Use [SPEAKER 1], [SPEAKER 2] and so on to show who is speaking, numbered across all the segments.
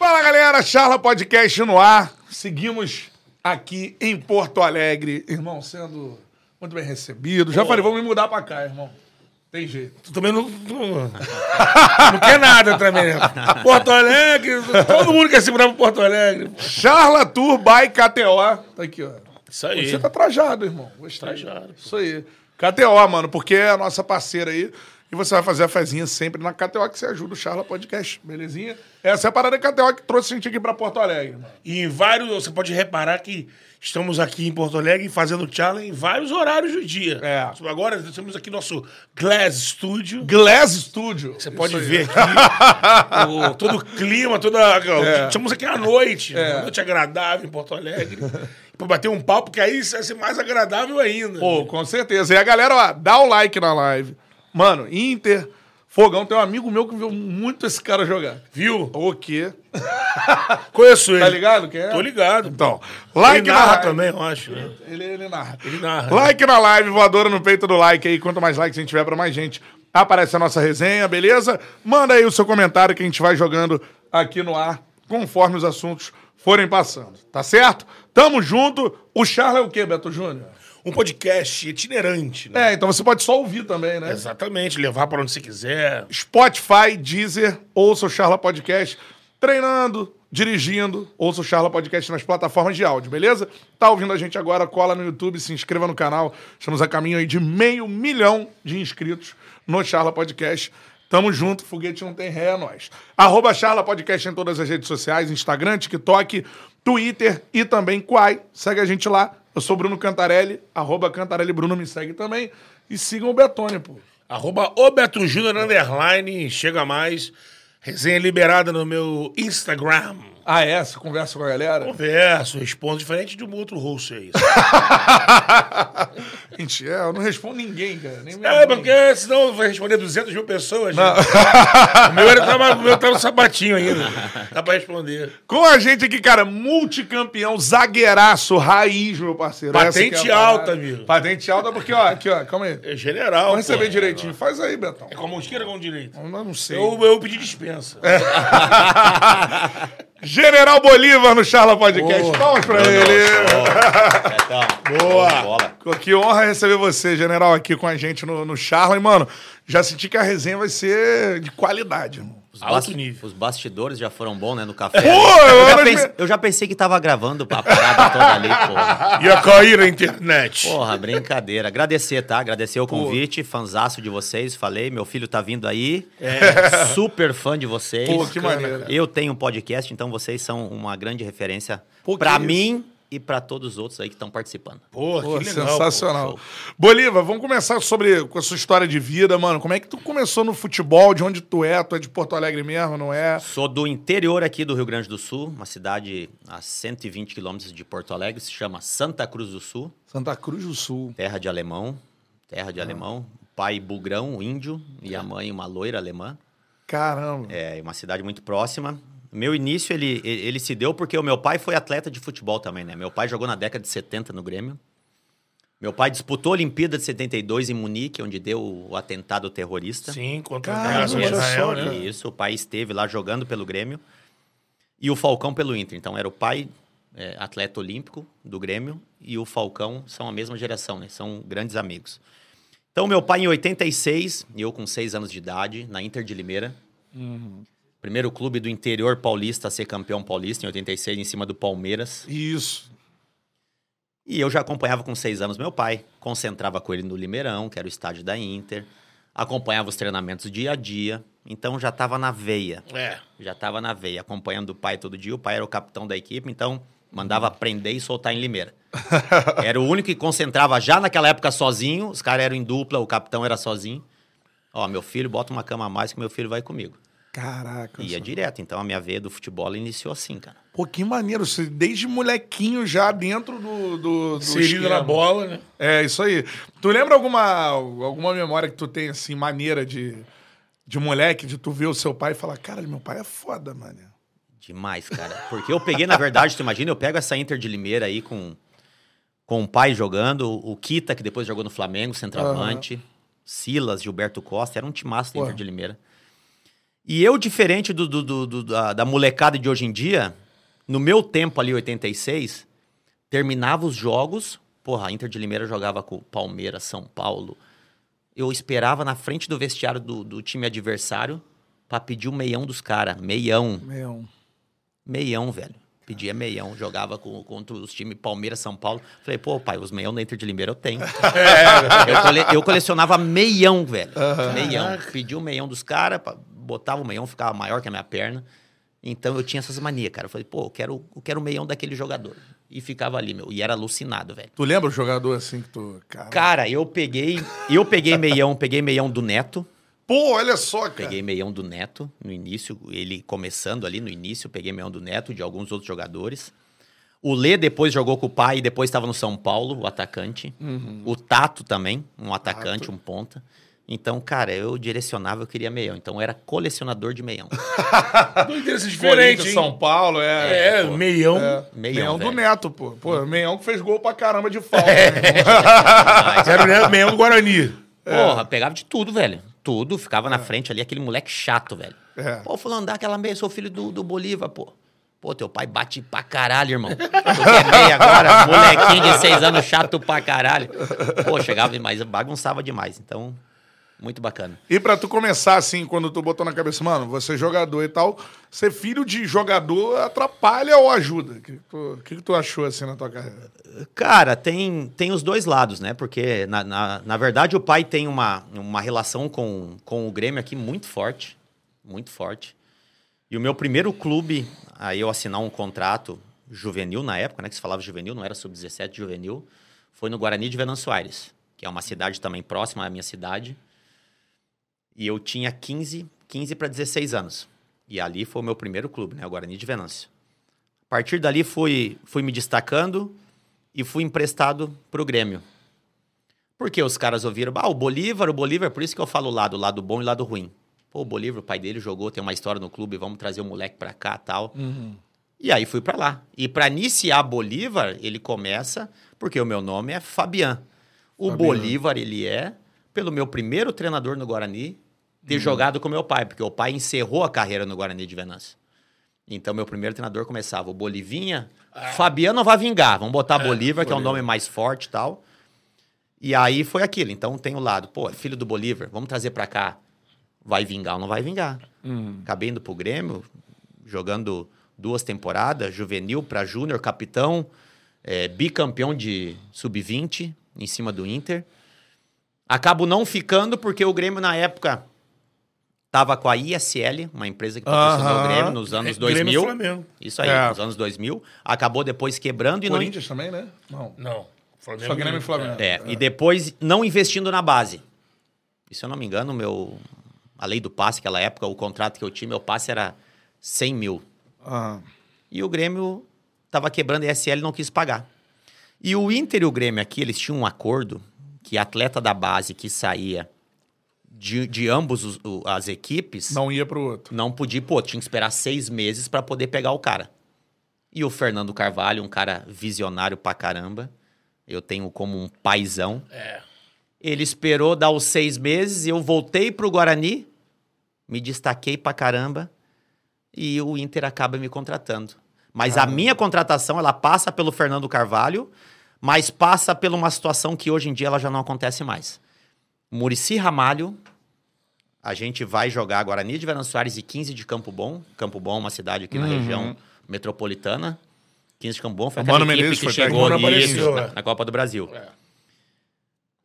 [SPEAKER 1] Fala galera, Charla Podcast no ar. Seguimos aqui em Porto Alegre, irmão, sendo muito bem recebido. Já falei, vamos me mudar pra cá, irmão. Tem jeito.
[SPEAKER 2] Tu também não, não, não quer nada também. né? Porto Alegre, todo mundo quer se mudar pra Porto Alegre.
[SPEAKER 1] Charla Tour by KTO. Tá aqui, ó.
[SPEAKER 2] Isso aí.
[SPEAKER 1] Você tá trajado, irmão. Gostei.
[SPEAKER 2] Trajado, pô.
[SPEAKER 1] Isso aí. KTO, mano, porque é a nossa parceira aí. E você vai fazer a fezinha sempre na KTO que você ajuda o Charla Podcast, belezinha? Essa é a parada KTO que trouxe a gente aqui pra Porto Alegre.
[SPEAKER 2] E em vários, você pode reparar que estamos aqui em Porto Alegre fazendo challenge em vários horários do dia.
[SPEAKER 1] É.
[SPEAKER 2] Agora temos aqui nosso Glass Studio.
[SPEAKER 1] Glass Studio.
[SPEAKER 2] Você pode ver aqui o- todo o clima, toda.
[SPEAKER 1] É.
[SPEAKER 2] Estamos aqui à noite, uma noite agradável em Porto Alegre. pra bater um papo, porque aí vai ser mais agradável ainda.
[SPEAKER 1] Pô, com certeza. E a galera, ó, dá o like na live. Mano, Inter, Fogão, tem um amigo meu que viu muito esse cara jogar.
[SPEAKER 2] Viu?
[SPEAKER 1] O quê?
[SPEAKER 2] Conheço ele.
[SPEAKER 1] Tá ligado? Quem é?
[SPEAKER 2] Tô ligado.
[SPEAKER 1] Então, like
[SPEAKER 2] ele
[SPEAKER 1] na
[SPEAKER 2] narra
[SPEAKER 1] live.
[SPEAKER 2] também, eu acho. Né?
[SPEAKER 1] Ele, ele narra.
[SPEAKER 2] Ele narra.
[SPEAKER 1] Like na live, voadora no peito do like aí. Quanto mais likes a gente tiver pra mais gente, aparece a nossa resenha, beleza? Manda aí o seu comentário que a gente vai jogando aqui no ar, conforme os assuntos forem passando. Tá certo? Tamo junto. O Charla é o quê, Beto Júnior?
[SPEAKER 2] Um podcast itinerante, né?
[SPEAKER 1] É, então você pode só ouvir também, né?
[SPEAKER 2] Exatamente, levar pra onde você quiser.
[SPEAKER 1] Spotify, Deezer, ouça o Charla Podcast. Treinando, dirigindo, ouça o Charla Podcast nas plataformas de áudio, beleza? Tá ouvindo a gente agora, cola no YouTube, se inscreva no canal. Estamos a caminho aí de meio milhão de inscritos no Charla Podcast. Tamo junto, foguete não tem ré, é nóis. Arroba Charla Podcast em todas as redes sociais, Instagram, TikTok, Twitter e também Quai. Segue a gente lá. Eu sou Bruno Cantarelli, arroba Cantarelli Bruno, me segue também. E sigam o Betone, pô.
[SPEAKER 2] Arroba o Beto Júnior, underline, chega mais. Resenha liberada no meu Instagram.
[SPEAKER 1] Ah, é? Você conversa com a galera?
[SPEAKER 2] Converso, respondo diferente de um outro host aí.
[SPEAKER 1] Mentira, é, eu não respondo ninguém, cara. Nem
[SPEAKER 2] É,
[SPEAKER 1] mãe.
[SPEAKER 2] porque senão eu vou responder 200 mil pessoas. né? o meu era- tava, o meu tá no sapatinho ainda. Dá pra responder.
[SPEAKER 1] Com a gente aqui, cara, multicampeão, zagueiraço, raiz, meu parceiro.
[SPEAKER 2] Patente
[SPEAKER 1] é a parada.
[SPEAKER 2] alta, amigo.
[SPEAKER 1] Patente alta, porque, ó, aqui, ó, calma aí.
[SPEAKER 2] É general.
[SPEAKER 1] Vamos receber
[SPEAKER 2] pô.
[SPEAKER 1] direitinho. Faz aí, Betão.
[SPEAKER 2] É com a mão esquerda ou com a mão direita?
[SPEAKER 1] Eu não sei.
[SPEAKER 2] Eu, eu pedi dispensa.
[SPEAKER 1] General Bolívar no Charla Podcast.
[SPEAKER 2] Boa.
[SPEAKER 1] Palmas pra ele.
[SPEAKER 2] Boa.
[SPEAKER 3] Bola.
[SPEAKER 1] Pô, Que honra receber você, General, aqui com a gente no, no Charla. E, mano, já senti que a resenha vai ser de qualidade, irmão.
[SPEAKER 3] Os, os bastidores já foram bons, né, no café.
[SPEAKER 1] Pô,
[SPEAKER 3] eu,
[SPEAKER 1] eu
[SPEAKER 3] já pense- eu já pensei que tava gravando a parada toda ali, porra.
[SPEAKER 2] Ia cair na internet.
[SPEAKER 3] Porra, brincadeira. Agradecer, tá? Agradecer o convite, fanzaço de vocês. Falei, meu filho tá vindo aí. Super fã de vocês.
[SPEAKER 1] Pô, que maneiro.
[SPEAKER 3] Eu tenho um podcast, então vocês são uma grande referência
[SPEAKER 1] Pô, isso.
[SPEAKER 3] mim e pra todos os outros aí que estão participando.
[SPEAKER 2] Pô, que legal.
[SPEAKER 1] sensacional.
[SPEAKER 3] pô,
[SPEAKER 1] Bolívar, vamos começar sobre com a sua história de vida, mano. Como é que tu começou no futebol? De onde tu é? Tu é de Porto Alegre mesmo, não é?
[SPEAKER 3] Sou do interior aqui do Rio Grande do Sul, uma cidade a 120 quilômetros de Porto Alegre, se chama Santa Cruz do Sul.
[SPEAKER 1] Santa Cruz do Sul.
[SPEAKER 3] Terra de alemão, terra de alemão. Pai bugrão, índio, e a mãe uma loira alemã.
[SPEAKER 1] Caramba.
[SPEAKER 3] É uma cidade muito próxima. Meu início, ele, ele, ele se deu porque o meu pai foi atleta de futebol também, né? Meu pai jogou na década de 70 no Grêmio. Meu pai disputou a Olimpíada de 72 em Munique, onde deu o atentado terrorista.
[SPEAKER 2] Sim, contra
[SPEAKER 1] Caramba,
[SPEAKER 2] a Federação de
[SPEAKER 1] olha
[SPEAKER 2] Israel, né?
[SPEAKER 3] Isso, o pai esteve lá jogando pelo Grêmio. E o Falcão pelo Inter. Então era o pai é, atleta olímpico do Grêmio e o Falcão são a mesma geração, né? São grandes amigos. Então meu pai em 86, e eu com 6 anos de idade, na Inter de Limeira. Primeiro clube do interior paulista a ser campeão paulista em 86 em cima do Palmeiras.
[SPEAKER 1] Isso.
[SPEAKER 3] E eu já acompanhava com seis anos meu pai, concentrava com ele no Limeirão, que era o estádio da Inter, acompanhava os treinamentos dia a dia, então já estava na veia.
[SPEAKER 2] É.
[SPEAKER 3] Já estava na veia, acompanhando o pai todo dia. O pai era o capitão da equipe, então mandava prender e soltar em Limeira. era o único que concentrava já naquela época sozinho, os caras eram em dupla, o capitão era sozinho. Ó, meu filho, bota uma cama a mais que meu filho vai comigo.
[SPEAKER 1] Caraca.
[SPEAKER 3] Ia
[SPEAKER 1] só.
[SPEAKER 3] direto, então a minha veia do futebol iniciou assim, cara.
[SPEAKER 1] Pô, que maneiro. Você, desde molequinho já dentro do. do, do
[SPEAKER 2] na bola, né?
[SPEAKER 1] É, isso aí. Tu lembra alguma, alguma memória que tu tem, assim, maneira de, de moleque, de tu ver o seu pai e falar, cara, meu pai é foda, mano.
[SPEAKER 3] Demais, cara. Porque eu peguei, na verdade, tu imagina, eu pego essa Inter de Limeira aí com, com o pai jogando, o Kita, que depois jogou no Flamengo, centroavante, Silas, Gilberto Costa, era um timaço da. Inter de Limeira. E eu, diferente do, do- do- do- da, da molecada de hoje em dia, no meu tempo ali, 86, terminava os jogos, porra, a Inter de Limeira jogava com o Palmeiras, São Paulo. Eu esperava na frente do vestiário do, do time adversário pra pedir o meião dos caras. Meião.
[SPEAKER 1] Meu.
[SPEAKER 3] Meião, velho. Pedia meião, jogava com, contra os times Palmeiras, São Paulo. Falei, pô, pai, os meião da Inter de Limeira eu tenho. eu, cole- eu colecionava meião, velho. Meião. Pedia o meião dos caras, botava o meião, ficava maior que a minha perna. Então eu tinha essas manias, cara. Eu falei, pô, eu quero, eu quero o meião daquele jogador. E ficava ali, meu. E era alucinado, velho.
[SPEAKER 1] Tu lembra o jogador assim que tu. Cara.
[SPEAKER 3] Cara, eu peguei. Eu peguei meião, peguei meião do Neto.
[SPEAKER 1] Pô, olha só, cara.
[SPEAKER 3] Peguei meião do Neto no início, ele começando ali no início, peguei meião do Neto, de alguns outros jogadores. O Lê depois jogou com o pai e depois estava no São Paulo, o atacante. O Tato também, um atacante, um ponta. Então, cara, eu direcionava, eu queria meião. Então, eu era colecionador de meião.
[SPEAKER 2] É diferente, hein?
[SPEAKER 1] São Paulo, é.
[SPEAKER 2] É,
[SPEAKER 1] pô.
[SPEAKER 2] meião.
[SPEAKER 1] É.
[SPEAKER 3] Meião,
[SPEAKER 1] Meião do
[SPEAKER 3] velho.
[SPEAKER 1] Neto, pô. Pô, Meião que fez gol pra caramba de falta.
[SPEAKER 3] É.
[SPEAKER 1] né?
[SPEAKER 2] Era o né, meião do Guarani.
[SPEAKER 3] Porra, pegava de tudo, velho. Tudo, ficava na frente ali, aquele moleque chato, velho.
[SPEAKER 1] É.
[SPEAKER 3] Pô, fulano, dá aquela meia, sou filho do, do Bolívar, pô. Pô, teu pai bate pra caralho, irmão. Tu quer meia agora, molequinho de seis anos, chato pra caralho. Pô, chegava demais, bagunçava demais. Então, muito bacana.
[SPEAKER 1] E pra tu começar, assim, quando tu botou na cabeça, mano, você é jogador e tal, ser filho de jogador atrapalha ou ajuda? O que, que tu, que que tu achou, assim, na tua carreira?
[SPEAKER 3] Cara, tem, tem os dois lados, né? Porque, na, na, na verdade, o pai tem uma, uma relação com, com o Grêmio aqui muito forte. Muito forte. E o meu primeiro clube, aí eu assinar um contrato juvenil na época, né? Que se falava juvenil, não era sub-17 juvenil, foi no Guarani de Venâncio Aires, que é uma cidade também próxima à minha cidade. E eu tinha 15, 15 para 16 anos. E ali foi o meu primeiro clube, né? O Guarani de Venâncio. A partir dali fui, fui me destacando e fui emprestado pro Grêmio. Porque os caras ouviram, ah, o Bolívar, o Bolívar, por isso que eu falo o lado, o lado bom e o lado ruim. Pô, o Bolívar, o pai dele jogou, tem uma história no clube, vamos trazer o moleque pra cá tal. E aí fui pra lá. E pra iniciar Bolívar, ele começa, porque o meu nome é Fabian. O Bolívar, ele é, pelo meu primeiro treinador no Guarani, ter jogado com meu pai, porque o pai encerrou a carreira no Guarani de Venâncio. Então, meu primeiro treinador começava o Bolivinha. Fabiano vai vingar. Vamos botar Bolívar, que é um nome mais forte e tal. E aí foi aquilo. Então, tem o lado, pô, é filho do Bolívar, vamos trazer pra cá. Vai vingar ou não vai vingar? Acabei indo pro Grêmio, jogando duas temporadas, juvenil pra júnior, capitão, é, bicampeão de sub-20 em cima do Inter. Acabo não ficando porque o Grêmio, na época, tava com a ISL, uma empresa que patrocinou
[SPEAKER 1] Aham.
[SPEAKER 3] o Grêmio nos anos
[SPEAKER 2] É, Grêmio e
[SPEAKER 3] 2000.
[SPEAKER 2] Flamengo.
[SPEAKER 3] Isso aí,
[SPEAKER 1] É.
[SPEAKER 3] nos anos 2000. Acabou depois quebrando e não...
[SPEAKER 1] Corinthians também, né? Não.
[SPEAKER 2] Não. Flamengo
[SPEAKER 1] Só Grêmio e Flamengo.
[SPEAKER 3] É, e depois não investindo na base. E se eu não me engano, meu, a lei do passe, aquela época, o contrato que eu tinha, meu passe era 100 mil.
[SPEAKER 1] Ah,
[SPEAKER 3] E o Grêmio tava quebrando a ESL e não quis pagar. E o Inter e o Grêmio aqui, eles tinham um acordo que atleta da base que saía de, de ambos os- o- as equipes
[SPEAKER 1] não ia pro outro.
[SPEAKER 3] não podia, pô, tinha que esperar seis meses para poder pegar o cara. E o Fernando Carvalho, um cara visionário pra caramba, eu tenho como um paizão.
[SPEAKER 2] É.
[SPEAKER 3] Ele esperou dar os seis meses, eu voltei pro Guarani, me destaquei pra caramba, e o Inter acaba me contratando. Mas a minha contratação, ela passa pelo Fernando Carvalho, mas passa por uma situação que hoje em dia ela já não acontece mais. Murici Ramalho, a gente vai jogar Guarani de Venâncio Soares e 15 de Campo Bom. Campo Bom é uma cidade aqui na região metropolitana. 15 de Campo Bom foi aquela equipe que chegou isso, na, na Copa do Brasil.
[SPEAKER 2] É.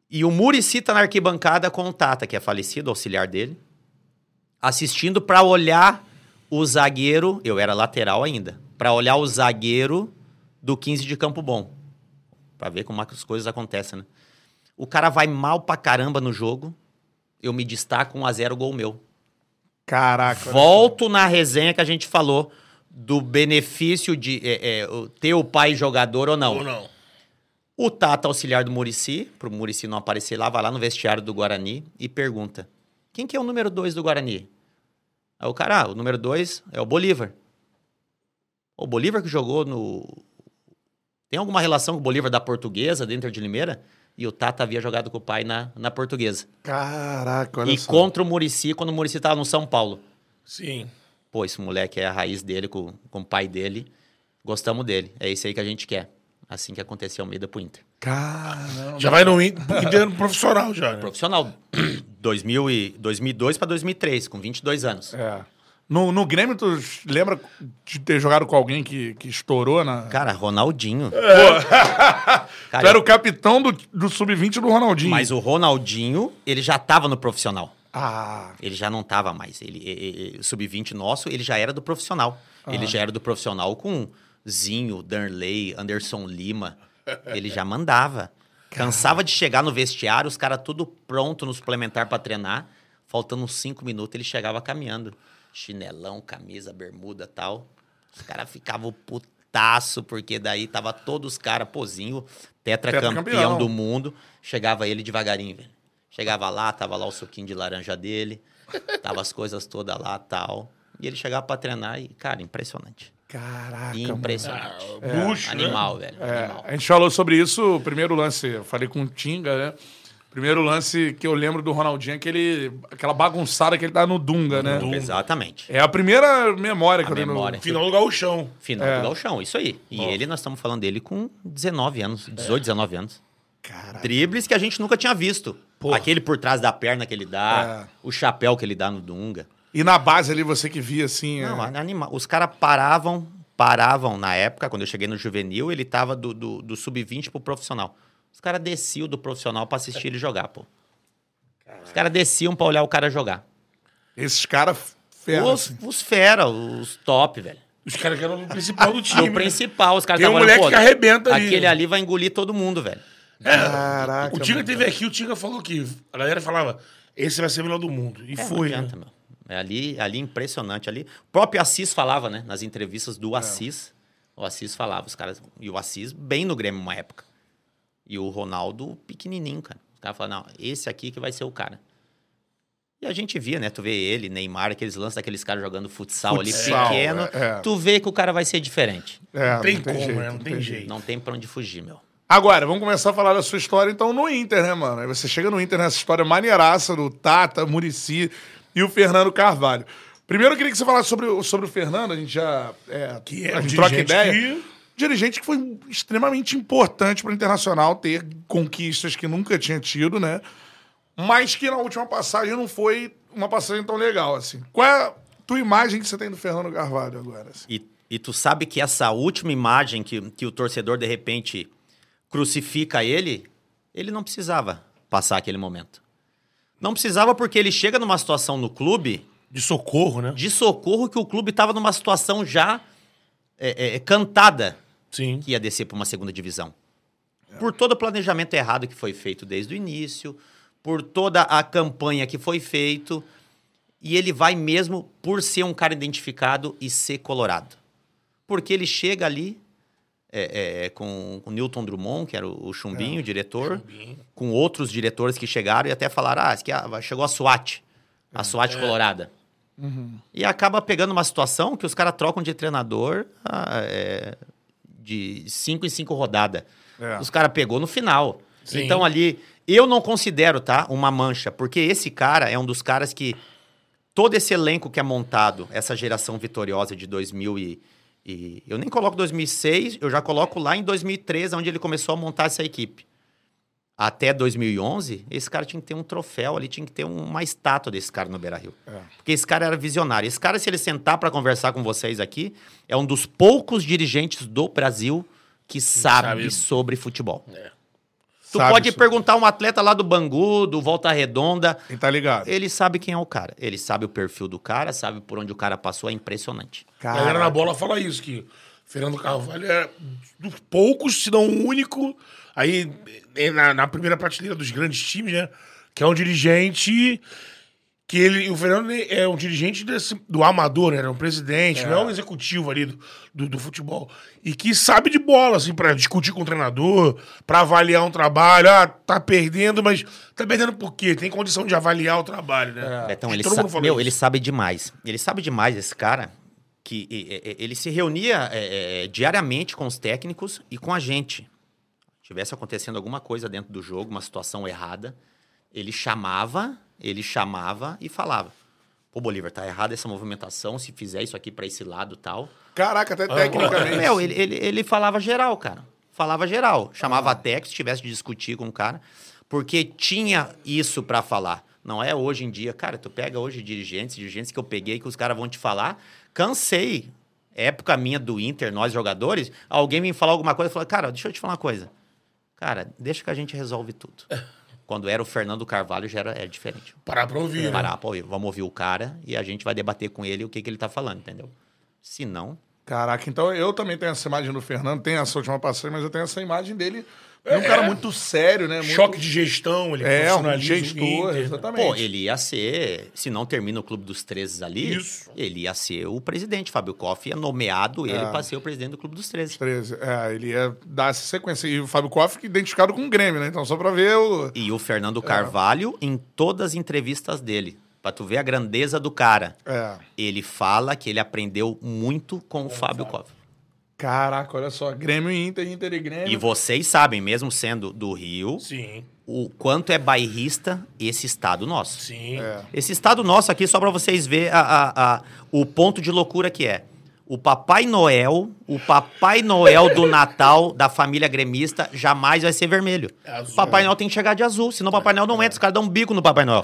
[SPEAKER 3] E o Murici tá na arquibancada com o Tata, que é falecido, auxiliar dele, assistindo pra olhar o zagueiro, eu era lateral ainda, pra olhar o zagueiro do 15 de Campo Bom. Pra ver como é as coisas acontecem, né? O cara vai mal pra caramba no jogo, eu me destaco 1 a 0 gol meu.
[SPEAKER 1] Caraca.
[SPEAKER 3] Volto na resenha que a gente falou do benefício de é, é, o- ter o pai jogador ou não.
[SPEAKER 2] Ou não?
[SPEAKER 3] O Tata, auxiliar do Murici, pro Murici não aparecer lá, vai lá no vestiário do Guarani e pergunta: quem que é o número 2 do Guarani? Aí o cara, ah, o número 2 é o Bolívar. O Bolívar que jogou no. Tem alguma relação com o Bolívar da portuguesa dentro de Limeira? E o Tata havia jogado com o pai na, na portuguesa.
[SPEAKER 1] Caraca, olha
[SPEAKER 3] e
[SPEAKER 1] só.
[SPEAKER 3] contra o Murici quando o Murici tava no São Paulo.
[SPEAKER 2] Sim.
[SPEAKER 3] Pô, esse moleque é a raiz dele com, com o pai dele. Gostamos dele. É isso aí que a gente quer. Assim que aconteceu a Almeida pro Inter.
[SPEAKER 1] Caramba.
[SPEAKER 2] Já vai no Inter Inter profissional já, né?
[SPEAKER 3] Profissional. 2000 e, 2002 para 2003, com 22 anos.
[SPEAKER 1] É. No, no Grêmio, tu lembra de ter jogado com alguém que, que estourou na.
[SPEAKER 3] Cara, Ronaldinho.
[SPEAKER 1] tu
[SPEAKER 3] Cara,
[SPEAKER 1] era o capitão do, do Sub-20 do Ronaldinho.
[SPEAKER 3] Mas o Ronaldinho, ele já tava no profissional.
[SPEAKER 1] Ah,
[SPEAKER 3] Ele já não tava mais. Ele, e- e- o sub-20 nosso, ele já era do profissional. Ele já era do profissional com Zinho, Darley, Anderson Lima. Ele já mandava. Cansava de chegar no vestiário, os caras tudo pronto no suplementar pra treinar. Faltando cinco minutos, ele chegava caminhando. Chinelão, camisa, bermuda tal. Os caras ficavam putaço, porque daí tava todos os caras, pozinho, tetracampeão
[SPEAKER 1] Tetracampeão.
[SPEAKER 3] do mundo. Chegava ele devagarinho, velho. Chegava lá, tava lá o suquinho de laranja dele, tava as coisas todas lá tal. E ele chegava pra treinar e, cara, impressionante.
[SPEAKER 1] caraca.
[SPEAKER 3] Impressionante.
[SPEAKER 2] Ah, Bucho, né?
[SPEAKER 3] Animal, velho.
[SPEAKER 1] mano. É,
[SPEAKER 3] Animal.
[SPEAKER 1] a gente falou sobre isso, o primeiro lance, eu falei com o Tinga, né? Primeiro lance que eu lembro do Ronaldinho é aquele, aquela bagunçada que ele dá no Dunga, né?
[SPEAKER 3] Exatamente.
[SPEAKER 1] É a primeira memória que
[SPEAKER 3] A
[SPEAKER 1] eu
[SPEAKER 3] memória.
[SPEAKER 2] Final do gauchão.
[SPEAKER 3] Final
[SPEAKER 1] É.
[SPEAKER 3] do galchão, isso aí. E ele, nós estamos falando dele com 19 anos, 18, 19 anos.
[SPEAKER 1] Caraca.
[SPEAKER 3] Dribles que a gente nunca tinha visto. Aquele por trás da perna que ele dá,
[SPEAKER 1] É.
[SPEAKER 3] o chapéu que ele dá no Dunga.
[SPEAKER 1] E na base ali, você que via assim.
[SPEAKER 3] Não,
[SPEAKER 1] é...
[SPEAKER 3] animal. Os caras paravam, paravam na época, quando eu cheguei no juvenil, ele tava do, do, do sub-20 pro profissional. Os caras desciam do profissional pra assistir ele jogar, pô. Os caras desciam pra olhar o cara jogar.
[SPEAKER 1] Esses caras fera.
[SPEAKER 3] Os,
[SPEAKER 1] assim.
[SPEAKER 3] os fera, os top, velho.
[SPEAKER 2] Os caras que eram o principal do time.
[SPEAKER 3] No
[SPEAKER 2] né?
[SPEAKER 3] principal, os caras
[SPEAKER 2] Tem um moleque
[SPEAKER 3] olhando,
[SPEAKER 2] que arrebenta ali.
[SPEAKER 3] Aquele ali vai engolir todo mundo, velho.
[SPEAKER 1] Caraca.
[SPEAKER 2] O Tinga
[SPEAKER 1] mano.
[SPEAKER 2] teve aqui, o Tinga falou que a galera falava, esse vai ser o melhor do mundo. E
[SPEAKER 3] É, não
[SPEAKER 2] foi, né?
[SPEAKER 3] adianta, meu. É ali, ali impressionante ali. O próprio Assis falava, né? Nas entrevistas
[SPEAKER 1] É.
[SPEAKER 3] do Assis. O Assis falava, os caras. E o Assis bem no Grêmio uma época. E o Ronaldo pequenininho, cara. Os caras falavam, não, esse aqui que vai ser o cara. E a gente via, né? Tu vê ele, Neymar, aqueles lances daqueles caras jogando futsal,
[SPEAKER 1] Futsal,
[SPEAKER 3] ali pequeno.
[SPEAKER 1] é, é.
[SPEAKER 3] Tu vê que o cara vai ser diferente.
[SPEAKER 1] É,
[SPEAKER 2] Não tem como, né? Não tem jeito.
[SPEAKER 3] Não tem pra onde fugir, meu.
[SPEAKER 1] Agora, vamos começar a falar da sua história, então, no Inter, né, mano? Aí você chega no Inter nessa história maneiraça do Tata, Murici e o Fernando Carvalho. Primeiro, eu queria que você falasse sobre, o- sobre o Fernando, a gente já. É,
[SPEAKER 2] Que é
[SPEAKER 1] a gente troca ideia.
[SPEAKER 2] que-
[SPEAKER 1] Dirigente que foi extremamente importante para o Internacional ter conquistas que nunca tinha tido, né? Mas que na última passagem não foi uma passagem tão legal, assim. Qual é a tua imagem que você tem do Fernando Carvalho agora? assim?
[SPEAKER 3] E, e tu sabe que essa última imagem que, que o torcedor, de repente, crucifica ele, ele não precisava passar aquele momento. Não precisava porque ele chega numa situação no clube
[SPEAKER 2] De socorro, né?
[SPEAKER 3] de socorro que o clube estava numa situação já é, é, cantada
[SPEAKER 2] Sim.
[SPEAKER 3] que ia descer para uma segunda divisão. Por todo o planejamento errado que foi feito desde o início, por toda a campanha que foi feito, e ele vai mesmo por ser um cara identificado e ser colorado. Porque ele chega ali é, é, com o Newton Drummond, que era o, o Chumbinho, o diretor, com outros diretores que chegaram e até falaram: ah, isso aqui, ah, chegou a SWAT, a SWAT colorada. E acaba pegando uma situação que os caras trocam de treinador ah, é, de cinco em cinco rodadas.
[SPEAKER 1] É.
[SPEAKER 3] Os caras pegou no final.
[SPEAKER 2] Sim.
[SPEAKER 3] Então ali, eu não considero, tá, uma mancha, porque esse cara é um dos caras que todo esse elenco que é montado, essa geração vitoriosa de 2000 e, e eu nem coloco 2006, eu já coloco lá em 2013, onde ele começou a montar essa equipe. Até 2011, esse cara tinha que ter um troféu ali, tinha que ter uma estátua desse cara no Beira-Rio. Porque esse cara era visionário. Esse cara, se ele sentar para conversar com vocês aqui, é um dos poucos dirigentes do Brasil que sabe,
[SPEAKER 2] sabe.
[SPEAKER 3] sobre futebol. Tu
[SPEAKER 1] Sabe
[SPEAKER 3] pode
[SPEAKER 1] sobre.
[SPEAKER 3] perguntar um atleta lá do Bangu, do Volta Redonda,
[SPEAKER 1] Quem tá ligado?
[SPEAKER 3] ele sabe quem é o cara. Ele sabe o perfil do cara, sabe por onde o cara passou, é impressionante.
[SPEAKER 2] A galera na bola fala isso, que Fernando Carvalho é dos poucos, se não o único, aí é na, na primeira prateleira dos grandes times, né? Que é um dirigente que ele. O Fernando é um dirigente desse- do amador, né? É um presidente, não é um executivo ali do, do, do futebol. E que sabe de bola, assim, pra discutir com o treinador, pra avaliar um trabalho. Ah, tá perdendo, mas tá perdendo por quê? Tem condição de avaliar o trabalho, né?
[SPEAKER 3] Betão, ele,
[SPEAKER 2] Todo
[SPEAKER 3] sa-
[SPEAKER 2] mundo fala
[SPEAKER 3] meu,
[SPEAKER 2] isso.
[SPEAKER 3] ele sabe demais. Ele sabe demais, esse cara, que ele se reunia é, é, diariamente com os técnicos e com a gente. Tivesse acontecendo alguma coisa dentro do jogo, uma situação errada, ele chamava, ele chamava e falava. Pô, Bolívar, tá errada essa movimentação, se fizer isso aqui pra esse lado tal.
[SPEAKER 1] Caraca, até tecnicamente.
[SPEAKER 3] Meu, ele, ele, ele falava geral, cara. Falava geral. Chamava a técnico, se tivesse de discutir com o cara, porque tinha isso pra falar. Não é hoje em dia. Cara, tu pega hoje dirigentes, dirigentes que eu peguei, que os caras vão te falar. Cansei. Época minha do Inter, nós jogadores, alguém me falar alguma coisa, falei, cara, deixa eu te falar uma coisa. Cara, deixa que a gente resolve tudo. Quando era o Fernando Carvalho, já era, era diferente.
[SPEAKER 2] Parar pra ouvir. né?
[SPEAKER 3] Parar pra ouvir. Vamos ouvir o cara e a gente vai debater com ele o que, que ele tá falando, entendeu? Se não,
[SPEAKER 1] Caraca, então eu também tenho essa imagem do Fernando, tem essa última passagem, mas eu tenho essa imagem dele. É um cara muito sério, né? Muito...
[SPEAKER 2] Choque de gestão, ele
[SPEAKER 1] É, um
[SPEAKER 2] profissionaliza o
[SPEAKER 1] gestor,
[SPEAKER 2] Inter,
[SPEAKER 1] exatamente.
[SPEAKER 3] Pô, ele ia ser, se não termina o Clube dos 13 ali,
[SPEAKER 2] Isso.
[SPEAKER 3] ele ia ser o presidente. Fábio Koff ia nomeado ele
[SPEAKER 1] É.
[SPEAKER 3] para ser o presidente do Clube dos 13.
[SPEAKER 1] 13. É, ele ia dar essa sequência. E o Fábio Koff identificado com o Grêmio, né? Então, só pra ver o.
[SPEAKER 3] E o Fernando Carvalho, em todas as entrevistas dele, pra tu ver a grandeza do cara,
[SPEAKER 1] É.
[SPEAKER 3] ele fala que ele aprendeu muito com o Fábio Koff.
[SPEAKER 1] Caraca, olha só. Grêmio e Inter, Inter e Grêmio.
[SPEAKER 3] E vocês sabem, mesmo sendo do Rio,
[SPEAKER 2] Sim,
[SPEAKER 3] o quanto é bairrista esse estado nosso.
[SPEAKER 2] sim.
[SPEAKER 1] É.
[SPEAKER 3] Esse estado nosso aqui, só pra vocês verem a, a- a- o ponto de loucura que é. O Papai Noel, o Papai Noel do Natal da família gremista jamais vai ser vermelho.
[SPEAKER 2] É azul.
[SPEAKER 3] O Papai Noel tem que chegar de azul, senão o Papai Noel não entra, os caras dão um bico no Papai Noel.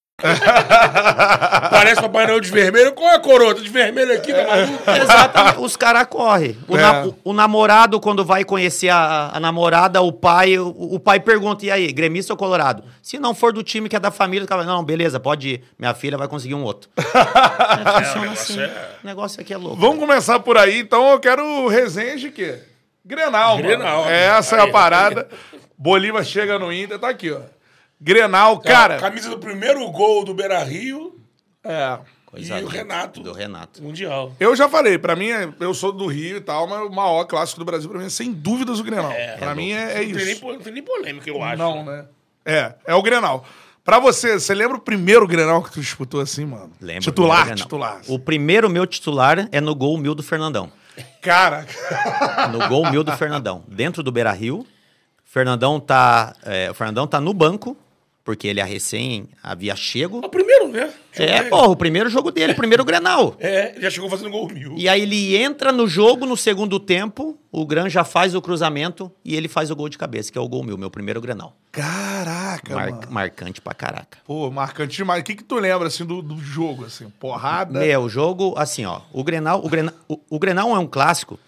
[SPEAKER 2] Parece Papai Noel de vermelho. Qual é a coroa? Tá de vermelho aqui, tá maluco?
[SPEAKER 3] Exatamente, os caras correm. O,
[SPEAKER 1] É.
[SPEAKER 3] na- o- o namorado, quando vai conhecer a, a namorada, o pai, o, o pai pergunta: e aí, gremista ou colorado? Se não for do time que é da família, o cara vai, não, beleza, pode ir. Minha filha vai conseguir um outro. É, funciona assim. O negócio aqui é louco.
[SPEAKER 1] Vamos começar por aí, então eu quero resenha de quê? Grenal, mano.
[SPEAKER 2] Grenal.
[SPEAKER 1] Essa é
[SPEAKER 2] Aí,
[SPEAKER 1] a parada. Bolívar chega no Inter, tá aqui, ó. Grenal, cara.
[SPEAKER 2] Camisa do primeiro gol do Beira Rio
[SPEAKER 1] É.
[SPEAKER 3] Coisa
[SPEAKER 2] e o
[SPEAKER 3] linda.
[SPEAKER 2] Renato.
[SPEAKER 3] Do Renato.
[SPEAKER 2] Mundial.
[SPEAKER 1] Eu já falei, pra mim, é- eu sou do Rio e tal, mas o maior clássico do Brasil, pra mim, é sem dúvidas o Grenal. pra mim é, é
[SPEAKER 2] Não tem, nem,
[SPEAKER 1] isso.
[SPEAKER 2] não tem nem polêmica, eu acho.
[SPEAKER 1] Não, né? É, é o Grenal. Pra você, você lembra o primeiro Grenal que tu disputou assim, mano?
[SPEAKER 3] Lembra?
[SPEAKER 1] Titular,
[SPEAKER 3] não.
[SPEAKER 1] titular.
[SPEAKER 3] O primeiro meu titular é no gol mil do Fernandão.
[SPEAKER 1] Cara,
[SPEAKER 3] No gol mil do Fernandão. Dentro do Beira Rio. Fernandão tá, é, o Fernandão tá no banco, porque ele é recém havia chego.
[SPEAKER 2] É o primeiro, né?
[SPEAKER 3] É, porra, o primeiro jogo dele, o primeiro Grenal.
[SPEAKER 2] É, ele já chegou fazendo gol mil.
[SPEAKER 3] E aí ele entra no jogo no segundo tempo, o Gran já faz o cruzamento e ele faz o gol de cabeça, que é o gol mil, meu primeiro Grenal.
[SPEAKER 1] caraca,
[SPEAKER 3] Mar-
[SPEAKER 1] mano.
[SPEAKER 3] marcante pra caraca.
[SPEAKER 1] Pô, marcante demais. O que que tu lembra, assim, do, do jogo, assim? Porrada?
[SPEAKER 3] Meu, o jogo, assim, ó, o Grenal, o Grenal, o, o Grenal é um clássico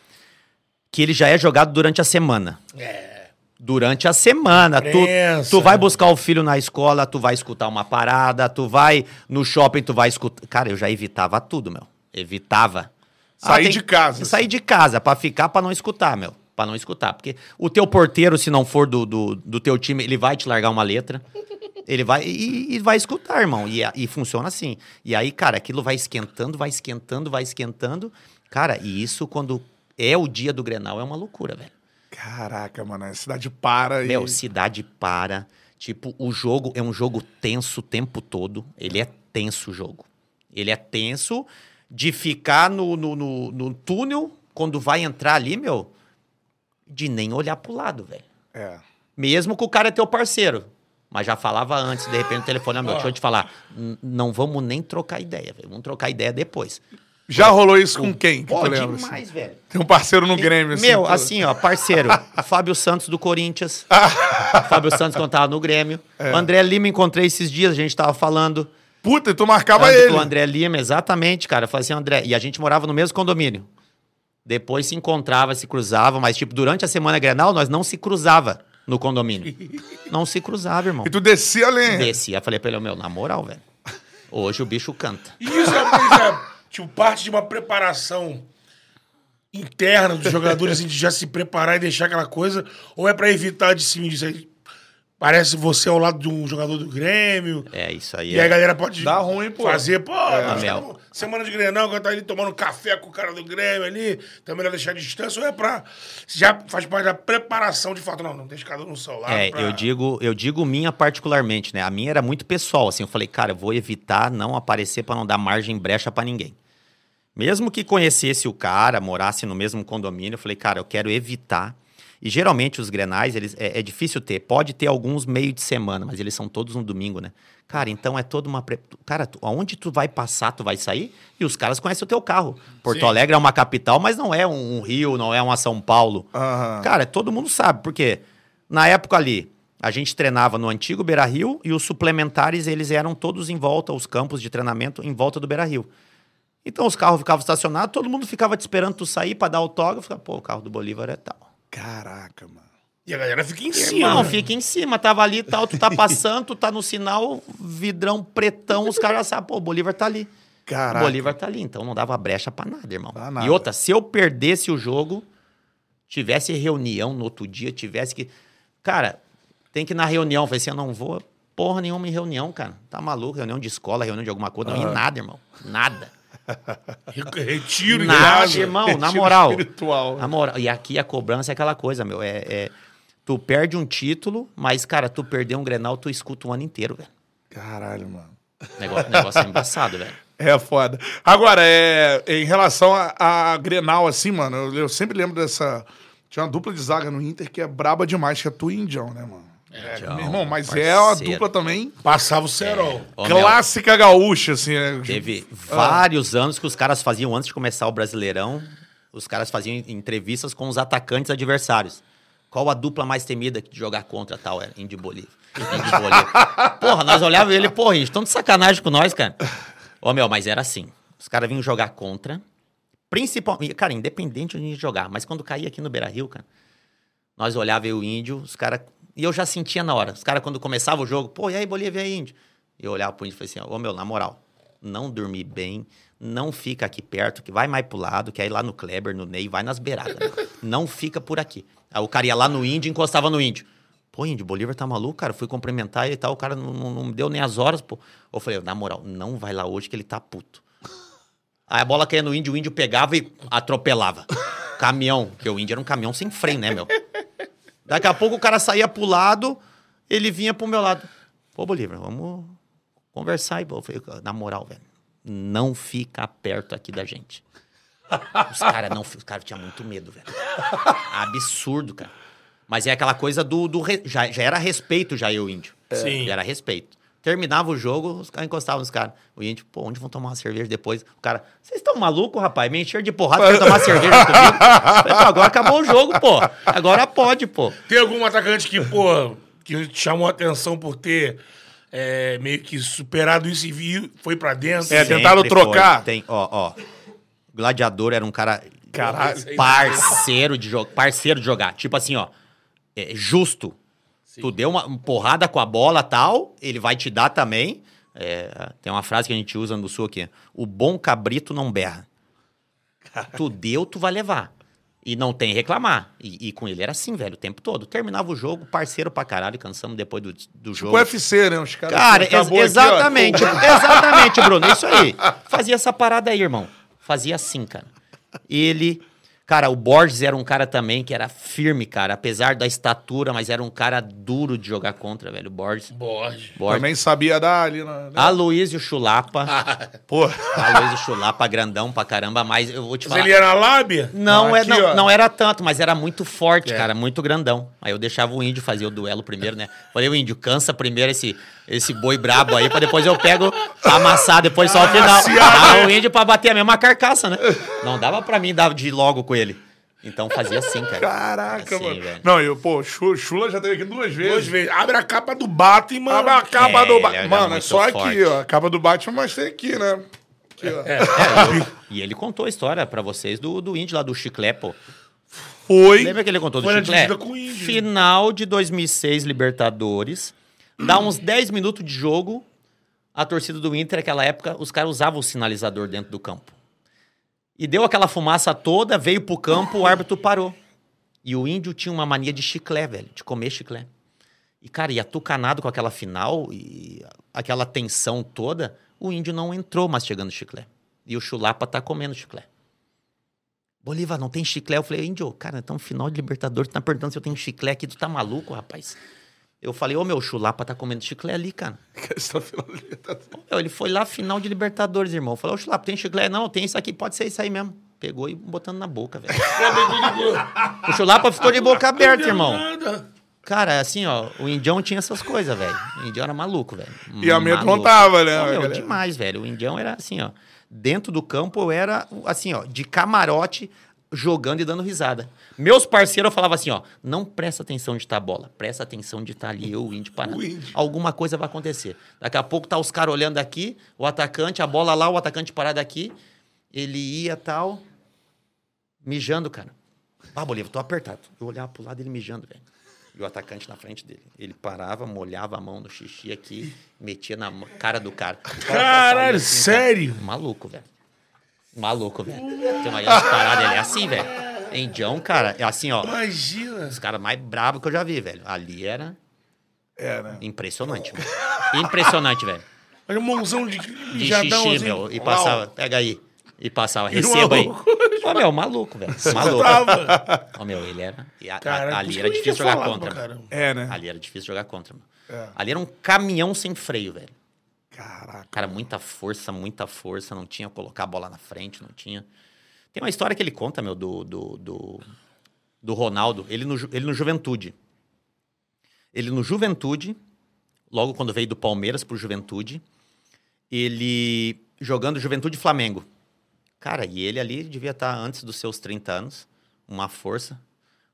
[SPEAKER 3] que ele já é jogado durante a semana.
[SPEAKER 2] É.
[SPEAKER 3] Durante a semana. Tu, tu vai buscar o filho na escola, tu vai escutar uma parada, tu vai no shopping, tu vai escutar. Cara, eu já evitava tudo, meu. Evitava.
[SPEAKER 1] Sair de casa,
[SPEAKER 3] Sair de casa, pra ficar, pra não escutar, meu. Pra não escutar. Porque o teu porteiro, se não for do, do, do teu time, ele vai te largar uma letra. Ele vai e, e vai escutar, irmão. E, e funciona assim. E aí, cara, aquilo vai esquentando, vai esquentando, vai esquentando. Cara, e isso quando é o dia do Grenal é uma loucura, velho.
[SPEAKER 1] Caraca, mano, a cidade para e...
[SPEAKER 3] Meu, cidade para. Tipo, o jogo é um jogo tenso o tempo todo. Ele é tenso o jogo. Ele é tenso de ficar no, no, no, no túnel, quando vai entrar ali, meu, de nem olhar pro lado, velho.
[SPEAKER 1] É.
[SPEAKER 3] Mesmo que o cara é teu parceiro. Mas já falava antes, de repente, o telefone, "Ah, meu, deixa eu te falar. Não vamos nem trocar ideia, velho. Vamos trocar ideia depois.
[SPEAKER 1] Já rolou isso com quem? Que
[SPEAKER 3] Pô,
[SPEAKER 1] lembra, assim?
[SPEAKER 3] demais, velho.
[SPEAKER 1] Tem um parceiro no Grêmio, assim.
[SPEAKER 3] Meu, assim, ó, parceiro. Fábio Santos do Corinthians. Fábio Santos quando tava no Grêmio.
[SPEAKER 1] É.
[SPEAKER 3] O André Lima encontrei esses dias, a gente tava falando.
[SPEAKER 1] Puta, e tu marcava ele.
[SPEAKER 3] O André Lima, exatamente, cara. Eu falei assim, André. E a gente morava no mesmo condomínio. Depois se encontrava, se cruzava, mas, tipo, durante a semana Grenal, nós não se cruzava no condomínio. Não se cruzava, irmão.
[SPEAKER 1] E tu descia a lenha.
[SPEAKER 3] Descia. Falei pra ele, meu, na moral, velho. Hoje o bicho canta.
[SPEAKER 2] Isso é, é, tipo, parte de uma preparação interna dos jogadores, assim, de já se preparar e deixar aquela coisa, ou é pra evitar de disso aí? Parece você ao lado de um jogador do Grêmio.
[SPEAKER 3] É isso aí.
[SPEAKER 2] E aí a
[SPEAKER 3] É.
[SPEAKER 2] galera pode
[SPEAKER 1] Dá ruim, pô.
[SPEAKER 2] fazer, pô, estamos semana de Grenal, quando tá ali tomando café com o cara do Grêmio ali, é melhor deixar a distância, ou é pra. Já faz parte da preparação de fato, não, não deixa cada um no celular.
[SPEAKER 3] É,
[SPEAKER 2] pra-
[SPEAKER 3] eu digo, eu digo minha particularmente, né? A minha era muito pessoal, assim, eu falei, cara, eu vou evitar não aparecer pra não dar margem brecha pra ninguém. Mesmo que conhecesse o cara, morasse no mesmo condomínio, eu falei, cara, eu quero evitar. E geralmente os grenais, eles é, é difícil ter. Pode ter alguns meio de semana, mas eles são todos no domingo, né? Cara, então é toda uma. Pre... Cara, tu, aonde tu vai passar, tu vai sair e os caras conhecem o teu carro. Porto
[SPEAKER 2] Sim.
[SPEAKER 3] Alegre é uma capital, mas não é um, um Rio, não é uma São Paulo.
[SPEAKER 1] Aham.
[SPEAKER 3] Cara, todo mundo sabe, porque na época ali, a gente treinava no antigo Beira Rio e os suplementares, eles eram todos em volta, os campos de treinamento em volta do Beira Rio. Então os carros ficavam estacionados, todo mundo ficava te esperando tu sair pra dar autógrafo. Ficava, Pô, o carro do Bolívar é tal.
[SPEAKER 1] Caraca, mano.
[SPEAKER 2] E a galera fica em cima.
[SPEAKER 3] Não,
[SPEAKER 2] né?
[SPEAKER 3] fica em cima, tava ali e tal, tu tá passando, tu tá no sinal, vidrão pretão, os caras já sabem, pô, o Bolívar tá ali.
[SPEAKER 1] Caraca.
[SPEAKER 3] O Bolívar tá ali, então não dava brecha pra nada, irmão.
[SPEAKER 1] Dá nada.
[SPEAKER 3] E outra, se eu perdesse o jogo, tivesse reunião no outro dia, tivesse que. Cara, tem que ir na reunião. Falei assim, eu não vou porra nenhuma em reunião, cara. Tá maluco? Reunião de escola, reunião de alguma coisa. Não ia em nada, irmão. Nada.
[SPEAKER 2] Re- Retiro casa.
[SPEAKER 3] irmão, na
[SPEAKER 1] Retiro
[SPEAKER 3] moral.
[SPEAKER 1] espiritual.
[SPEAKER 3] Na moral. E aqui a cobrança é aquela coisa, meu. É, é- tu perde um título, mas, cara, tu perder um Grenal, tu escuta um ano inteiro, velho.
[SPEAKER 1] Caralho, mano.
[SPEAKER 3] Negócio, negócio é embaçado, velho.
[SPEAKER 1] É foda. Agora, é, em relação a, a Grenal, assim, mano, eu, eu sempre lembro dessa. Tinha uma dupla de zaga no Inter que é braba demais, que é tu e Indião, né, mano? É, meu irmão, mas é uma
[SPEAKER 3] parceiro.
[SPEAKER 1] dupla também
[SPEAKER 2] Passava o cerol.
[SPEAKER 3] Meu,
[SPEAKER 1] clássica gaúcha, assim, né?
[SPEAKER 3] Teve vários anos que os caras faziam, antes de começar o Brasileirão, os caras faziam entrevistas com os atacantes adversários. Qual a dupla mais temida de jogar contra tal? Era Indy Bolívar. Indy. Porra, nós olhávamos ele, porra, eles estão de sacanagem com nós, cara. Ô, meu, mas era assim. Os caras vinham jogar contra. Principalmente, cara, independente de onde jogar. Mas quando caía aqui no Beira Rio, cara, nós olhávamos o índio, os caras. E eu já sentia na hora. Os caras, quando começava o jogo, pô, e aí, Bolívia, e índio? Eu olhava pro índio e falei assim: ô meu, na moral, não dormir bem, não fica aqui perto, que vai mais pro lado, que aí lá no Kleber, no Ney, vai nas beiradas. né? não fica por aqui. Aí o cara ia lá no índio e encostava no índio. Pô, índio, Bolívar tá maluco, cara. Fui cumprimentar ele e tal, o cara não, não, não me deu nem as horas, pô. Eu falei, na moral, não vai lá hoje que ele tá puto. Aí a bola caía no índio, o índio pegava e atropelava. Caminhão, porque o índio era um caminhão sem freio, né, meu? Daqui a pouco o cara saía pro lado, ele vinha pro meu lado. Pô, Bolívar, vamos conversar aí. Eu falei, na moral, velho, não fica perto aqui da gente. Os caras não, os caras tinham muito medo, velho. Absurdo, cara. Mas é aquela coisa do. do já, já era respeito, já eu, índio.
[SPEAKER 2] Sim.
[SPEAKER 3] Já era respeito. Terminava o jogo, os caras encostavam nos caras. O índio, pô, onde vão tomar uma cerveja depois? O cara, vocês estão malucos, rapaz? Me encheram de porrada, quer tomar cerveja comigo? Falei, agora acabou o jogo, pô. Agora pode, pô.
[SPEAKER 2] Tem algum atacante que, pô, que te chamou a atenção por ter é, meio que superado isso e viu, foi pra dentro?
[SPEAKER 1] É, tentaram
[SPEAKER 3] Sempre
[SPEAKER 1] trocar?
[SPEAKER 3] foi. Tem, ó, ó. Gladiador era um cara
[SPEAKER 1] Caralho.
[SPEAKER 3] parceiro de jogar, parceiro de jogar. Tipo assim, ó. é, justo. Tu deu uma, porrada com a bola tal, ele vai te dar também. É, tem uma frase que a gente usa no sul aqui: o bom cabrito não berra. Tu deu, tu vai levar. E não tem reclamar. E, e com ele era assim, velho, o tempo todo. Terminava o jogo, parceiro pra caralho, cansamos depois do, do jogo.
[SPEAKER 1] O UFC, né? Os caras.
[SPEAKER 3] Cara, ex-
[SPEAKER 1] acabou aqui,
[SPEAKER 3] exatamente, exatamente, Bruno, isso aí. Fazia essa parada aí, irmão. Fazia assim, cara. Ele, cara, o Borges era um cara também que era firme, cara, apesar da estatura, mas era um cara duro de jogar contra, velho, o Borges.
[SPEAKER 2] Borges.
[SPEAKER 3] Borges.
[SPEAKER 1] Também sabia dar ali na. né?
[SPEAKER 3] Aloysio Chulapa.
[SPEAKER 1] Pô.
[SPEAKER 3] Aloysio Chulapa, grandão pra caramba, mas eu vou te
[SPEAKER 2] Mas
[SPEAKER 3] falar.
[SPEAKER 2] ele era lábia?
[SPEAKER 3] Não,
[SPEAKER 1] Não,
[SPEAKER 3] é,
[SPEAKER 1] aqui,
[SPEAKER 3] não, não era tanto, mas era muito forte,
[SPEAKER 2] É.
[SPEAKER 3] cara, muito grandão. Aí eu deixava o índio fazer o duelo primeiro, né? Falei, o índio, cansa primeiro esse, esse boi brabo aí, pra depois eu pego pra amassar depois só o final. Dava o índio pra bater a mesma carcaça, né? Não dava pra mim dar de logo com ele. Então fazia assim, cara.
[SPEAKER 1] Caraca,
[SPEAKER 3] Assim,
[SPEAKER 1] mano.
[SPEAKER 3] velho.
[SPEAKER 1] Não, eu, pô, Chu- Chula já teve aqui duas vezes.
[SPEAKER 2] Duas vezes. Abre a capa do Batman.
[SPEAKER 1] Abre a capa
[SPEAKER 3] É,
[SPEAKER 1] do Batman.
[SPEAKER 3] era
[SPEAKER 1] Mano, é só
[SPEAKER 3] forte.
[SPEAKER 1] aqui, ó. A capa do Batman, mas tem aqui, né? Aqui, ó.
[SPEAKER 3] É, eu- e ele contou a história pra vocês do, do índio lá do Chiclé, pô.
[SPEAKER 1] Foi.
[SPEAKER 3] Lembra que ele contou do
[SPEAKER 2] Foi dívida com o índio.
[SPEAKER 3] Final de 2006, Libertadores. Dá uns 10 minutos de jogo. A torcida do Inter, naquela época, os caras usavam o sinalizador dentro do campo. E deu aquela fumaça toda, veio pro campo, o árbitro parou. E o índio tinha uma mania de chiclé, velho, de comer chiclé. E, cara, e atucanado com aquela final e aquela tensão toda, o índio não entrou mastigando chiclé. E o chulapa tá comendo chiclé. Bolívar, não tem chiclé? Eu falei, índio, cara, então final de Libertadores, tu tá perguntando se eu tenho chiclé aqui, tu tá maluco, rapaz? Eu falei, ô meu, chulapa tá comendo chiclé ali, cara.
[SPEAKER 1] Essa final de Libertadores.
[SPEAKER 3] Meu, ele foi lá, final de Libertadores, irmão. Falou, ô chulapa, tem chiclé? Não, tem isso aqui, pode ser isso aí mesmo. Pegou e botando na boca, velho. o chulapa ficou de boca aberta, irmão.
[SPEAKER 2] Nada.
[SPEAKER 3] Cara, assim, ó, o indião tinha essas coisas, velho. O indião era maluco, velho.
[SPEAKER 1] E amedrontava, né,
[SPEAKER 3] Ô,
[SPEAKER 1] a
[SPEAKER 3] meu,
[SPEAKER 1] galera?
[SPEAKER 3] demais, velho. O indião era assim, ó. Dentro do campo eu era, assim, ó, de camarote, jogando e dando risada. Meus parceiros falavam assim, ó, não presta atenção de estar a bola, presta atenção de estar ali, eu, o índio parado.
[SPEAKER 2] O índio.
[SPEAKER 3] Alguma coisa vai acontecer. Daqui a pouco tá os caras olhando aqui, o atacante, a bola lá, o atacante parado aqui, ele ia tal, mijando, cara. Ah, Bolívar, tô apertado. Eu olhava pro lado ele mijando, velho. E o atacante na frente dele. Ele parava, molhava a mão no xixi aqui, metia na cara do cara. Cara
[SPEAKER 2] Caralho,
[SPEAKER 3] assim, cara.
[SPEAKER 2] sério?
[SPEAKER 3] Maluco, velho. Maluco, velho. Tem uma as paradas, ele é assim, velho. Indião, cara, é assim, ó.
[SPEAKER 2] Imagina.
[SPEAKER 3] Os caras mais bravos que eu já vi, velho. Ali era
[SPEAKER 1] né?
[SPEAKER 3] impressionante, mano. Impressionante, velho.
[SPEAKER 2] Olha um mãozão de
[SPEAKER 3] De xixi,
[SPEAKER 2] assim.
[SPEAKER 3] meu. E
[SPEAKER 2] Uau.
[SPEAKER 3] passava, pega aí. E passava, receba aí. Ô, meu, maluco, velho. Maluco. Ó, meu, ele era. a- a-
[SPEAKER 2] Cara, por
[SPEAKER 3] ali era difícil jogar
[SPEAKER 2] falar
[SPEAKER 3] contra. mano.
[SPEAKER 1] É, né?
[SPEAKER 3] Ali era difícil jogar contra, mano.
[SPEAKER 1] É.
[SPEAKER 3] Ali era um caminhão sem freio, velho.
[SPEAKER 1] Caraca.
[SPEAKER 3] Cara, muita força, muita força. Não tinha colocar a bola na frente, não tinha. Tem uma história que ele conta, meu, do, do, do, do Ronaldo. Ele no, ele no Juventude. Ele no Juventude, logo quando veio do Palmeiras pro Juventude, ele jogando Juventude Flamengo. Cara, e ele ali devia estar antes dos seus 30 anos, uma força.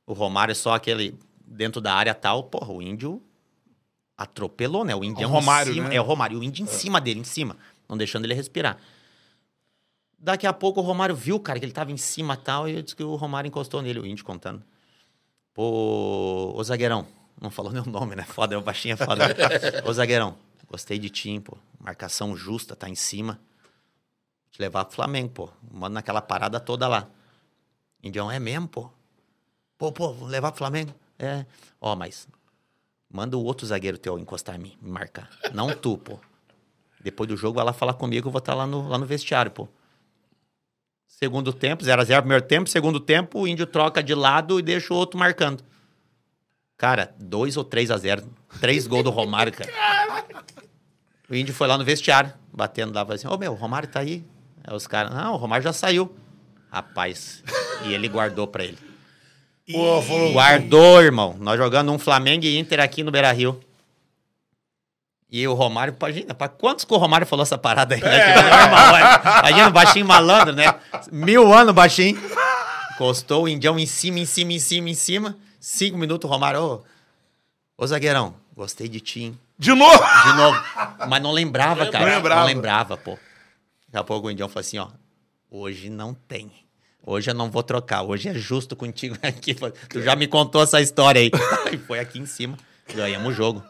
[SPEAKER 3] O Romário é só aquele dentro da área tal. Porra, o índio atropelou, né? O índio
[SPEAKER 1] O Romário,
[SPEAKER 3] em cima,
[SPEAKER 1] né?
[SPEAKER 3] É o Romário, o índio em cima dele, em cima, não deixando ele respirar. Daqui a pouco o Romário viu, cara, que ele tava em cima e tal, e disse que o Romário encostou nele, o índio contando. Pô, ô zagueirão, não falou nem o nome, né? Foda, o baixinho é foda. ô zagueirão, gostei de ti, pô. Marcação justa, tá em cima. Te levar pro Flamengo, pô. Manda naquela parada toda lá. Indião, é mesmo, pô? Pô, pô, vou levar pro Flamengo? É. Ó, mas manda o outro zagueiro teu encostar em mim, me marcar. Não tu, pô. Depois do jogo, vai lá falar comigo, eu vou estar lá no, lá no vestiário, pô. Segundo tempo, 0x0 primeiro tempo. Segundo tempo, o índio troca de lado e deixa o outro marcando. Cara, 2 ou 3 a 0 Três gols do Romário, cara. O índio foi lá no vestiário, batendo lá, falou assim, ô meu, o Romário tá aí. Aí os caras, não, o Romário já saiu. Rapaz, e ele guardou pra ele.
[SPEAKER 2] Pô, falou.
[SPEAKER 3] Guardou, irmão. Nós jogando um Flamengo e Inter aqui no Beira-Rio. E o Romário, imagina, pra quantos que o Romário falou essa parada aí, né? Que não é normal? Imagina o baixinho malandro, né? Mil anos baixinho. Encostou o indião em cima, em cima, em cima, em cima. Cinco minutos, o Romário, ô, ô zagueirão, gostei de ti, hein?
[SPEAKER 1] De novo!
[SPEAKER 3] De novo. Mas não lembrava, cara.
[SPEAKER 1] lembrava.
[SPEAKER 3] Não lembrava, pô. Daqui a pouco o indião falou assim, ó. Hoje não tem. Hoje eu não vou trocar, hoje é justo contigo aqui. Tu já me contou essa história aí. E foi aqui em cima. Ganhamos o jogo.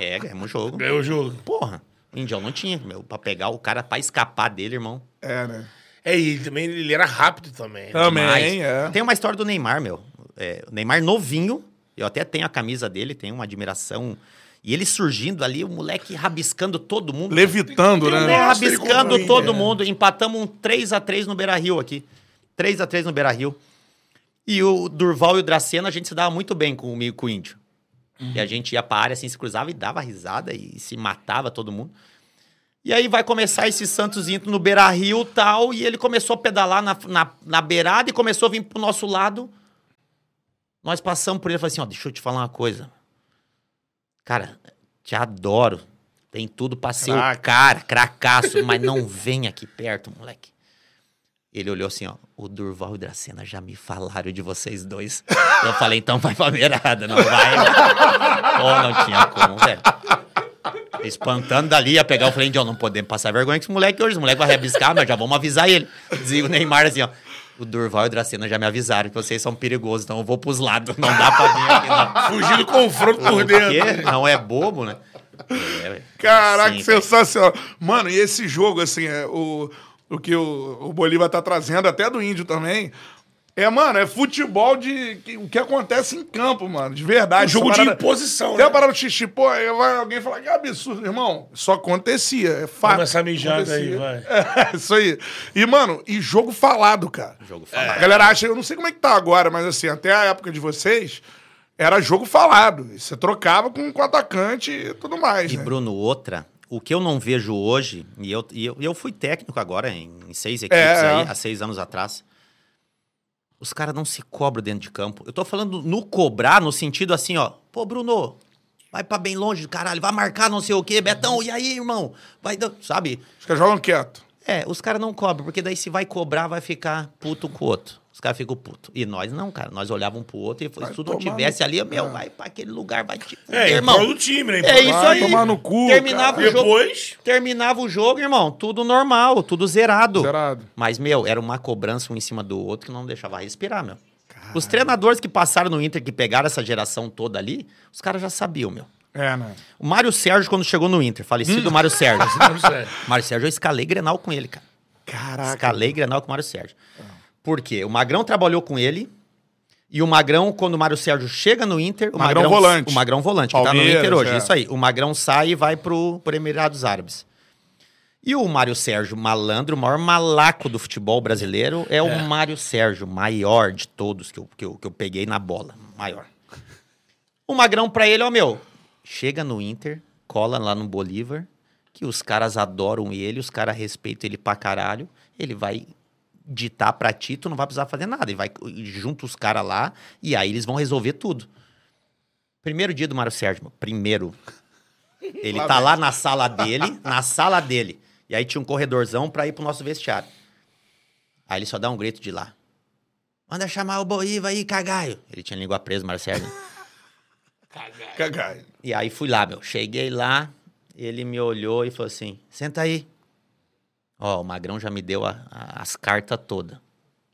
[SPEAKER 3] É, ganhamos o jogo.
[SPEAKER 2] Ganhou o jogo.
[SPEAKER 3] Porra, o Indião não tinha, meu, pra pegar o cara pra escapar dele, irmão.
[SPEAKER 1] É, né?
[SPEAKER 2] É, e ele também ele era rápido também.
[SPEAKER 1] Também, é.
[SPEAKER 3] Tem uma história do Neymar, meu. É, o Neymar novinho, eu até tenho a camisa dele, tenho uma admiração. E ele surgindo ali, o moleque rabiscando todo mundo.
[SPEAKER 1] Levitando, né?
[SPEAKER 3] É,
[SPEAKER 2] Nossa,
[SPEAKER 3] rabiscando todo mundo. Empatamos um 3x3 no Beira Rio aqui. 3x3 no Beira Rio. E o Durval e o Dracena, a gente se dava muito bem comigo com o Índio. E a gente ia pra área, assim, se cruzava e dava risada e se matava todo mundo. E aí vai começar esse Santos indo no Beira Rio e tal. E ele começou a pedalar na, na, na beirada e começou a vir pro nosso lado. Nós passamos por ele e falei assim: ó, deixa eu te falar uma coisa. Cara, te adoro. Tem tudo pra ser o
[SPEAKER 1] Craque.
[SPEAKER 3] cara, cracaço, mas não vem aqui perto, moleque. Ele olhou assim, ó, o Durval e o Dracena já me falaram de vocês dois. Eu falei, então vai pra beirada, não vai. Pô, não tinha como, velho. Espantando dali, ia pegar, eu falei, Indião, não podemos passar vergonha com esse moleque hoje. Esse moleque vai rebiscar, mas já vamos avisar ele. Dizia o Neymar assim, ó. O Durval e o Dracena já me avisaram que vocês são perigosos, então eu vou pros lados. Não dá pra vir aqui, não.
[SPEAKER 2] Fugir do confronto por dentro.
[SPEAKER 3] Não é bobo, né? É,
[SPEAKER 1] Caraca,
[SPEAKER 3] sim, velho.
[SPEAKER 1] sensacional. Mano, e esse jogo, assim, é o, o que o, o Bolívar tá trazendo, até do Índio também. É, mano, é futebol de. que- O que acontece em campo, mano. De verdade.
[SPEAKER 2] Um jogo
[SPEAKER 1] Essa
[SPEAKER 2] de
[SPEAKER 1] parada-
[SPEAKER 2] imposição,
[SPEAKER 1] Tem
[SPEAKER 2] né?
[SPEAKER 1] a parada do xixi, pô, aí vai alguém falar que absurdo, irmão. Isso acontecia, é fato.
[SPEAKER 2] Toma essa mijada aí, vai.
[SPEAKER 1] É, isso aí. E, mano, e jogo falado, cara.
[SPEAKER 3] Jogo
[SPEAKER 1] A
[SPEAKER 3] falado.
[SPEAKER 1] galera acha, eu não sei como é que tá agora, mas assim, até a época de vocês, era jogo falado. Você trocava com, com o atacante e tudo mais.
[SPEAKER 3] E,
[SPEAKER 1] né?
[SPEAKER 3] Bruno, outra, o que eu não vejo hoje, e eu, e eu, eu fui técnico agora em, em seis equipes
[SPEAKER 1] É,
[SPEAKER 3] aí,
[SPEAKER 1] é.
[SPEAKER 3] há seis anos atrás. Os caras não se cobram dentro de campo. Eu tô falando no cobrar, no sentido assim, ó. Pô, Bruno, vai pra bem longe, caralho, vai marcar não sei o quê, Betão, e aí, irmão? Vai, sabe?
[SPEAKER 1] Os caras jogam quieto.
[SPEAKER 3] É, os caras não cobram, porque daí se vai cobrar, vai ficar puto com o outro. Os caras ficam putos. E nós não, cara. Nós olhávamos um pro outro e
[SPEAKER 1] Vai
[SPEAKER 3] se tudo não tivesse
[SPEAKER 1] no-
[SPEAKER 3] ali, meu,
[SPEAKER 1] É.
[SPEAKER 3] vai pra aquele lugar, vai te
[SPEAKER 2] É,
[SPEAKER 3] irmão.
[SPEAKER 2] do time, né?
[SPEAKER 3] É isso aí.
[SPEAKER 1] tomar no cu,
[SPEAKER 3] Terminava
[SPEAKER 1] cara.
[SPEAKER 3] o jogo.
[SPEAKER 2] Depois,
[SPEAKER 3] Terminava o jogo, irmão, tudo normal, tudo zerado.
[SPEAKER 1] Zerado.
[SPEAKER 3] Mas, meu, era uma cobrança um em cima do outro que não deixava respirar, meu. Os treinadores que passaram no Inter, que pegaram essa geração toda ali, os caras já sabiam, meu.
[SPEAKER 1] É, né?
[SPEAKER 3] O Mário Sérgio, quando chegou no Inter,
[SPEAKER 1] Hum.
[SPEAKER 3] falecido Mário Sérgio. Mário Sérgio, eu escalei Grenal com ele, cara.
[SPEAKER 1] Caraca.
[SPEAKER 3] Escalei Grenal com o Mário Sérgio. Por quê? O Magrão trabalhou com ele. E o Magrão, quando o Mário Sérgio chega no Inter. O
[SPEAKER 1] Magrão volante.
[SPEAKER 3] O Magrão volante, que tá no
[SPEAKER 1] Palmeiras,
[SPEAKER 3] Inter hoje.
[SPEAKER 1] é.
[SPEAKER 3] Isso aí. O Magrão sai e vai pro, pro Emirados Árabes. E o Mário Sérgio, malandro, o maior malaco do futebol brasileiro, é, o Mário Sérgio, maior de todos que eu, que, eu, que eu peguei na bola. Maior. O Magrão pra ele, ó, meu, chega no Inter, cola lá no Bolívar, que os caras adoram ele, os caras respeitam ele pra caralho, ele vai ditar pra ti, tu não vai precisar fazer nada, ele vai junto os caras lá, e aí eles vão resolver tudo. Primeiro dia do Mário Sérgio, meu, primeiro. Ele tá lá na sala dele, na sala dele, e aí tinha um corredorzão pra ir pro nosso vestiário. Aí ele só dá um grito de lá. Manda chamar o Bolívar aí, cagaio. Ele tinha língua presa, Mário Sérgio.
[SPEAKER 1] Cagai.
[SPEAKER 3] E aí fui lá, meu. Cheguei lá, ele me olhou e falou assim: senta aí. Ó, o Magrão já me deu a- a- as cartas todas.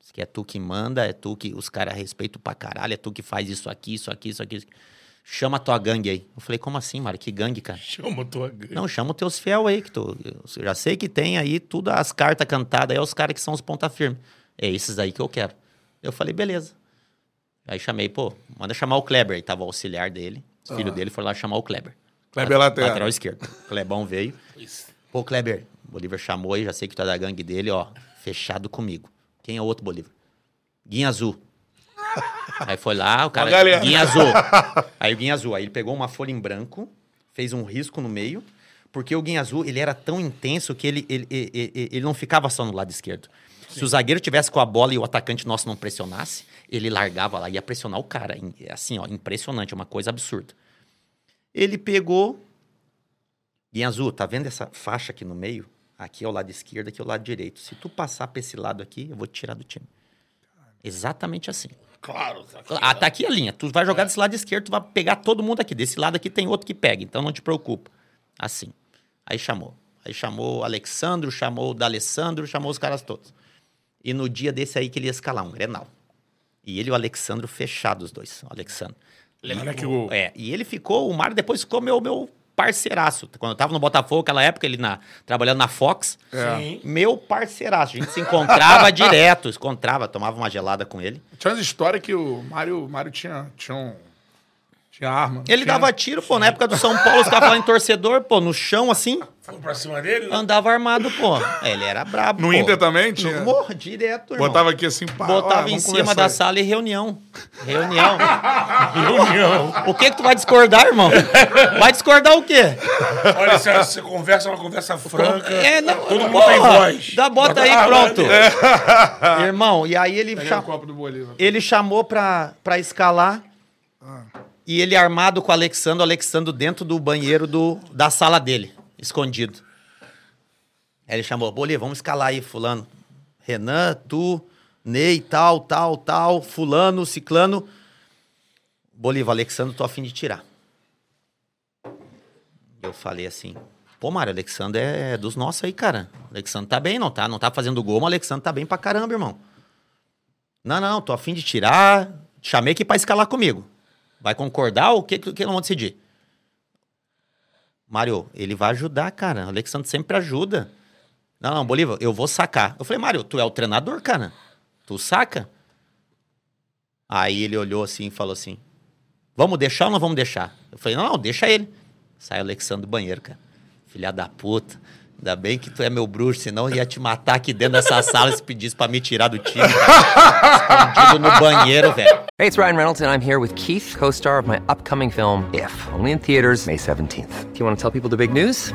[SPEAKER 3] Diz que é tu que manda, é tu que os caras respeitam pra caralho, é tu que faz isso aqui, isso aqui, isso aqui. isso aqui. Chama a tua gangue aí. Eu falei, como assim, Mário? Que gangue, cara?
[SPEAKER 2] Chama a tua gangue.
[SPEAKER 3] Não, chama os teus fiel aí, que tu, eu já sei que tem aí tudo as cartas cantadas, aí é os caras que são os ponta firme. É esses aí que eu quero. Eu falei, beleza. Aí chamei, pô, manda chamar o Kleber. Aí tava o auxiliar dele, os filhos dele foram lá chamar o Kleber.
[SPEAKER 1] Kleber
[SPEAKER 3] Lat-
[SPEAKER 1] lateral.
[SPEAKER 3] Lateral esquerdo. O Clebão veio. Pô, Kleber, Bolívar chamou aí, já sei que tu é da gangue dele, ó, fechado comigo. Quem é o outro Bolívar? Guinha Azul. Aí foi lá, o cara. Guinha Azul. Aí o Guinha Azul. Aí ele pegou uma folha em branco, fez um risco no meio, porque o Guinha Azul, ele era tão intenso que ele, ele, ele, ele- não ficava só no lado esquerdo. Se o zagueiro tivesse com a bola e o atacante nosso não pressionasse, ele largava lá, ia pressionar o cara. Em- Assim, ó, impressionante, é uma coisa absurda. Ele pegou. Guinha Azul, tá vendo essa faixa aqui no meio? Aqui é o lado esquerdo, aqui é o lado direito. Se tu passar pra esse lado aqui, eu vou te tirar do time. Exatamente assim.
[SPEAKER 2] Claro. Tá aqui,
[SPEAKER 3] Ah, tá aqui a linha. Tu vai jogar desse lado esquerdo, tu vai pegar todo mundo aqui. Desse lado aqui tem outro que pega, então não te preocupa. Assim. Aí chamou. Aí chamou o Alexandro, chamou o D'Alessandro, chamou os caras todos. E no dia desse aí que ele ia escalar, um Grenal. E ele e o Alexandro fechados, os dois. O Alexandro.
[SPEAKER 1] Olha que o...
[SPEAKER 3] É, e ele ficou, o Mário depois ficou meu, meu parceiraço. Quando eu tava no Botafogo, aquela época, ele na, trabalhando na Fox,
[SPEAKER 2] Sim.
[SPEAKER 3] meu parceiraço. A gente se encontrava direto, se encontrava, tomava uma gelada com ele.
[SPEAKER 1] Tinha umas histórias que o Mário, Mário tinha, tinha, um, tinha arma.
[SPEAKER 3] Ele
[SPEAKER 1] tinha...
[SPEAKER 3] dava tiro, pô, na época do São Paulo, os caras falavam em torcedor, pô, no chão assim,
[SPEAKER 2] Foi pra cima dele? né?
[SPEAKER 3] andava armado, pô. É, Ele era brabo,
[SPEAKER 1] No
[SPEAKER 3] pô.
[SPEAKER 1] Inter também tinha?
[SPEAKER 3] No, morro, direto, irmão.
[SPEAKER 1] Botava aqui assim, pá,
[SPEAKER 3] Botava
[SPEAKER 1] ó,
[SPEAKER 3] em cima da
[SPEAKER 1] aí.
[SPEAKER 3] sala e reunião. Reunião.
[SPEAKER 2] Reunião.
[SPEAKER 3] o que que tu vai discordar, irmão? Vai discordar o quê?
[SPEAKER 2] Olha, você, você conversa uma conversa franca.
[SPEAKER 3] É, não,
[SPEAKER 2] Todo mundo
[SPEAKER 3] porra,
[SPEAKER 2] tem voz.
[SPEAKER 3] Dá bota aí,
[SPEAKER 2] Ah,
[SPEAKER 3] pronto.
[SPEAKER 2] né?
[SPEAKER 3] Irmão, e aí ele,
[SPEAKER 1] Pega
[SPEAKER 3] cha-
[SPEAKER 1] o copo do Bolívar.
[SPEAKER 3] ele chamou pra, pra escalar e ele armado com o Alexandre, o Alexandre dentro do banheiro do, da sala dele, escondido. Aí ele chamou, Bolívar, vamos escalar aí, fulano. Renan, tu, Ney, tal, tal, tal, fulano, ciclano. Bolívar, Alexandre, tô a fim de tirar. Eu falei assim, pô, Mário, Alexandre é dos nossos aí, cara. Alexandre tá bem, não tá? Não tá fazendo gol, mas Alexandre tá bem pra caramba, irmão. Não, não, tô a fim de tirar. Chamei aqui pra escalar comigo. Vai concordar ou o que, que, nós vamos decidir? Mário, ele vai ajudar, cara. O Alexandre sempre ajuda. Não, não, Bolívar, eu vou sacar. Eu falei, Mário, tu é o treinador, cara. Tu saca? Aí ele olhou assim e falou assim: Vamos deixar ou não vamos deixar? Eu falei, não, não, deixa ele. Sai o Alexandre do banheiro, cara. Filha da puta. Ainda bem que tu é meu bruxo, senão eu ia te matar aqui dentro dessa sala se pedisse pra me tirar do time. Escondido no banheiro, velho.
[SPEAKER 4] Hey, it's Ryan Reynolds, and I'm here with Keith, co star of my upcoming film, If, only in theaters, May 17th. Do you want to tell people the big news?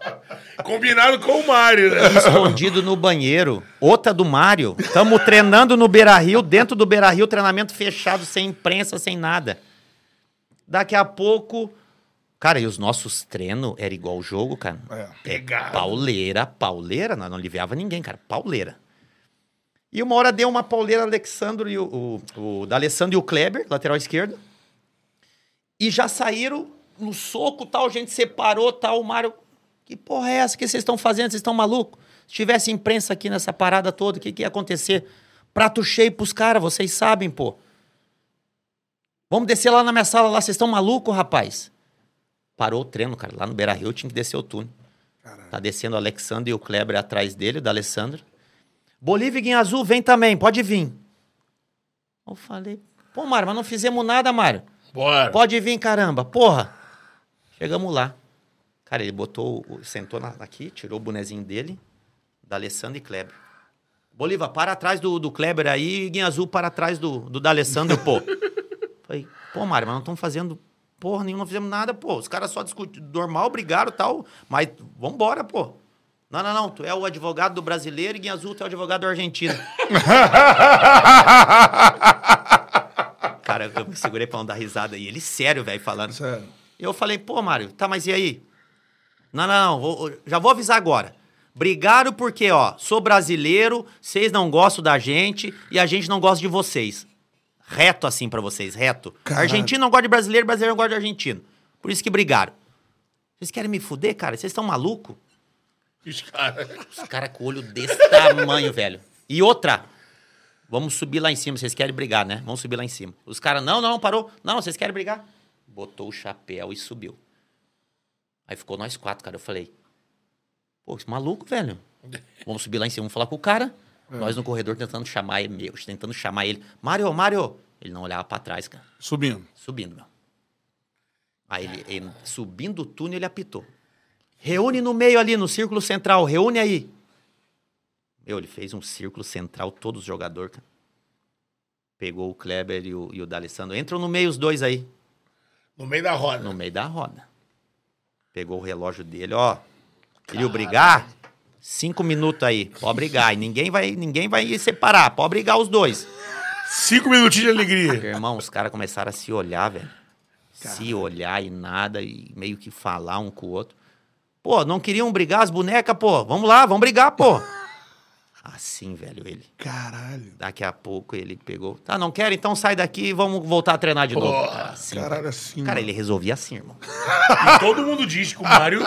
[SPEAKER 2] Combinado com o Mário, né?
[SPEAKER 3] Escondido no banheiro. Outra do Mário. Tamo treinando no Beira Rio, dentro do Beira Rio, treinamento fechado, sem imprensa, sem nada. Daqui a pouco. Cara, e os nossos treinos era igual o jogo, cara.
[SPEAKER 1] É.
[SPEAKER 2] Pegado.
[SPEAKER 3] Pauleira, pauleira, nós não aliviava ninguém, cara. Pauleira. E uma hora deu uma pauleira Alexandro e o, o, o da Alessandro e o Kleber, lateral esquerdo. E já saíram no soco, tal, a gente separou, tal, o Mário. Que porra é essa que vocês estão fazendo? Vocês estão malucos? Se tivesse imprensa aqui nessa parada toda, o que, que ia acontecer? Prato cheio pros caras, vocês sabem, pô. Vamos descer lá na minha sala lá, vocês estão malucos, rapaz? Parou o treino, cara. Lá no Beira Rio tinha que descer o túnel. Tá descendo o Alexandre e o Kleber atrás dele, o da Alessandro. Bolívia e Guinha Azul, vem também, pode vir. Eu falei, pô, Mário, mas não fizemos nada, Mário.
[SPEAKER 2] Bora.
[SPEAKER 3] Pode vir, caramba. Porra. Chegamos lá. Cara, ele botou, sentou na- aqui, tirou o bonezinho dele, da Alessandro e Kleber. Bolívar, para atrás do, do Kleber aí, e Guinha Azul para atrás do, do da Alessandro, pô. Falei, pô, Mário, mas não estamos fazendo porra nenhuma, não fizemos nada, pô. Os caras só discutiram, normal, brigaram e tal, mas vambora, pô. Não, não, não, tu é o advogado do brasileiro e Guinha Azul, tu é o advogado do argentino. Cara, eu me segurei pra não dar risada. E ele sério, velho, falando.
[SPEAKER 1] Sério.
[SPEAKER 3] Eu falei, pô, Mário, tá, mas e aí? Não, não, não, vou- já vou avisar agora. Brigaram porque, ó, sou brasileiro, vocês não gostam da gente e a gente não gosta de vocês. Reto assim pra vocês, reto.
[SPEAKER 1] Caralho.
[SPEAKER 3] Argentino não gosta de brasileiro, brasileiro não gosta de argentino. Por isso que brigaram. Vocês querem me fuder, cara? Vocês estão malucos?
[SPEAKER 2] Os caras.
[SPEAKER 3] Os caras com o olho desse tamanho, velho. E outra. Vamos subir lá em cima. Vocês querem brigar, né? Vamos subir lá em cima. Os caras, não, não, parou. Não, vocês querem brigar? Botou o chapéu e subiu. Aí ficou nós quatro, cara. Eu falei, pô, esse maluco, velho. Vamos subir lá em cima, vamos falar com o cara. Nós no corredor tentando chamar ele, meu, tentando chamar ele. Mário, Mário. Ele não olhava pra trás, cara.
[SPEAKER 1] Subindo.
[SPEAKER 3] Subindo, meu. Aí ele, ele- subindo o túnel, ele apitou. Reúne no meio ali, no círculo central, reúne aí. Meu, ele fez um círculo central, todos os jogadores, cara. Pegou o Kleber e o, e o D'Alessandro. Entram no meio os dois aí,
[SPEAKER 2] No meio da roda.
[SPEAKER 3] no meio da roda. Pegou o relógio dele, ó. Queria brigar? Cinco minutos aí, pode brigar. E ninguém vai, ninguém vai separar, pode brigar os dois.
[SPEAKER 2] Cinco minutinhos de alegria.
[SPEAKER 3] Irmão, os caras começaram a se olhar, velho. Se olhar e nada, e meio que falar um com o outro. Pô, não queriam brigar as bonecas, pô? Vamos lá, vamos brigar, pô. Assim, velho, ele.
[SPEAKER 1] Caralho.
[SPEAKER 3] Daqui a pouco ele pegou. Tá, não quer? Então sai daqui e vamos voltar a treinar de novo. Assim,
[SPEAKER 1] Caralho, assim.
[SPEAKER 3] Cara,
[SPEAKER 1] mano.
[SPEAKER 3] ele resolvia assim, irmão.
[SPEAKER 2] E todo mundo diz que o Mário.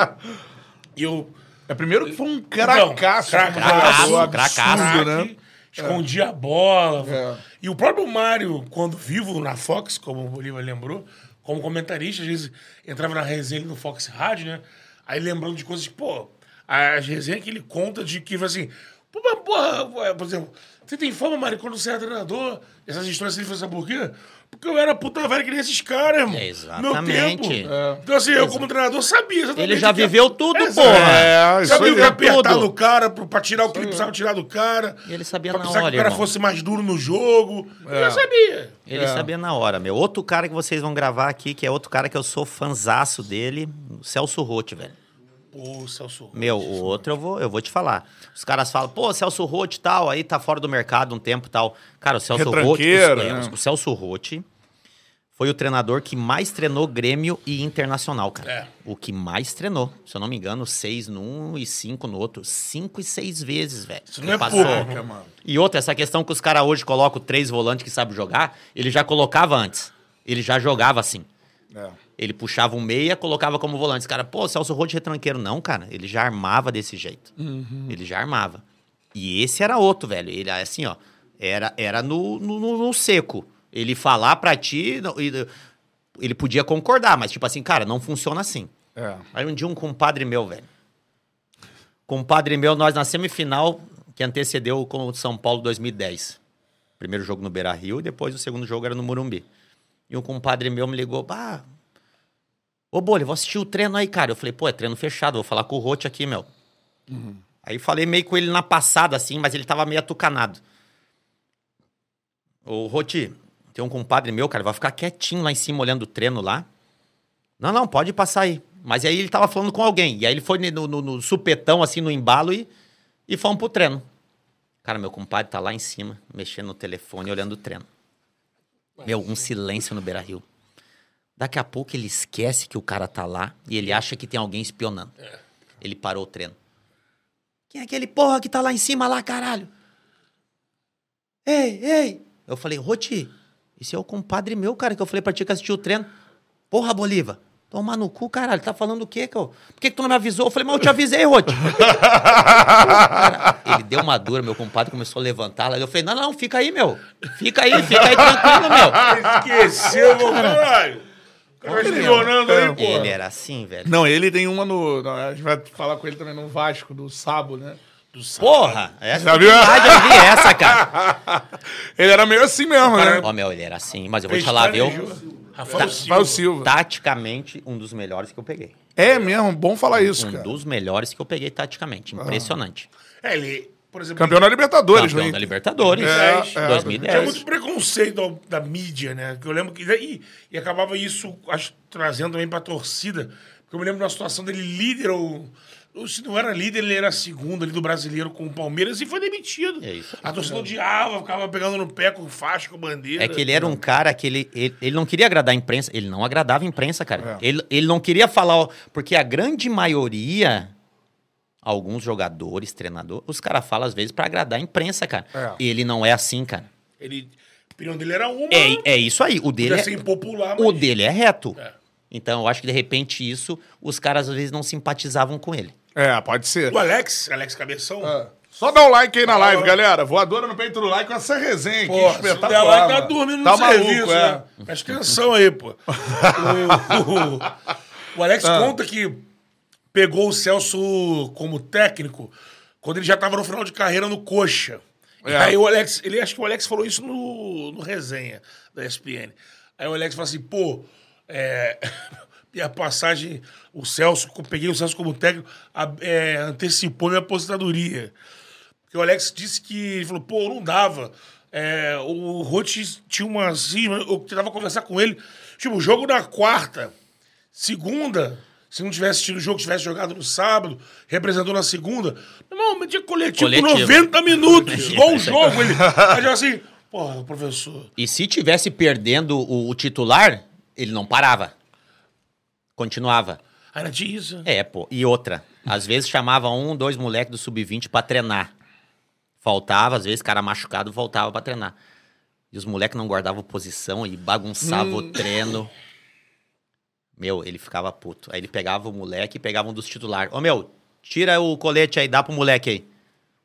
[SPEAKER 2] E eu.
[SPEAKER 1] É primeiro que foi um cracaço.
[SPEAKER 2] Não,
[SPEAKER 3] cracaço, cracaço,
[SPEAKER 2] craque,
[SPEAKER 1] né?
[SPEAKER 2] Escondia a bola.
[SPEAKER 1] É.
[SPEAKER 2] E o próprio Mário, quando vivo na Fox, como o Bolívar lembrou, como comentarista, às vezes entrava na resenha no Fox Rádio, né? Aí lembrando de coisas, pô, as resenhas que ele conta de que, assim, mas, porra, por exemplo, você tem fama, Mário, quando você é treinador, essas histórias assim, sabe por quê? Porque eu era puta velha que nem esses caras, irmão.
[SPEAKER 3] É,
[SPEAKER 2] Meu
[SPEAKER 3] exatamente.
[SPEAKER 2] tempo. Então, assim, eu como treinador sabia exatamente.
[SPEAKER 3] Ele já
[SPEAKER 2] que-
[SPEAKER 3] viveu tudo,
[SPEAKER 2] Exato.
[SPEAKER 3] porra.
[SPEAKER 1] É,
[SPEAKER 2] Sabia o que apertar
[SPEAKER 3] Tudo.
[SPEAKER 2] no cara pra tirar o que ele precisava tirar do cara.
[SPEAKER 3] E ele sabia
[SPEAKER 2] pra
[SPEAKER 3] na
[SPEAKER 2] precisar que
[SPEAKER 3] hora,
[SPEAKER 2] o cara
[SPEAKER 3] irmão.
[SPEAKER 2] fosse mais duro no jogo. Ele já sabia.
[SPEAKER 3] Ele sabia na hora, meu. Outro cara que vocês vão gravar aqui, que é outro cara que eu sou fanzaço dele, o Celso Rotti, velho.
[SPEAKER 2] Pô, Celso.
[SPEAKER 3] Meu, o outro eu vou, eu vou te falar. Os caras falam, pô, Celso Rotti e tal, aí tá fora do mercado um tempo e tal. Cara, o Celso Rotti.
[SPEAKER 1] Retranqueiro,
[SPEAKER 3] o-
[SPEAKER 1] né?
[SPEAKER 3] O Celso Rotti foi o treinador que mais treinou Grêmio e Internacional, cara.
[SPEAKER 2] É.
[SPEAKER 3] O que mais treinou. Se eu não me engano, seis num e cinco no outro. Cinco e seis vezes, velho.
[SPEAKER 2] Isso não é
[SPEAKER 3] Passou.
[SPEAKER 1] Caraca, mano.
[SPEAKER 3] E outra, essa questão que os caras hoje colocam três volantes que sabem jogar, ele já colocava antes. Ele já jogava assim.
[SPEAKER 1] É.
[SPEAKER 3] Ele puxava um meia, colocava como volante. Os cara, pô, Celso Roth retranqueiro. Não, cara, ele já armava desse jeito. Ele já armava. E esse era outro, velho. Ele, assim, ó, era, era no, no, no- seco. Ele falar pra ti, não- e- ele podia concordar, mas tipo assim, cara, não funciona assim.
[SPEAKER 1] É.
[SPEAKER 3] Aí um dia um compadre meu, velho. Compadre meu, nós na semifinal que antecedeu com o São Paulo 2010. Primeiro jogo no Beira Rio e depois o segundo jogo era no Morumbi. E um compadre meu me ligou, bah, ô Bolha, vou assistir o treino aí, cara. Eu falei, pô, é treino fechado, vou falar com o Rote aqui, meu. Aí falei meio com ele na passada, assim, mas ele tava meio atucanado. Ô, Roti, tem um compadre meu, cara, vai ficar quietinho lá em cima olhando o treino lá. Não, não, pode passar aí. Mas aí ele tava falando com alguém. E aí ele foi no, no- no supetão, assim, no embalo e, e fomos pro treino. Cara, meu compadre tá lá em cima, mexendo no telefone, olhando o treino. Meu, um silêncio no Beira Rio. Daqui a pouco ele esquece que o cara tá lá e ele acha que tem alguém espionando. Ele parou o treino. Quem é aquele porra que tá lá em cima lá, caralho? Ei, ei! Eu falei, Roti, esse é o compadre meu, cara, que eu falei pra ti que assistiu o treino. Porra, Bolívar, toma no cu, caralho, tá falando o quê, cara? Por que, que tu não me avisou? Eu falei, mas eu te avisei, Roti. Cara, ele deu uma dura, meu compadre começou a levantar lá. Eu falei, não, não, fica aí, meu. Fica aí, fica aí tranquilo, meu.
[SPEAKER 2] Esqueceu, meu caralho. Tá espionando aí, pô.
[SPEAKER 3] Ele era assim, velho.
[SPEAKER 1] Não, ele tem uma no. A gente vai falar com ele também no Vasco, do Sabo, né?
[SPEAKER 3] Porra, essa
[SPEAKER 1] Já viu?
[SPEAKER 3] verdade, eu vi essa, cara.
[SPEAKER 1] Ele era meio assim mesmo, né?
[SPEAKER 3] Ó, meu, ele era assim, mas eu vou te falar, viu?
[SPEAKER 2] Rafael Silva.
[SPEAKER 1] Rafael Silva.
[SPEAKER 3] Taticamente, um dos melhores que eu peguei.
[SPEAKER 1] É mesmo, bom falar isso,
[SPEAKER 3] Um
[SPEAKER 1] cara.
[SPEAKER 3] dos melhores que eu peguei taticamente. Impressionante.
[SPEAKER 2] É, ele, por exemplo...
[SPEAKER 1] Campeão da Libertadores,
[SPEAKER 3] Campeão
[SPEAKER 1] né?
[SPEAKER 3] da Libertadores.
[SPEAKER 1] É, é.
[SPEAKER 2] Tinha
[SPEAKER 3] 2010.
[SPEAKER 2] muito preconceito da, da mídia, né? Que eu lembro que. E, e acabava isso acho, trazendo também pra torcida. Porque eu me lembro de uma situação dele líder, ou. ou Se não era líder, ele era segundo ali do brasileiro com o Palmeiras e foi demitido.
[SPEAKER 3] É isso.
[SPEAKER 2] A torcida odiava, ficava pegando no pé com faixa, com bandeira.
[SPEAKER 3] É que ele era um cara que ele, ele, ele não queria agradar a imprensa. Ele não agradava a imprensa, cara.
[SPEAKER 1] É.
[SPEAKER 3] Ele, ele não queria falar. Porque a grande maioria, alguns jogadores, treinador, os caras falam às vezes pra agradar a imprensa, cara.
[SPEAKER 1] É.
[SPEAKER 3] Ele não é assim, cara.
[SPEAKER 2] Ele, a opinião dele era uma.
[SPEAKER 3] É, é isso aí. O dele é,
[SPEAKER 2] ser impopular,
[SPEAKER 3] o
[SPEAKER 2] mas-
[SPEAKER 3] dele é reto.
[SPEAKER 2] É.
[SPEAKER 3] Então, eu acho que de repente isso, os caras às vezes não simpatizavam com ele.
[SPEAKER 1] É, pode ser.
[SPEAKER 2] O Alex, Alex Cabeção.
[SPEAKER 1] É. Só dá um like aí na live, galera. Voadora no peito do like com essa resenha
[SPEAKER 2] Pô,
[SPEAKER 1] aqui
[SPEAKER 2] se der
[SPEAKER 1] espetacular.
[SPEAKER 2] lá, tá dormindo no
[SPEAKER 1] tá
[SPEAKER 2] serviço,
[SPEAKER 1] maluco, é.
[SPEAKER 2] né? Presta atenção aí, pô. o, o- o Alex
[SPEAKER 1] Ah.
[SPEAKER 2] conta que pegou o Celso como técnico quando ele já tava no final de carreira no Coxa. E
[SPEAKER 1] É.
[SPEAKER 2] aí o Alex, ele acho que o Alex falou isso no, no resenha da ESPN. Aí o Alex falou assim, pô, é, minha passagem, o Celso, peguei o Celso como técnico, a- é, antecipou minha aposentadoria. Porque o Alex disse que ele falou, pô, não dava. É, o Roth tinha uma. Assim, eu tentava conversar com ele. Tipo, o jogo na quarta, segunda, se não tivesse tido o jogo, tivesse jogado no sábado, representou na segunda. Não, mas tinha coletivo,
[SPEAKER 3] Coletivo.
[SPEAKER 2] 90 minutos, igual o jogo. Ele, já assim, porra, professor.
[SPEAKER 3] E se tivesse perdendo o, o titular, ele não parava. Continuava.
[SPEAKER 2] Ah, Era disso.
[SPEAKER 3] É, pô. E outra. Às vezes chamava um, dois moleques do sub-20 pra treinar. Faltava, às vezes, cara machucado voltava pra treinar. E os moleques não guardavam posição e bagunçavam o treino. Meu, ele ficava puto. Aí ele pegava o moleque e pegava um dos titulares. Ô, meu, tira o colete aí, dá pro moleque aí.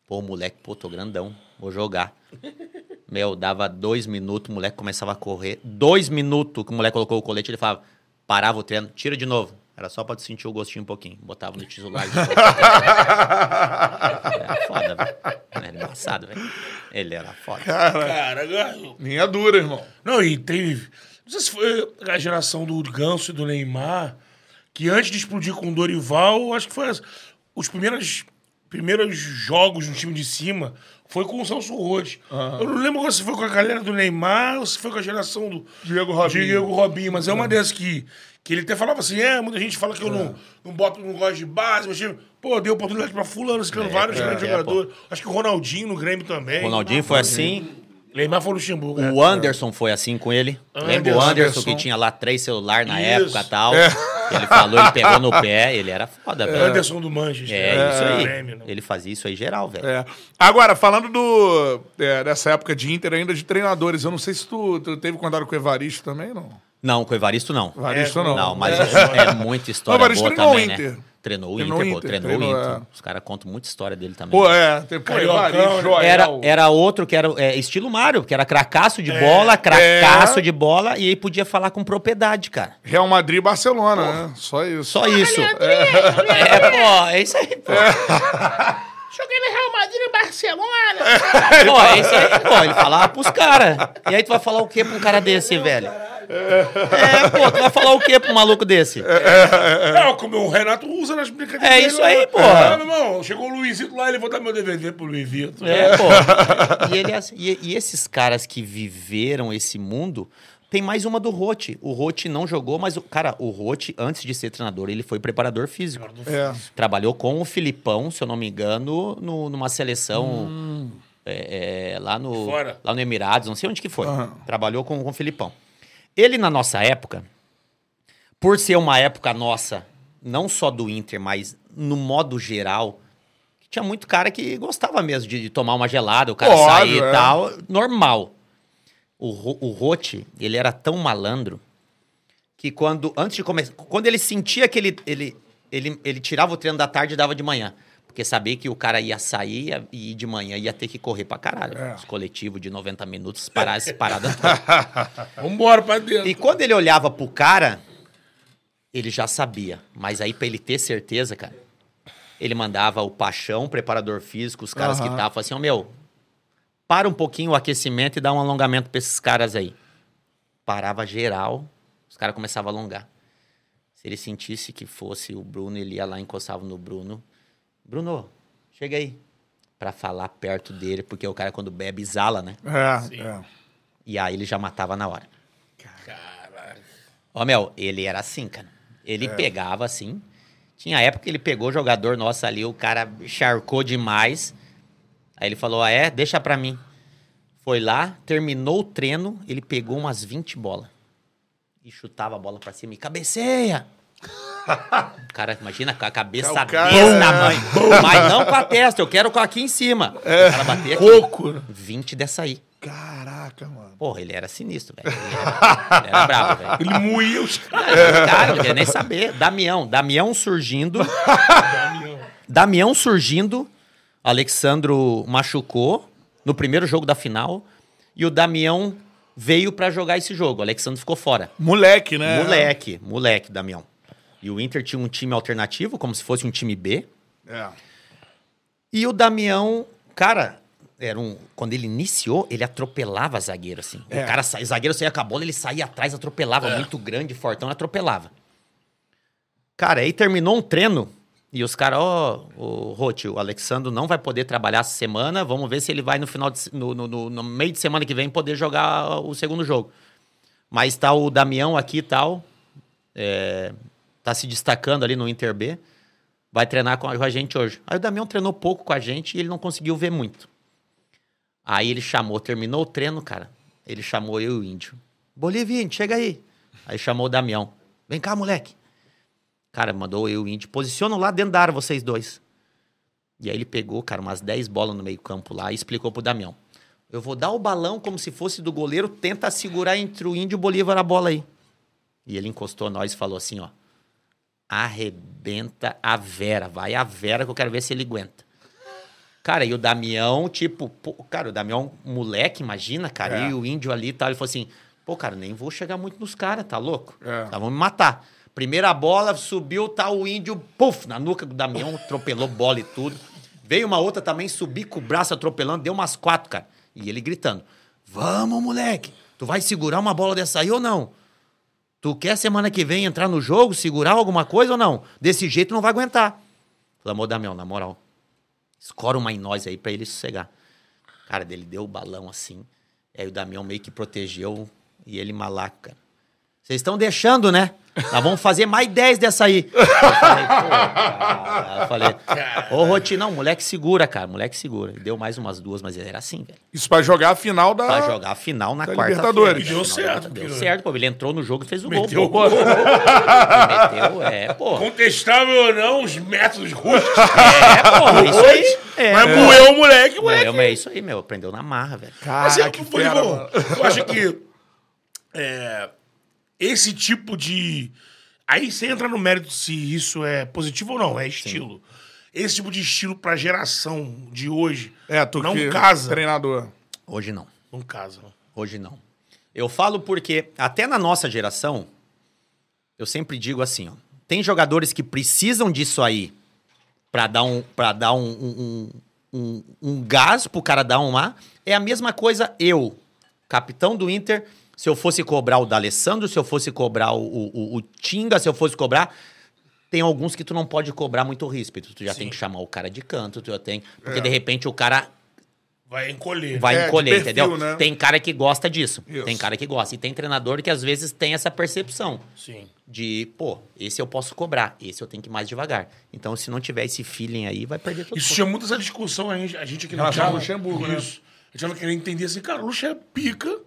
[SPEAKER 3] Pô, moleque, pô, tô grandão, vou jogar. Meu, dava dois minutos, o moleque começava a correr. Dois minutos que o moleque colocou o colete, ele falava, parava o treino, tira de novo. Era só pra sentir o gostinho um pouquinho. Botava no titular. era foda, velho. Era embaçado, velho. Ele era foda.
[SPEAKER 2] Cara, ganhou.
[SPEAKER 1] Linha dura, irmão.
[SPEAKER 2] Não, e teve. Não sei se foi a geração do Ganso e do Neymar, que antes de explodir com o Dorival, acho que foi as, os primeiros, primeiros jogos no time de cima foi com o Celso Roth. Eu não lembro se foi com a galera do Neymar ou se foi com a geração do
[SPEAKER 1] Diego Robinho.
[SPEAKER 2] Diego Robinho, mas é uma dessas que, que ele até falava assim: é, muita gente fala que eu não, não boto no gosto de base, mas time, pô, dei oportunidade pra Fulano, citando vários grandes
[SPEAKER 3] é,
[SPEAKER 2] jogadores. Acho que o Ronaldinho no Grêmio também.
[SPEAKER 3] Ronaldinho foi assim.
[SPEAKER 2] Neymar foi no Luxemburgo. é.
[SPEAKER 3] O Anderson foi assim com ele. Lembra o
[SPEAKER 2] Anderson.
[SPEAKER 3] Anderson que tinha lá três celulares na
[SPEAKER 2] Isso.
[SPEAKER 3] época e tal? Ele falou, ele pegou no pé, ele era foda, velho.
[SPEAKER 2] Anderson do Manchester.
[SPEAKER 3] É, isso aí.
[SPEAKER 2] Grêmio, né?
[SPEAKER 3] Ele fazia isso aí geral, velho.
[SPEAKER 1] É. Agora, falando do, é, dessa época de Inter ainda de treinadores, eu não sei se tu, tu teve contato com o Evaristo também, não.
[SPEAKER 3] Não, com o Evaristo não.
[SPEAKER 1] Evaristo não.
[SPEAKER 3] Não, mas é, muita história
[SPEAKER 1] O Evaristo
[SPEAKER 3] boa
[SPEAKER 1] treinou
[SPEAKER 3] também,
[SPEAKER 1] o Inter.
[SPEAKER 3] né? Treinou o Inter, pô.
[SPEAKER 1] Inter,
[SPEAKER 3] Treinou
[SPEAKER 1] treinou,
[SPEAKER 3] o Inter.
[SPEAKER 1] é.
[SPEAKER 3] Os caras contam muita história dele também.
[SPEAKER 1] Pô, é, tem pô,
[SPEAKER 2] Cariocão, né?
[SPEAKER 1] Joel.
[SPEAKER 3] Era, era outro que era é, estilo Mário, que era cracaço de bola, cracaço
[SPEAKER 1] É.
[SPEAKER 3] de bola, e aí podia falar com propriedade, cara.
[SPEAKER 1] Real Madrid e Barcelona, né? Só isso.
[SPEAKER 3] Só isso. É, pô, é isso aí, pô.
[SPEAKER 2] Joguei no Real Madrid e Barcelona.
[SPEAKER 3] Pô, é isso aí, pô. Ele falava pros caras. E aí tu vai falar o quê pra um cara desse, velho? É, pô, tu vai falar o quê pra um maluco desse?
[SPEAKER 2] É, como o Renato usa nas brincadeiras.
[SPEAKER 3] É isso aí, porra.
[SPEAKER 2] Ah, meu irmão, chegou o Luizito lá, ele vou dar meu DVD pro Luiz Vitor.
[SPEAKER 3] É, pô. E, ele, é assim- e, e esses caras que viveram esse mundo, tem mais uma do Rote. O Rote não jogou, mas, o cara, o Rote, antes de ser treinador, ele foi preparador físico.
[SPEAKER 1] É.
[SPEAKER 3] Trabalhou com o Filipão, se eu não me engano, no- numa seleção é, é, lá, no,
[SPEAKER 2] Fora.
[SPEAKER 3] lá no Emirados, não sei onde que foi. Trabalhou com, com o Filipão. Ele, na nossa época, por ser uma época nossa, não só do Inter, mas no modo geral, tinha muito cara que gostava mesmo de, de tomar uma gelada, o cara
[SPEAKER 1] Óbvio,
[SPEAKER 3] sair e
[SPEAKER 1] é.
[SPEAKER 3] tal, normal. O, o Rote, ele era tão malandro que quando, antes de começar, quando ele sentia que ele, ele, ele, ele tirava o treino da tarde e dava de manhã. Porque sabia que o cara ia sair e de manhã ia ter que correr pra caralho.
[SPEAKER 1] É.
[SPEAKER 3] Os coletivos de 90 minutos, parar essa parada toda.
[SPEAKER 2] Vambora pra dentro.
[SPEAKER 3] E quando ele olhava pro cara, ele já sabia. Mas aí, pra ele ter certeza, cara, ele mandava o Paixão, o preparador físico, os caras que estavam assim, ó, meu, para um pouquinho o aquecimento e dá um alongamento pra esses caras aí. Parava geral, os caras começavam a alongar. Se ele sentisse que fosse o Bruno, ele ia lá, encostava no Bruno. Bruno, chega aí. Pra falar perto dele, porque o cara quando bebe exala, né?
[SPEAKER 1] É, é.
[SPEAKER 3] E aí ele já matava na hora. Ó, Mel, ele era assim, cara. Ele pegava assim. Tinha época que ele pegou o jogador nosso ali, o cara charcou demais. Aí ele falou: Ah, é? Deixa pra mim. Foi lá, terminou o treino, ele pegou umas 20 bolas. E chutava a bola pra cima e cabeceia. Cara, imagina, com a cabeça
[SPEAKER 1] O cara-
[SPEAKER 3] desse tamanho. Mas não com a testa, eu quero com aqui em cima. O cara bater aqui.
[SPEAKER 2] Coco. né?
[SPEAKER 3] 20 dessa aí.
[SPEAKER 1] Caraca, mano.
[SPEAKER 3] Porra, ele era sinistro, velho. Ele era, ele era bravo, velho.
[SPEAKER 2] Ele moía os caras.
[SPEAKER 3] Ah, Cara, não queria nem saber. Damião. Damião surgindo. Damião surgindo. Alexandro machucou no primeiro jogo da final. E o Damião veio pra jogar esse jogo. O Alexandro ficou fora.
[SPEAKER 1] Moleque, né?
[SPEAKER 3] Moleque, moleque, Damião. E o Inter tinha um time alternativo, como se fosse um time B.
[SPEAKER 1] É.
[SPEAKER 3] E o Damião, cara, era um. Quando ele iniciou, ele atropelava zagueiro, assim.
[SPEAKER 1] É.
[SPEAKER 3] O cara saía, zagueiro saía com a bola, ele saía atrás, atropelava. Muito grande, fortão, atropelava. Cara, aí terminou um treino. E os caras, ó, o Rote, o Alexandro não vai poder trabalhar essa semana. Vamos ver se ele vai no final de, no, no- no- meio de semana que vem poder jogar o segundo jogo. Mas tá o Damião aqui e tal. é, tá se destacando ali no Inter B. Vai treinar com a com a gente hoje. Aí o Damião treinou pouco com a gente e ele não conseguiu ver muito. Aí ele chamou, terminou o treino, cara. Ele chamou eu e o índio. Bolivinho, chega aí. Aí chamou o Damião. Vem cá, moleque. Cara, mandou eu e o Índio, posicionam lá dentro da área vocês dois. E aí ele pegou, cara, umas 10 bolas no meio campo lá e explicou pro Damião. Eu vou dar o balão como se fosse do goleiro, tenta segurar entre o Índio e o Bolívar a bola aí. E ele encostou nós e falou assim, ó. Arrebenta a Vera, vai a Vera que eu quero ver se ele aguenta. Cara, e o Damião, tipo, pô, cara, o Damião, moleque, imagina, cara,
[SPEAKER 1] É.
[SPEAKER 3] e o índio ali e tal. Ele falou assim: pô, cara, nem vou chegar muito nos caras, tá louco?
[SPEAKER 1] É.
[SPEAKER 3] Tá, vão me matar. Primeira bola, subiu, tá o índio, puf, na nuca do Damião, atropelou bola e tudo. Veio uma outra também, subi com o braço atropelando, deu umas quatro, cara. E ele gritando: Vamos, moleque, tu vai segurar uma bola dessa aí ou não? Tu quer semana que vem entrar no jogo, segurar alguma coisa ou não? Desse jeito não vai aguentar. Falei, Damião, na moral, escora uma em nós aí pra ele sossegar. Cara, dele deu o balão assim. Aí o Damião meio que protegeu e ele malaco, cara. Vocês estão deixando, né? Nós vamos fazer mais 10 dessa aí. Eu falei, pô, cara. Eu falei, ô Rotinão, moleque segura, cara. Moleque segura. Deu mais umas duas, mas ele era assim, velho.
[SPEAKER 1] Isso pra jogar a final da.
[SPEAKER 3] Pra jogar a final na
[SPEAKER 1] da
[SPEAKER 3] quarta-feira.
[SPEAKER 1] Libertadores.
[SPEAKER 2] Deu
[SPEAKER 3] Final,
[SPEAKER 2] certo,
[SPEAKER 3] Deu
[SPEAKER 2] porque-
[SPEAKER 3] certo, pô. Ele entrou no jogo e fez o
[SPEAKER 2] Meteu
[SPEAKER 3] gol.
[SPEAKER 2] o
[SPEAKER 3] pô.
[SPEAKER 2] gol.
[SPEAKER 3] Ele meteu, é, pô.
[SPEAKER 2] Contestável ou não, os métodos rústicos.
[SPEAKER 3] É, pô, isso aí. É,
[SPEAKER 2] Mas moeu o moleque, moleque.
[SPEAKER 3] é, mas é isso aí, meu. Aprendeu na marra, velho.
[SPEAKER 2] Mas
[SPEAKER 1] Cara,
[SPEAKER 2] é,
[SPEAKER 1] que
[SPEAKER 2] foi
[SPEAKER 1] fera,
[SPEAKER 2] bom.
[SPEAKER 1] mano.
[SPEAKER 2] Eu acho que é, esse tipo de. Aí você entra no mérito se isso é positivo ou não, é estilo. Esse tipo de estilo pra geração de hoje
[SPEAKER 1] É, tu
[SPEAKER 2] não
[SPEAKER 1] que
[SPEAKER 2] casa.
[SPEAKER 1] treinador.
[SPEAKER 3] Hoje não.
[SPEAKER 2] Não casa.
[SPEAKER 3] Hoje não. Eu falo porque, até na nossa geração, eu sempre digo assim, ó, tem jogadores que precisam disso aí pra dar um, pra dar um, um, um, um, um gás pro cara dar uma. É a mesma coisa eu, capitão do Inter, se eu fosse cobrar o D'Alessandro, se eu fosse cobrar o, o, o- o Tinga, se eu fosse cobrar... Tem alguns que tu não pode cobrar muito ríspido. Tu já tem que chamar o cara de canto, tu já tem... Porque, de repente, o cara
[SPEAKER 2] Vai encolher.
[SPEAKER 3] vai
[SPEAKER 1] É,
[SPEAKER 3] encolher,
[SPEAKER 1] perfil,
[SPEAKER 3] entendeu?
[SPEAKER 1] né?
[SPEAKER 3] Tem cara que gosta disso.
[SPEAKER 1] Isso.
[SPEAKER 3] Tem cara que gosta. E tem treinador que às vezes tem essa percepção
[SPEAKER 2] Sim.
[SPEAKER 3] de, pô, esse eu posso cobrar, esse eu tenho que ir mais devagar. Então, se não tiver esse feeling aí, vai perder tudo.
[SPEAKER 2] Isso tinha muito essa discussão, a gente, a gente aqui no
[SPEAKER 1] Luxemburgo, né?
[SPEAKER 2] Isso. A gente tava querendo entender assim, cara, o Luxa é pica.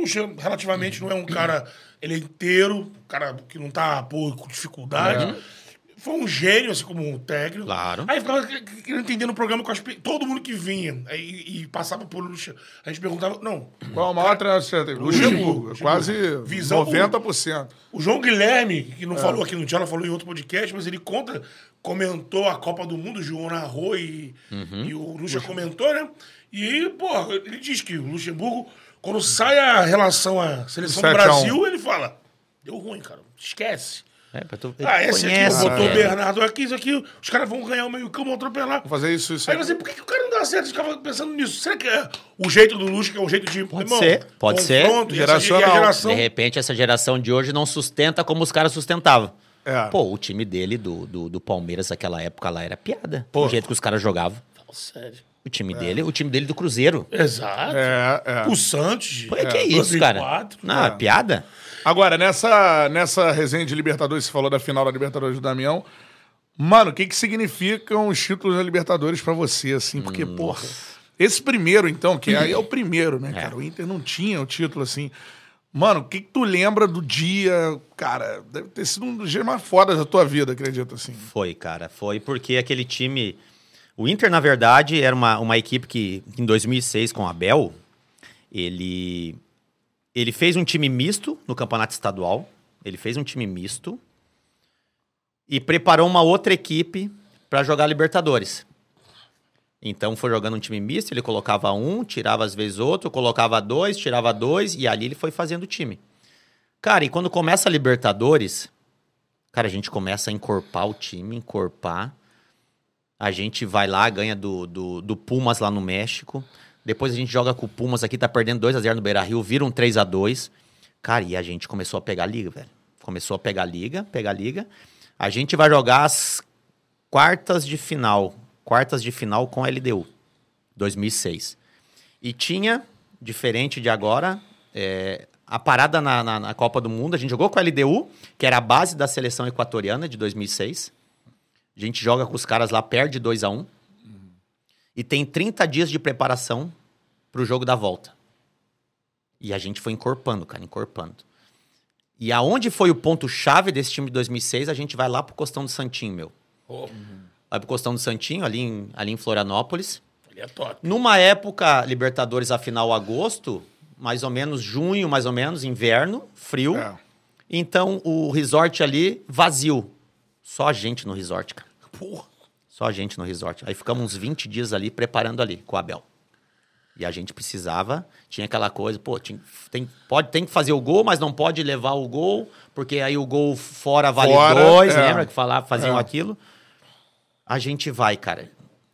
[SPEAKER 2] O Luxa, relativamente, não é um cara. Ele é inteiro, um cara que não tá, pô, com dificuldade. Foi um gênio, assim, como um técnico.
[SPEAKER 3] Claro.
[SPEAKER 2] Aí ficava que- que- querendo entender no programa com as todo mundo que vinha aí, e passava por Luxa. A gente perguntava, não.
[SPEAKER 1] Qual é o maior treinador que você teve? Luxemburgo. Quase
[SPEAKER 2] Visão
[SPEAKER 1] 90%.
[SPEAKER 2] O João Guilherme, que
[SPEAKER 1] É.
[SPEAKER 2] não falou aqui no Tchala, falou em outro podcast, mas ele conta, comentou a Copa do Mundo, o João narrou e,
[SPEAKER 1] Uhum.
[SPEAKER 2] e o Lucha comentou, né? E pô, ele diz que o Luxemburgo, quando sai a relação à seleção do
[SPEAKER 1] 7 a 1.
[SPEAKER 2] Brasil, ele fala: deu ruim, cara, esquece.
[SPEAKER 3] É, pra tu,
[SPEAKER 2] Ah, esse
[SPEAKER 3] conhece,
[SPEAKER 2] aqui, botou o
[SPEAKER 3] velho.
[SPEAKER 2] Bernardo aqui, isso aqui, os caras vão ganhar o meio-campo, vão atropelar.
[SPEAKER 1] Vou fazer isso, isso
[SPEAKER 2] Aí
[SPEAKER 1] aí.
[SPEAKER 2] você, por que, que o cara não dá certo? Você ficava pensando nisso. Será que é o jeito do Luxa, que é o jeito de.
[SPEAKER 3] Pode ser, pode ser.
[SPEAKER 1] Geracional.
[SPEAKER 2] geração.
[SPEAKER 3] De repente, essa geração de hoje não sustenta como os caras sustentavam.
[SPEAKER 1] É.
[SPEAKER 3] Pô, o time dele, do, do, do Palmeiras, naquela época lá, era piada.
[SPEAKER 1] Pô.
[SPEAKER 3] O jeito que os caras jogavam.
[SPEAKER 2] Fala sério.
[SPEAKER 3] O time dele, o time dele do Cruzeiro.
[SPEAKER 2] Exato.
[SPEAKER 1] É, é.
[SPEAKER 2] O Santos.
[SPEAKER 3] Pô, que isso, cara?
[SPEAKER 2] 2004.
[SPEAKER 3] Não, é piada?
[SPEAKER 1] Agora, nessa, nessa resenha de Libertadores, você falou da final da Libertadores do Damião. Mano, o que que significam os títulos da Libertadores pra você, assim? Porque, porra, esse primeiro, então, que aí é o primeiro, né, cara? O Inter não tinha o título, assim. Mano, o que que tu lembra do dia? Cara, deve ter sido um dos dias mais fodas da tua vida, acredito, assim.
[SPEAKER 3] Foi, cara. Foi porque aquele time. O Inter, na verdade, era uma, uma equipe que, em 2006, com o Abel, ele, ele fez um time misto no campeonato estadual. Ele fez um time misto e preparou uma outra equipe para jogar Libertadores. Então foi jogando um time misto, ele colocava um, tirava às vezes outro, colocava dois, tirava dois, e ali ele foi fazendo o time. Cara, e quando começa a Libertadores, Cara, a gente começa a encorpar o time, encorpar. A gente vai lá, ganha do, do, do Pumas lá no México. Depois a gente joga com o Pumas aqui, tá perdendo 2x0 no Beira Rio, vira um 3x2. Cara, e a gente começou a pegar a liga, velho. Começou a pegar a liga, pegar a liga. A gente vai jogar as quartas de final. Quartas de final com a LDU. 2006. E tinha, diferente de agora, é, a parada na, na- na Copa do Mundo. A gente jogou com a LDU, que era a base da seleção equatoriana de 2006. A gente joga com os caras lá, perde 2 a 1 E tem 30 dias de preparação pro jogo da volta. E a gente foi encorpando, cara, encorpando. E aonde foi o ponto-chave desse time de 2006, a gente vai lá pro Costão do Santinho, meu.
[SPEAKER 2] Pô,
[SPEAKER 3] Vai pro Costão do Santinho, ali em, ali em Florianópolis.
[SPEAKER 2] ele é top.
[SPEAKER 3] Numa época, Libertadores a final agosto, mais ou menos junho, mais ou menos, inverno, frio.
[SPEAKER 1] É.
[SPEAKER 3] Então, o resort ali vazio. Só a gente no resort, cara.
[SPEAKER 2] Porra.
[SPEAKER 3] Só a gente no resort. Aí ficamos uns 20 dias ali preparando ali com o Abel. E a gente precisava, tinha aquela coisa, pô, tinha- tem, pode, tem que fazer o gol, mas não pode levar o gol, porque aí o gol fora vale
[SPEAKER 1] Fora,
[SPEAKER 3] dois,
[SPEAKER 1] é.
[SPEAKER 3] lembra que falava, faziam
[SPEAKER 1] É.
[SPEAKER 3] aquilo? A gente vai, cara.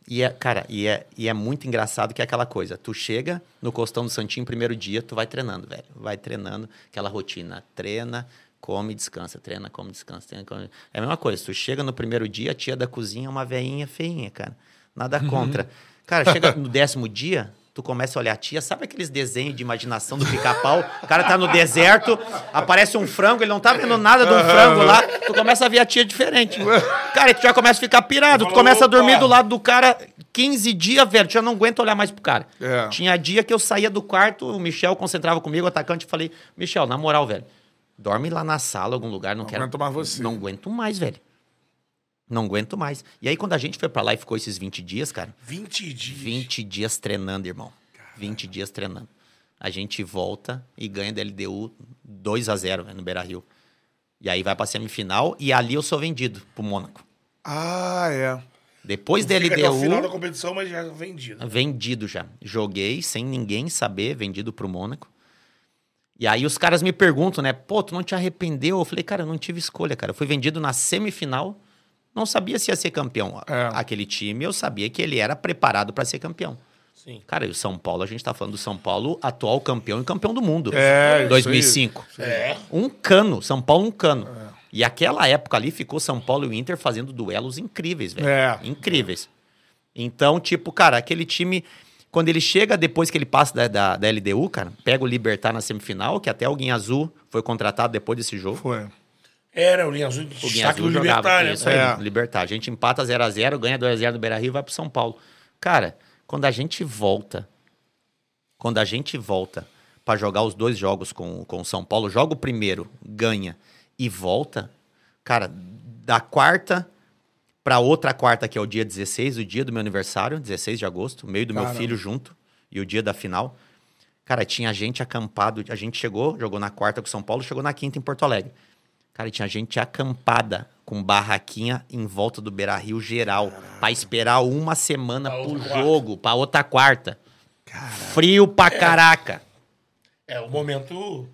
[SPEAKER 3] E é, cara, e é, e é muito engraçado que é aquela coisa. Tu chega no Costão do Santinho, primeiro dia, tu vai treinando, velho. Vai treinando, aquela rotina. Treina, come, descansa. Treina, come, descansa. Treina, come. É a mesma coisa. Tu chega no primeiro dia, a tia da cozinha é uma veinha feinha, cara. Nada contra. Cara, chega no décimo dia, tu começa a olhar a tia. Sabe aqueles desenhos de imaginação do pica-pau? O cara tá no deserto, aparece um frango, ele não tá vendo nada de um frango lá. Tu começa a ver a tia diferente. Cara, tu já começa a ficar pirado. Tu começa a dormir do lado do cara 15 dias, velho. Tu já não aguenta olhar mais pro cara.
[SPEAKER 1] É.
[SPEAKER 3] Tinha dia que eu saía do quarto, o Michel concentrava comigo, o atacante, e falei, Michel, na moral, velho, dorme lá na sala, algum lugar, não,
[SPEAKER 1] Não
[SPEAKER 3] quero.
[SPEAKER 1] aguento mais você.
[SPEAKER 3] Não aguento mais, velho. Não aguento mais. E aí, quando a gente foi pra lá e ficou esses 20 dias, cara,
[SPEAKER 2] 20 dias.
[SPEAKER 3] 20 dias treinando, irmão. 20 dias treinando. A gente volta e ganha da LDU 2 a 0 né, no Beira Rio. E aí vai pra semifinal e ali eu sou vendido pro Mônaco.
[SPEAKER 1] Ah, é.
[SPEAKER 3] Depois da
[SPEAKER 2] Fica até o final da
[SPEAKER 3] LDU,
[SPEAKER 2] competição, mas já é vendido.
[SPEAKER 3] vendido já. Joguei sem ninguém saber, vendido pro Mônaco. E aí os caras me perguntam, né? Pô, tu não te arrependeu? Eu falei, cara, eu não tive escolha, cara. Eu fui vendido na semifinal, não sabia se ia ser campeão.
[SPEAKER 1] É.
[SPEAKER 3] Aquele time, eu sabia que ele era preparado pra ser campeão.
[SPEAKER 2] Sim.
[SPEAKER 3] Cara, e o São Paulo, a gente tá falando do São Paulo, atual campeão e campeão do mundo.
[SPEAKER 1] É, isso
[SPEAKER 3] 2005.
[SPEAKER 2] É.
[SPEAKER 3] Um cano, São Paulo um cano. E aquela época ali ficou São Paulo e o Inter fazendo duelos incríveis, velho.
[SPEAKER 1] É.
[SPEAKER 3] Incríveis. Então, tipo, cara, aquele time, quando ele chega depois que ele passa da, da, da LDU, cara, pega o Libertar na semifinal, que até o Guinha Azul foi contratado depois desse jogo.
[SPEAKER 1] Foi.
[SPEAKER 2] Era o Linha Azul,
[SPEAKER 3] O
[SPEAKER 2] do
[SPEAKER 3] Azul jogava.
[SPEAKER 2] Né?
[SPEAKER 3] Isso aí,
[SPEAKER 1] É.
[SPEAKER 3] Libertar. A gente empata 0x0, ganha 2x0 no Beira-Rio e vai pro São Paulo. Cara, quando a gente volta, quando a gente volta pra jogar os dois jogos com, com o São Paulo, joga o primeiro, ganha e volta, cara, da quarta pra outra quarta, que é o dia 16, o dia do meu aniversário, 16 de agosto, meio do meu
[SPEAKER 1] Caramba.
[SPEAKER 3] filho junto, e o dia da final. Cara, tinha gente acampado. A gente chegou, jogou na quarta com São Paulo, chegou na quinta em Porto Alegre. Cara, tinha gente acampada com barraquinha em volta do Beira Rio geral. Pra esperar uma semana
[SPEAKER 2] Pra
[SPEAKER 3] pro
[SPEAKER 2] quarta.
[SPEAKER 3] jogo, pra outra quarta. Frio pra caraca.
[SPEAKER 2] É o momento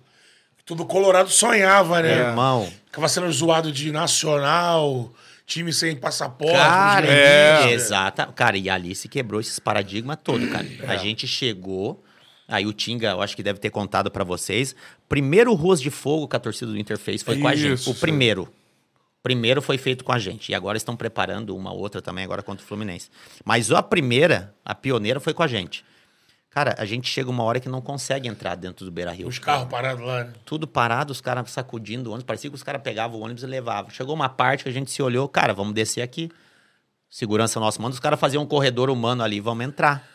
[SPEAKER 2] que todo Colorado sonhava, né?
[SPEAKER 3] Irmão.
[SPEAKER 2] Ficava sendo zoado de nacional, time sem passaporte.
[SPEAKER 3] Cara,
[SPEAKER 1] É.
[SPEAKER 3] exata. Cara, e ali se quebrou esses paradigmas todo, cara. A gente chegou, aí o Tinga, eu acho que deve ter contado pra vocês. Primeiro Ruas de Fogo que a torcida do Inter fez foi com a gente.
[SPEAKER 1] Isso.
[SPEAKER 3] O primeiro. Primeiro foi feito com a gente. E agora estão preparando uma outra também, agora contra o Fluminense. Mas a primeira, a pioneira, foi com a gente. Cara, a gente chega uma hora que não consegue entrar dentro do Beira Rio.
[SPEAKER 2] Os carros parados lá, né?
[SPEAKER 3] Tudo parado, os caras sacudindo o ônibus. Parecia que os caras pegavam o ônibus e levavam. Chegou uma parte que a gente se olhou, cara, vamos descer aqui. Segurança nosso manda, os caras faziam um corredor humano ali, vamos entrar.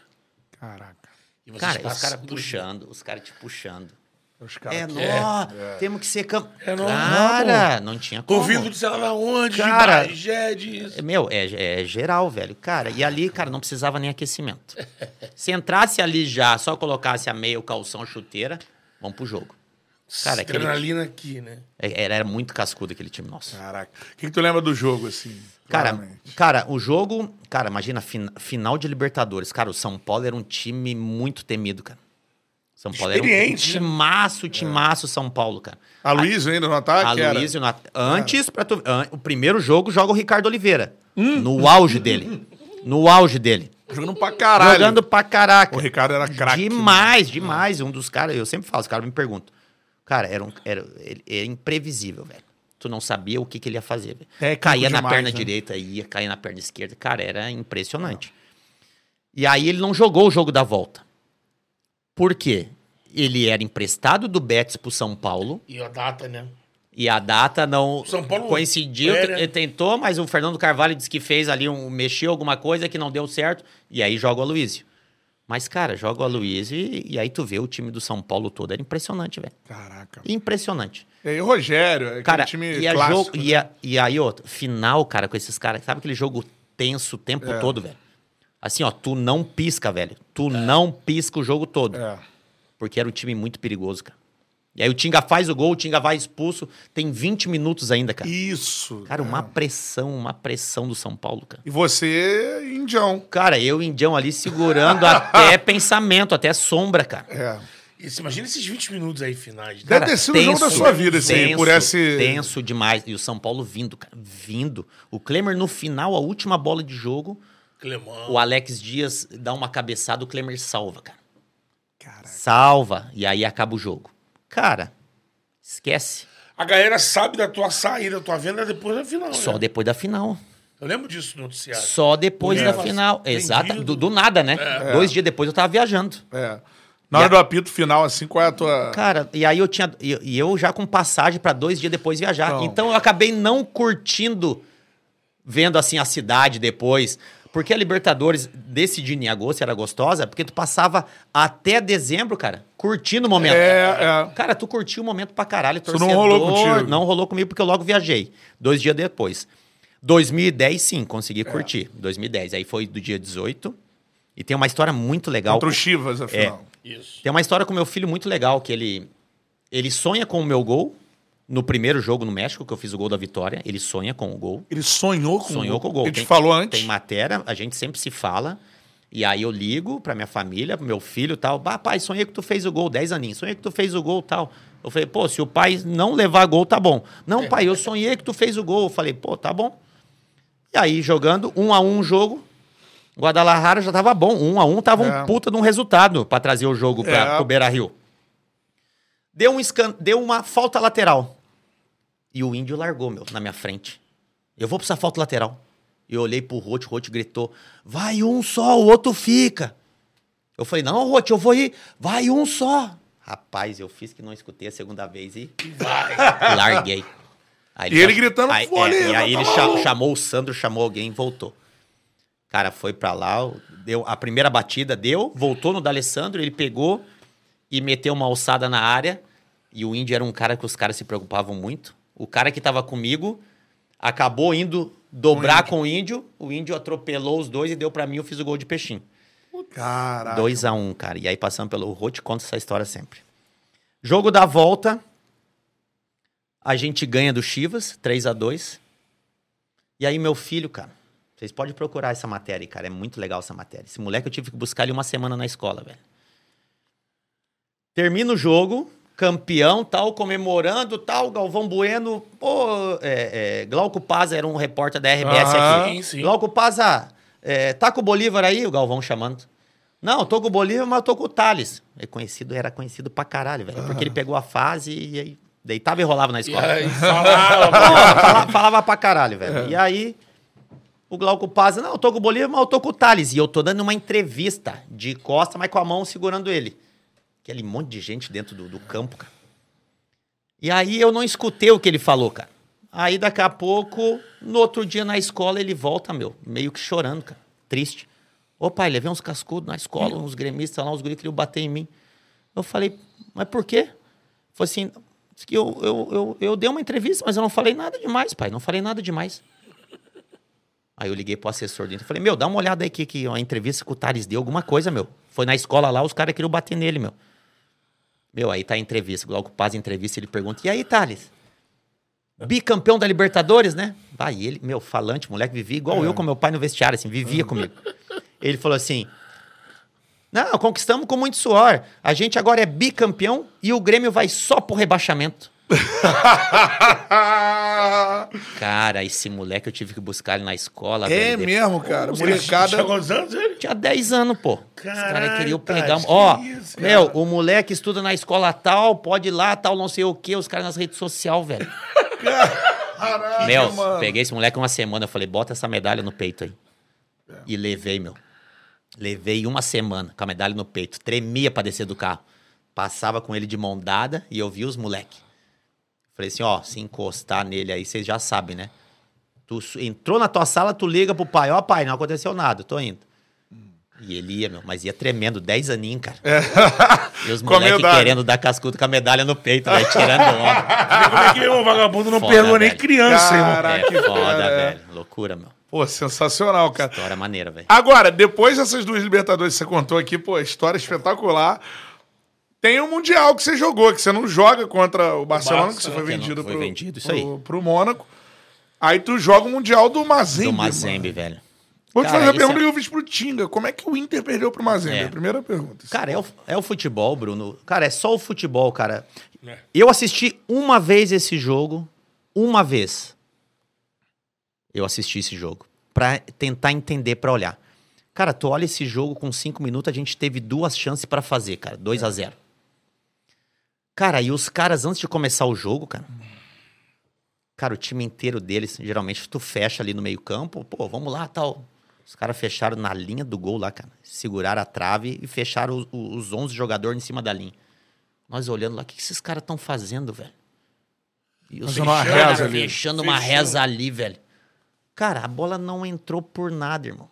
[SPEAKER 1] Caraca.
[SPEAKER 2] E vocês
[SPEAKER 3] Cara, os caras puxando, os caras te puxando.
[SPEAKER 1] Os caras
[SPEAKER 3] É,
[SPEAKER 1] que-
[SPEAKER 3] nó, temos que ser cam...
[SPEAKER 2] É, não,
[SPEAKER 3] Cara, não tinha como.
[SPEAKER 2] Vindo de sei lá onde,
[SPEAKER 3] Cara,
[SPEAKER 2] de Bagé.
[SPEAKER 3] É, Meu, é, é geral, velho. Cara, e ali, cara, não precisava nem aquecimento. Se entrasse ali já, só colocasse a meia, o calção, chuteira, vamos pro jogo. Cara, aquele-
[SPEAKER 2] Adrenalina aqui, né?
[SPEAKER 3] É, Era, era muito cascudo aquele time nosso.
[SPEAKER 1] Caraca. O que, que tu lembra do jogo, assim?
[SPEAKER 3] Cara,
[SPEAKER 1] claramente?
[SPEAKER 3] cara, o jogo, cara, imagina, fin- final de Libertadores. Cara, o São Paulo era um time muito temido, cara. São Paulo era um
[SPEAKER 2] Experiente,
[SPEAKER 3] timaço, timaço São Paulo, cara.
[SPEAKER 1] A Luísa ainda no ataque?
[SPEAKER 3] A
[SPEAKER 1] era?
[SPEAKER 3] Luísio, na- antes, pra tu, an- o primeiro jogo joga o Ricardo Oliveira. No auge dele. No auge dele.
[SPEAKER 1] Jogando pra caralho.
[SPEAKER 3] Jogando pra caraca.
[SPEAKER 1] O Ricardo era craque. né?
[SPEAKER 3] Demais, demais. Um dos caras, eu sempre falo, os caras me perguntam. Cara, era, um, era, ele- era imprevisível, velho. Tu não sabia o que, que ele ia fazer.
[SPEAKER 1] Técnico
[SPEAKER 3] Caía na
[SPEAKER 1] demais,
[SPEAKER 3] perna
[SPEAKER 1] né?
[SPEAKER 3] direita, ia, caía na perna esquerda. Cara, era impressionante. E aí ele não jogou o jogo da volta. Por quê? Ele era emprestado do Betis pro São Paulo.
[SPEAKER 2] E a data, né?
[SPEAKER 3] E a data não
[SPEAKER 2] São Paulo
[SPEAKER 3] coincidiu.
[SPEAKER 2] é, né?
[SPEAKER 3] Ele tentou, mas o Fernando Carvalho disse que fez ali um. mexeu alguma coisa que não deu certo. E aí joga o Aloysio. Mas, cara, joga o Aloysio e, e aí tu vê o time do São Paulo todo. Era impressionante, velho.
[SPEAKER 1] Caraca.
[SPEAKER 3] Impressionante.
[SPEAKER 1] E aí o Rogério, aquele
[SPEAKER 3] Cara,
[SPEAKER 1] time
[SPEAKER 3] e,
[SPEAKER 1] clássico.
[SPEAKER 3] jogo, e, a- e aí, outro, final, cara, com esses caras. Sabe aquele jogo tenso o tempo
[SPEAKER 1] É.
[SPEAKER 3] todo, velho? Assim, ó, tu não pisca, velho. Tu não pisca o jogo todo.
[SPEAKER 1] É.
[SPEAKER 3] Porque era um time muito perigoso, cara. E aí o Tinga faz o gol, o Tinga vai expulso. Tem 20 minutos ainda, cara.
[SPEAKER 1] Isso.
[SPEAKER 3] Cara,
[SPEAKER 1] é.
[SPEAKER 3] uma pressão, uma pressão do São Paulo, cara.
[SPEAKER 1] E você, indião.
[SPEAKER 3] Cara, eu, Indião, ali segurando até pensamento, até sombra, cara.
[SPEAKER 1] É.
[SPEAKER 2] Esse- imagina esses 20 minutos aí finais.
[SPEAKER 1] Deve ter sido o jogo da sua vida, esse aí,
[SPEAKER 3] tenso,
[SPEAKER 1] por esse-
[SPEAKER 3] Tenso demais. E o São Paulo vindo, cara. Vindo. O Klemer, no final, a última bola de jogo,
[SPEAKER 2] Clemão.
[SPEAKER 3] o Alex Dias dá uma cabeçada, o Klemer salva, cara.
[SPEAKER 1] Caraca.
[SPEAKER 3] Salva. E aí acaba o jogo. Cara, esquece.
[SPEAKER 2] A galera sabe da tua saída, da tua venda depois da final.
[SPEAKER 3] Só
[SPEAKER 2] né?
[SPEAKER 3] depois da final.
[SPEAKER 2] Eu lembro disso no noticiário.
[SPEAKER 3] Só depois
[SPEAKER 2] É.
[SPEAKER 3] da final. Exato. Do, do nada, né? Dois dias depois eu tava viajando.
[SPEAKER 1] É. Na hora do apito final, assim, qual é a tua.
[SPEAKER 3] Cara, e aí eu tinha. E eu já com passagem pra dois dias depois viajar.
[SPEAKER 1] Então.
[SPEAKER 3] Então, eu acabei não curtindo, vendo assim a cidade depois. Porque a Libertadores decidindo em agosto era gostosa, porque tu passava até dezembro, cara, curtindo o momento.
[SPEAKER 1] É, é.
[SPEAKER 3] Cara, tu curtiu o momento pra caralho.
[SPEAKER 1] Isso não
[SPEAKER 3] torcedor,
[SPEAKER 1] rolou contigo?
[SPEAKER 3] Não rolou comigo porque eu logo viajei. Dois dias depois. 2010, sim, consegui
[SPEAKER 1] É.
[SPEAKER 3] curtir. 2010. Aí foi do dia 18. E tem uma história muito legal.
[SPEAKER 1] Contra o Chivas, afinal.
[SPEAKER 2] Isso.
[SPEAKER 3] Tem uma história com meu filho muito legal, que ele, ele sonha com o meu gol no primeiro jogo no México, que eu fiz o gol da vitória. Ele sonha com o gol.
[SPEAKER 1] Ele sonhou com
[SPEAKER 3] Sonhou com o gol.
[SPEAKER 1] Ele te
[SPEAKER 3] Tem-
[SPEAKER 1] falou antes?
[SPEAKER 3] Tem matéria, a gente sempre se fala. E aí eu ligo pra minha família, pro meu filho e tal. Bah, pai, sonhei que tu fez o gol, 10 aninhos. Sonhei que tu fez o gol tal. Eu falei, pô, se o pai não levar gol, tá bom. Não, pai, eu sonhei que tu fez o gol. Eu falei, pô, tá bom. E aí, jogando um a um o jogo, Guadalajara já tava bom. Um a um tava
[SPEAKER 1] É.
[SPEAKER 3] um puta de um resultado pra trazer o jogo pra,
[SPEAKER 1] É.
[SPEAKER 3] pro Beira-Rio. Deu, um. Deu uma falta lateral. E o índio largou, meu, na minha frente. Eu vou precisar falta lateral. Eu olhei pro Rote, o Rote gritou: vai um só, o outro fica. Eu falei: não, Rote, eu vou ir, vai um só. Rapaz, eu fiz que não escutei a segunda vez e larguei. Aí
[SPEAKER 1] E ele
[SPEAKER 3] já-
[SPEAKER 1] gritando,
[SPEAKER 3] aí,
[SPEAKER 1] "Folha,
[SPEAKER 3] é, E aí ele
[SPEAKER 1] tá
[SPEAKER 3] cha-
[SPEAKER 1] maluco."
[SPEAKER 3] chamou o Sandro, chamou alguém e voltou. Cara, foi pra lá, deu a primeira batida, deu, voltou no D'Alessandro, ele pegou e meteu uma alçada na área. E o Índio era um cara que os caras se preocupavam muito. O cara que tava comigo acabou indo dobrar com o Índio. O Índio atropelou os dois e deu pra mim, eu fiz o gol de peixinho.
[SPEAKER 1] Caraca.
[SPEAKER 3] 2 a 1 um, cara. E aí passando pelo Rô, te conto essa história sempre. Jogo da volta. A gente ganha do Chivas, 3 a 2 E aí meu filho, cara, vocês podem procurar essa matéria, cara, é muito legal essa matéria. Esse moleque eu tive que buscar ele uma semana na escola, velho. Termina o jogo, campeão, tal, comemorando, tal, Galvão Bueno, pô, é, é, Glauco Paz era um repórter da RBS
[SPEAKER 1] Aham.
[SPEAKER 3] aqui.
[SPEAKER 2] Sim, sim.
[SPEAKER 3] Glauco Paz, ah, é, tá com o Bolívar aí? O Galvão chamando. Não, tô com o Bolívar, mas tô com o Thales. É conhecido, era conhecido pra caralho, velho. Porque ele pegou a fase e aí deitava e rolava na escola.
[SPEAKER 2] aí falava,
[SPEAKER 3] Pô, fala- falava pra caralho, velho. E aí, o Glauco Paz, não, eu tô com o Bolívar, mas eu tô com o Thales. E eu tô dando uma entrevista de costa, mas com a mão segurando ele. Aquele monte de gente dentro do, do campo, cara. E aí eu não escutei o que ele falou, cara. Aí daqui a pouco, no outro dia na escola, ele volta, meu, meio que chorando, cara. Triste. Ô pai, levei uns cascudos na escola, uns gremistas lá, uns guris queriam bater em mim. Eu falei, mas por quê? Foi assim, que eu, eu, eu, eu dei uma entrevista, mas eu não falei nada demais, pai. Não falei nada demais. Aí eu liguei pro assessor dele e falei, meu, dá uma olhada aí que, que a entrevista que o Thales deu, alguma coisa, meu. Foi na escola lá, os caras queriam bater nele, meu. Meu, aí tá a entrevista. Logo Paz entrevista, ele pergunta, e aí, Thales? Bicampeão da Libertadores, né? Vai, ele, meu, falante, moleque, vivia igual eu com meu pai no vestiário, assim, vivia comigo. Ele falou assim, não, conquistamos com muito suor. A gente agora é bicampeão e o Grêmio vai só pro rebaixamento. Cara, esse moleque eu tive que buscar ele na escola.
[SPEAKER 1] é
[SPEAKER 3] velho.
[SPEAKER 1] mesmo, cara.
[SPEAKER 2] Tinha
[SPEAKER 1] Molecada.
[SPEAKER 2] quantos anos ele?
[SPEAKER 3] Tinha 10 anos, pô. Os caras
[SPEAKER 2] Caralho,
[SPEAKER 3] queriam pegar.
[SPEAKER 2] que
[SPEAKER 3] Ó,
[SPEAKER 2] isso,
[SPEAKER 3] meu,
[SPEAKER 2] cara.
[SPEAKER 3] o moleque estuda na escola tal, pode ir lá, tal, não sei o quê. Os caras nas redes sociais, velho.
[SPEAKER 1] Caraca,
[SPEAKER 3] Meu,
[SPEAKER 1] mano.
[SPEAKER 3] peguei esse moleque uma semana, eu falei, bota essa medalha no peito aí. E levei, meu. Levei uma semana com a medalha no peito. Tremia pra descer do carro. Passava com ele de mão dada e eu vi os moleque. Falei assim, ó, se encostar nele aí, vocês já sabem, né? Tu entrou na tua sala, tu liga pro pai, ó pai, não aconteceu nada, tô indo. E ele ia, meu, mas ia tremendo, 10 aninhos, cara. E os moleques querendo dar cascudo com a medalha no peito, velho, tirando onda.
[SPEAKER 2] Como é que o vagabundo não
[SPEAKER 3] Foda,
[SPEAKER 2] perdoa nem
[SPEAKER 3] velho.
[SPEAKER 2] criança, irmão.
[SPEAKER 1] Caraca,
[SPEAKER 3] É
[SPEAKER 1] que
[SPEAKER 3] foda,
[SPEAKER 1] é.
[SPEAKER 3] velho. Loucura, meu.
[SPEAKER 1] Pô, sensacional, cara.
[SPEAKER 3] História maneira, velho.
[SPEAKER 1] Agora, depois dessas duas Libertadores que você contou aqui, pô, história espetacular. Tem o Mundial que você jogou, que você não joga contra o Barcelona,
[SPEAKER 2] Barça,
[SPEAKER 1] que você foi
[SPEAKER 3] que não
[SPEAKER 1] vendido
[SPEAKER 3] foi
[SPEAKER 1] pro,
[SPEAKER 3] vendido,
[SPEAKER 1] pro,
[SPEAKER 3] aí.
[SPEAKER 1] pro Mônaco. Aí tu joga o Mundial do Mazembe.
[SPEAKER 3] Do. Mazembe, velho.
[SPEAKER 1] Vou te
[SPEAKER 3] Cara,
[SPEAKER 1] fazer a
[SPEAKER 3] isso
[SPEAKER 1] pergunta
[SPEAKER 3] é-
[SPEAKER 1] que eu fiz pro Tinga. Como é que o Inter perdeu pro Mazembe?
[SPEAKER 3] É.
[SPEAKER 1] A primeira pergunta.
[SPEAKER 3] Cara, é o, é o futebol, Bruno. Cara, é só o futebol, cara.
[SPEAKER 2] É.
[SPEAKER 3] Eu assisti uma vez esse jogo. Uma vez. Eu assisti esse jogo. Pra tentar entender, pra olhar. Cara, tu olha esse jogo com cinco minutos, a gente teve duas chances pra fazer, cara. 2 a 0 Cara, e os caras, antes de começar o jogo, cara. Cara, o time inteiro deles, geralmente, tu fecha ali no meio-campo, pô, vamos lá, tal. Os caras fecharam na linha do gol lá, cara. Seguraram a trave e fecharam os, os 11 jogadores em cima da linha. Nós olhando lá, o que que esses caras estão fazendo, velho? E os
[SPEAKER 1] Fazendo uma
[SPEAKER 3] caras
[SPEAKER 1] reza ali.
[SPEAKER 3] fechando uma
[SPEAKER 2] Fechando.
[SPEAKER 3] reza ali, velho. Cara, a bola não entrou por nada, irmão.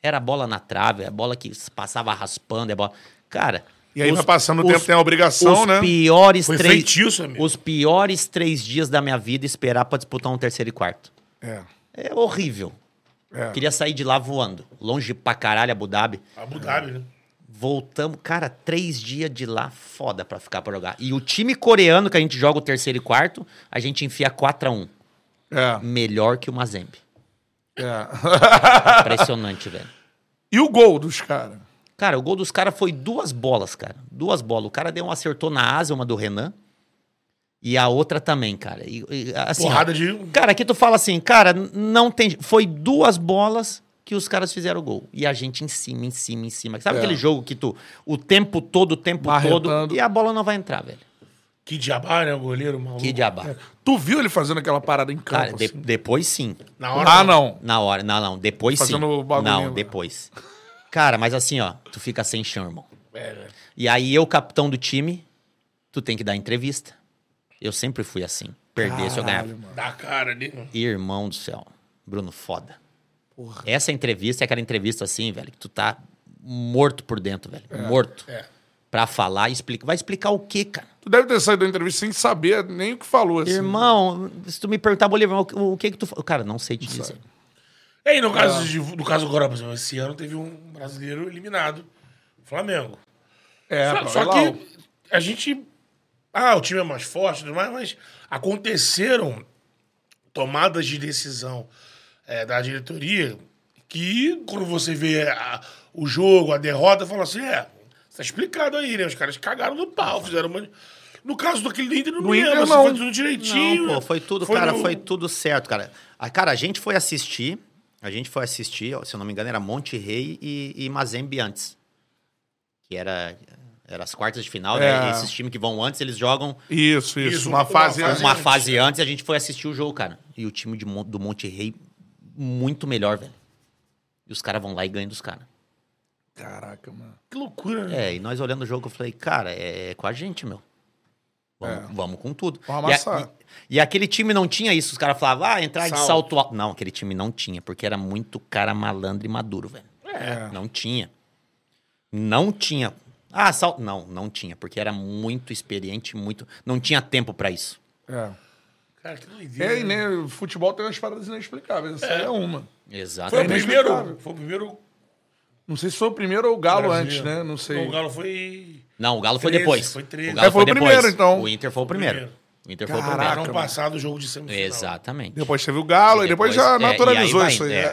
[SPEAKER 3] Era a bola na trave, a bola que passava raspando, a bola. Cara.
[SPEAKER 1] E aí vai passando o tempo, tem a obrigação,
[SPEAKER 3] os
[SPEAKER 1] né?
[SPEAKER 3] Piores
[SPEAKER 2] Foi
[SPEAKER 3] três,
[SPEAKER 2] feitiço, amigo.
[SPEAKER 3] Os piores três dias da minha vida esperar pra disputar um terceiro e quarto.
[SPEAKER 1] É.
[SPEAKER 3] É horrível.
[SPEAKER 1] É.
[SPEAKER 3] Queria sair de lá voando. Longe pra caralho, Abu Dhabi.
[SPEAKER 2] Abu Dhabi, né?
[SPEAKER 3] Voltamos, cara, três dias de lá, foda pra ficar pra jogar. E o time coreano que a gente joga o terceiro e quarto, a gente enfia 4x1.
[SPEAKER 1] É.
[SPEAKER 3] Melhor que o Mazembe.
[SPEAKER 1] é.
[SPEAKER 3] Impressionante, velho.
[SPEAKER 1] e o gol dos caras?
[SPEAKER 3] Cara, o gol dos caras foi duas bolas, cara. Duas bolas. O cara deu um acertou na asa, uma do Renan. E a outra também, cara. E, e, assim, ó,
[SPEAKER 2] Porrada de.
[SPEAKER 3] Cara, aqui tu fala assim, cara, não tem. Foi duas bolas que os caras fizeram o gol. E a gente em cima, em cima, em cima. Sabe
[SPEAKER 1] É.
[SPEAKER 3] aquele jogo que tu. O tempo todo, o tempo
[SPEAKER 1] Marretando.
[SPEAKER 3] todo. E a bola não vai entrar, velho.
[SPEAKER 2] Que diabá, né? O goleiro maluco.
[SPEAKER 3] Que diabá.
[SPEAKER 1] Tu viu ele fazendo aquela parada em campo?
[SPEAKER 3] Cara, de-
[SPEAKER 1] assim?
[SPEAKER 3] depois sim.
[SPEAKER 2] Na hora.
[SPEAKER 1] Ah, não.
[SPEAKER 3] Na hora. Não, não. Depois
[SPEAKER 1] Fazendo o
[SPEAKER 3] sim.
[SPEAKER 1] bagulhinho lá.
[SPEAKER 3] Não, depois. Cara, mas assim, ó, tu fica sem chão, irmão.
[SPEAKER 2] É, né?
[SPEAKER 3] E aí, eu, capitão do time, tu tem que dar entrevista. Eu sempre fui assim. Perdesse, eu ganhava.
[SPEAKER 2] Dá a cara ali.
[SPEAKER 3] Irmão do céu. Bruno, foda. Essa entrevista é aquela entrevista assim, velho, que tu tá morto por dentro, velho. Morto.
[SPEAKER 2] É.
[SPEAKER 3] Pra falar e explicar. Vai explicar o quê, cara?
[SPEAKER 1] Tu deve ter saído da entrevista sem saber nem o que falou. Assim.
[SPEAKER 3] Irmão, se tu me perguntar, Bolívar, o, que que tu... fa-" Cara, não sei te dizer.
[SPEAKER 2] E aí, no caso, de, no caso agora, por exemplo, esse ano teve um brasileiro eliminado. Flamengo.
[SPEAKER 1] É,
[SPEAKER 2] só só que a gente. Ah, o time é mais forte mais, mas aconteceram tomadas de decisão é, da diretoria que, quando você vê a- o jogo, a derrota, fala assim: é, tá explicado aí, né? Os caras cagaram no pau, fizeram uma. No caso daquele do Inter, não
[SPEAKER 1] No
[SPEAKER 2] me
[SPEAKER 1] Inter,
[SPEAKER 2] lembro,
[SPEAKER 1] não.
[SPEAKER 2] foi tudo direitinho.
[SPEAKER 3] Não, pô, foi tudo, cara,
[SPEAKER 2] no-
[SPEAKER 3] foi tudo certo, cara. A, cara, a gente foi assistir, a gente foi assistir, se eu não me engano, era Monte Rei e, e Mazembe antes. Que era, era as quartas de final, né?
[SPEAKER 1] É.
[SPEAKER 3] Esses times que vão antes, eles jogam
[SPEAKER 1] Isso, isso.
[SPEAKER 2] Isso,
[SPEAKER 1] uma
[SPEAKER 2] uma
[SPEAKER 1] fase.
[SPEAKER 2] fase-
[SPEAKER 3] uma
[SPEAKER 2] antes,
[SPEAKER 3] fase antes a gente foi assistir o jogo, cara. E o time de do Monte Rei, muito melhor, velho. E os caras vão lá e ganham dos caras.
[SPEAKER 1] Caraca, mano.
[SPEAKER 2] Que loucura, né?
[SPEAKER 3] É, e nós olhando o jogo, eu falei, cara, é com a gente, meu. Vamos,
[SPEAKER 1] É.
[SPEAKER 3] vamos com tudo.
[SPEAKER 1] Vamos
[SPEAKER 3] E, a-
[SPEAKER 1] amassar.
[SPEAKER 3] e- e aquele time não tinha isso. Os caras falavam, ah, entrar de
[SPEAKER 2] Salto.
[SPEAKER 3] salto alto. Não, aquele time não tinha, porque era muito cara malandro e maduro, velho.
[SPEAKER 1] É.
[SPEAKER 3] Não tinha. Não tinha. Ah, salto. Não, não tinha, porque era muito experiente, muito. Não tinha tempo pra isso.
[SPEAKER 1] É.
[SPEAKER 2] Cara, que doideira.
[SPEAKER 1] É, e né, o futebol tem umas paradas inexplicáveis. Essa aí é uma.
[SPEAKER 3] Exato.
[SPEAKER 2] Foi o
[SPEAKER 1] É
[SPEAKER 2] primeiro. Foi o primeiro.
[SPEAKER 1] Não sei se foi o primeiro ou o Galo
[SPEAKER 2] brasileiro.
[SPEAKER 1] antes, né? Não sei.
[SPEAKER 2] Não, o Galo foi.
[SPEAKER 3] Não, o Galo foi
[SPEAKER 2] 13,
[SPEAKER 3] depois.
[SPEAKER 2] foi 13.
[SPEAKER 3] O Galo
[SPEAKER 1] É, foi o
[SPEAKER 3] depois.
[SPEAKER 1] primeiro, então.
[SPEAKER 3] O Inter foi o primeiro.
[SPEAKER 2] Primeiro.
[SPEAKER 3] O Inter foi o
[SPEAKER 1] Caraca,
[SPEAKER 3] primeiro.
[SPEAKER 2] Ano passado, o jogo de semifinal.
[SPEAKER 3] Exatamente.
[SPEAKER 1] Depois teve o Galo e depois, já
[SPEAKER 3] é,
[SPEAKER 1] naturalizou
[SPEAKER 3] e aí
[SPEAKER 1] isso aí.
[SPEAKER 3] é.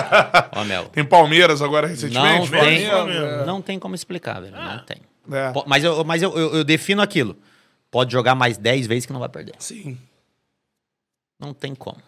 [SPEAKER 3] Ó, Mel,
[SPEAKER 1] Tem Palmeiras agora
[SPEAKER 3] não
[SPEAKER 1] recentemente.
[SPEAKER 3] tem,
[SPEAKER 1] Flamengo, é.
[SPEAKER 3] não tem como explicar, velho. Não tem.
[SPEAKER 1] É.
[SPEAKER 3] Mas, eu, mas eu, eu, eu defino aquilo. Pode jogar mais 10 vezes que não vai perder.
[SPEAKER 2] Sim.
[SPEAKER 3] Não tem como.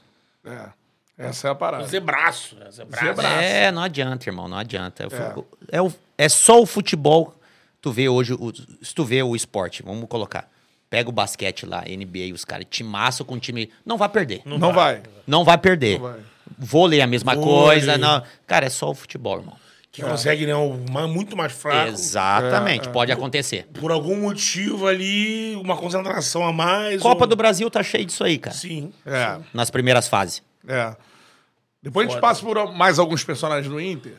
[SPEAKER 1] É. Essa é a parada.
[SPEAKER 2] Fazer braço. né? Fazer braço.
[SPEAKER 1] braço.
[SPEAKER 3] É, não adianta, irmão, não adianta. É, o fu- é, o- é só o futebol. Tu vê hoje, o- se tu vê o esporte, vamos colocar. Pega o basquete lá, NBA, os caras, timaço com time. Não vai perder. Não,
[SPEAKER 1] Não vai.
[SPEAKER 3] vai perder.
[SPEAKER 1] Não vai.
[SPEAKER 3] Vôlei é a mesma
[SPEAKER 2] Vôlei.
[SPEAKER 3] coisa. Não. Cara, é só o futebol, irmão.
[SPEAKER 2] Que consegue, né? O ma- muito mais fraco.
[SPEAKER 3] Exatamente, pode acontecer.
[SPEAKER 2] Por algum motivo ali, uma concentração a mais.
[SPEAKER 3] Copa
[SPEAKER 2] ou-
[SPEAKER 3] do Brasil tá cheio disso aí, cara.
[SPEAKER 2] Sim.
[SPEAKER 1] É.
[SPEAKER 3] Nas primeiras fases.
[SPEAKER 1] É. Depois a gente passa por mais alguns personagens do Inter.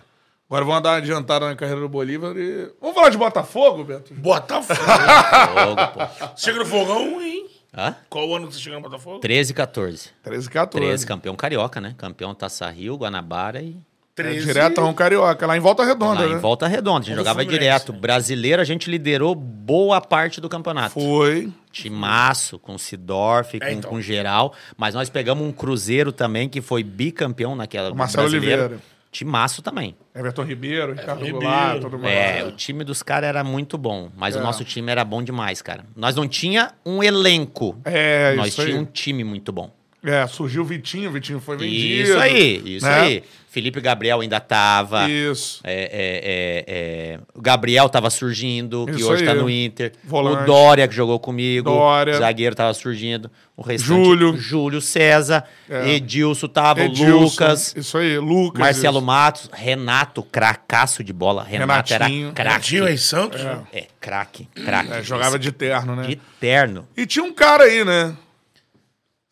[SPEAKER 1] Agora vamos dar uma adiantada na carreira do Bolívar e... Vamos falar de Botafogo, Beto?
[SPEAKER 2] Botafogo.
[SPEAKER 3] Fogo, pô.
[SPEAKER 2] Chega no fogão, hein?
[SPEAKER 3] Hã?
[SPEAKER 2] Qual ano que você chega no Botafogo?
[SPEAKER 3] 13 e 14.
[SPEAKER 1] 13 14.
[SPEAKER 3] 13, campeão carioca, né? Campeão Taça Rio, Guanabara e
[SPEAKER 1] É,
[SPEAKER 2] 13.
[SPEAKER 1] diretão carioca, lá em Volta Redonda,
[SPEAKER 3] lá
[SPEAKER 1] né?
[SPEAKER 3] em Volta Redonda. A gente
[SPEAKER 2] o
[SPEAKER 3] jogava direto.
[SPEAKER 2] né?
[SPEAKER 3] Brasileiro, a gente liderou boa parte do campeonato.
[SPEAKER 1] Foi.
[SPEAKER 3] Timaço, com Sidorf, com,
[SPEAKER 2] É, então.
[SPEAKER 3] com geral. Mas nós pegamos um Cruzeiro também, que foi bicampeão naquela.
[SPEAKER 1] O Marcelo
[SPEAKER 3] brasileiro.
[SPEAKER 1] Oliveira.
[SPEAKER 3] Timaço também.
[SPEAKER 1] Everton Ribeiro, Ricardo
[SPEAKER 2] Ribeiro.
[SPEAKER 1] Goulart, todo mundo.
[SPEAKER 3] É, o time dos caras era muito bom, mas
[SPEAKER 1] É.
[SPEAKER 3] o nosso time era bom demais, cara. Nós não tinha um elenco.
[SPEAKER 1] É,
[SPEAKER 3] nós
[SPEAKER 1] isso aí.
[SPEAKER 3] tinha um time muito bom.
[SPEAKER 1] É, surgiu o Vitinho, o Vitinho foi vendido.
[SPEAKER 3] Isso aí, isso
[SPEAKER 1] né?
[SPEAKER 3] aí. Felipe Gabriel ainda tava.
[SPEAKER 1] Isso.
[SPEAKER 3] É, é, é, é, O Gabriel tava surgindo, que
[SPEAKER 1] Isso
[SPEAKER 3] hoje tá
[SPEAKER 1] aí.
[SPEAKER 3] no Inter.
[SPEAKER 1] Volante.
[SPEAKER 3] O Dória, que jogou comigo.
[SPEAKER 1] Dória.
[SPEAKER 3] O zagueiro tava surgindo. O restante,
[SPEAKER 1] Júlio.
[SPEAKER 3] Júlio César.
[SPEAKER 1] É.
[SPEAKER 3] Edilson tava.
[SPEAKER 1] Edilson,
[SPEAKER 3] o Lucas.
[SPEAKER 1] Isso aí, Lucas.
[SPEAKER 3] Marcelo
[SPEAKER 1] isso.
[SPEAKER 3] Matos. Renato, cracaço de bola. Renato
[SPEAKER 1] Renatinho.
[SPEAKER 3] era craque.
[SPEAKER 2] Em Santos? né?
[SPEAKER 3] É, craque, craque.
[SPEAKER 1] É, jogava de terno, né?
[SPEAKER 3] de terno.
[SPEAKER 1] E tinha um cara aí, né?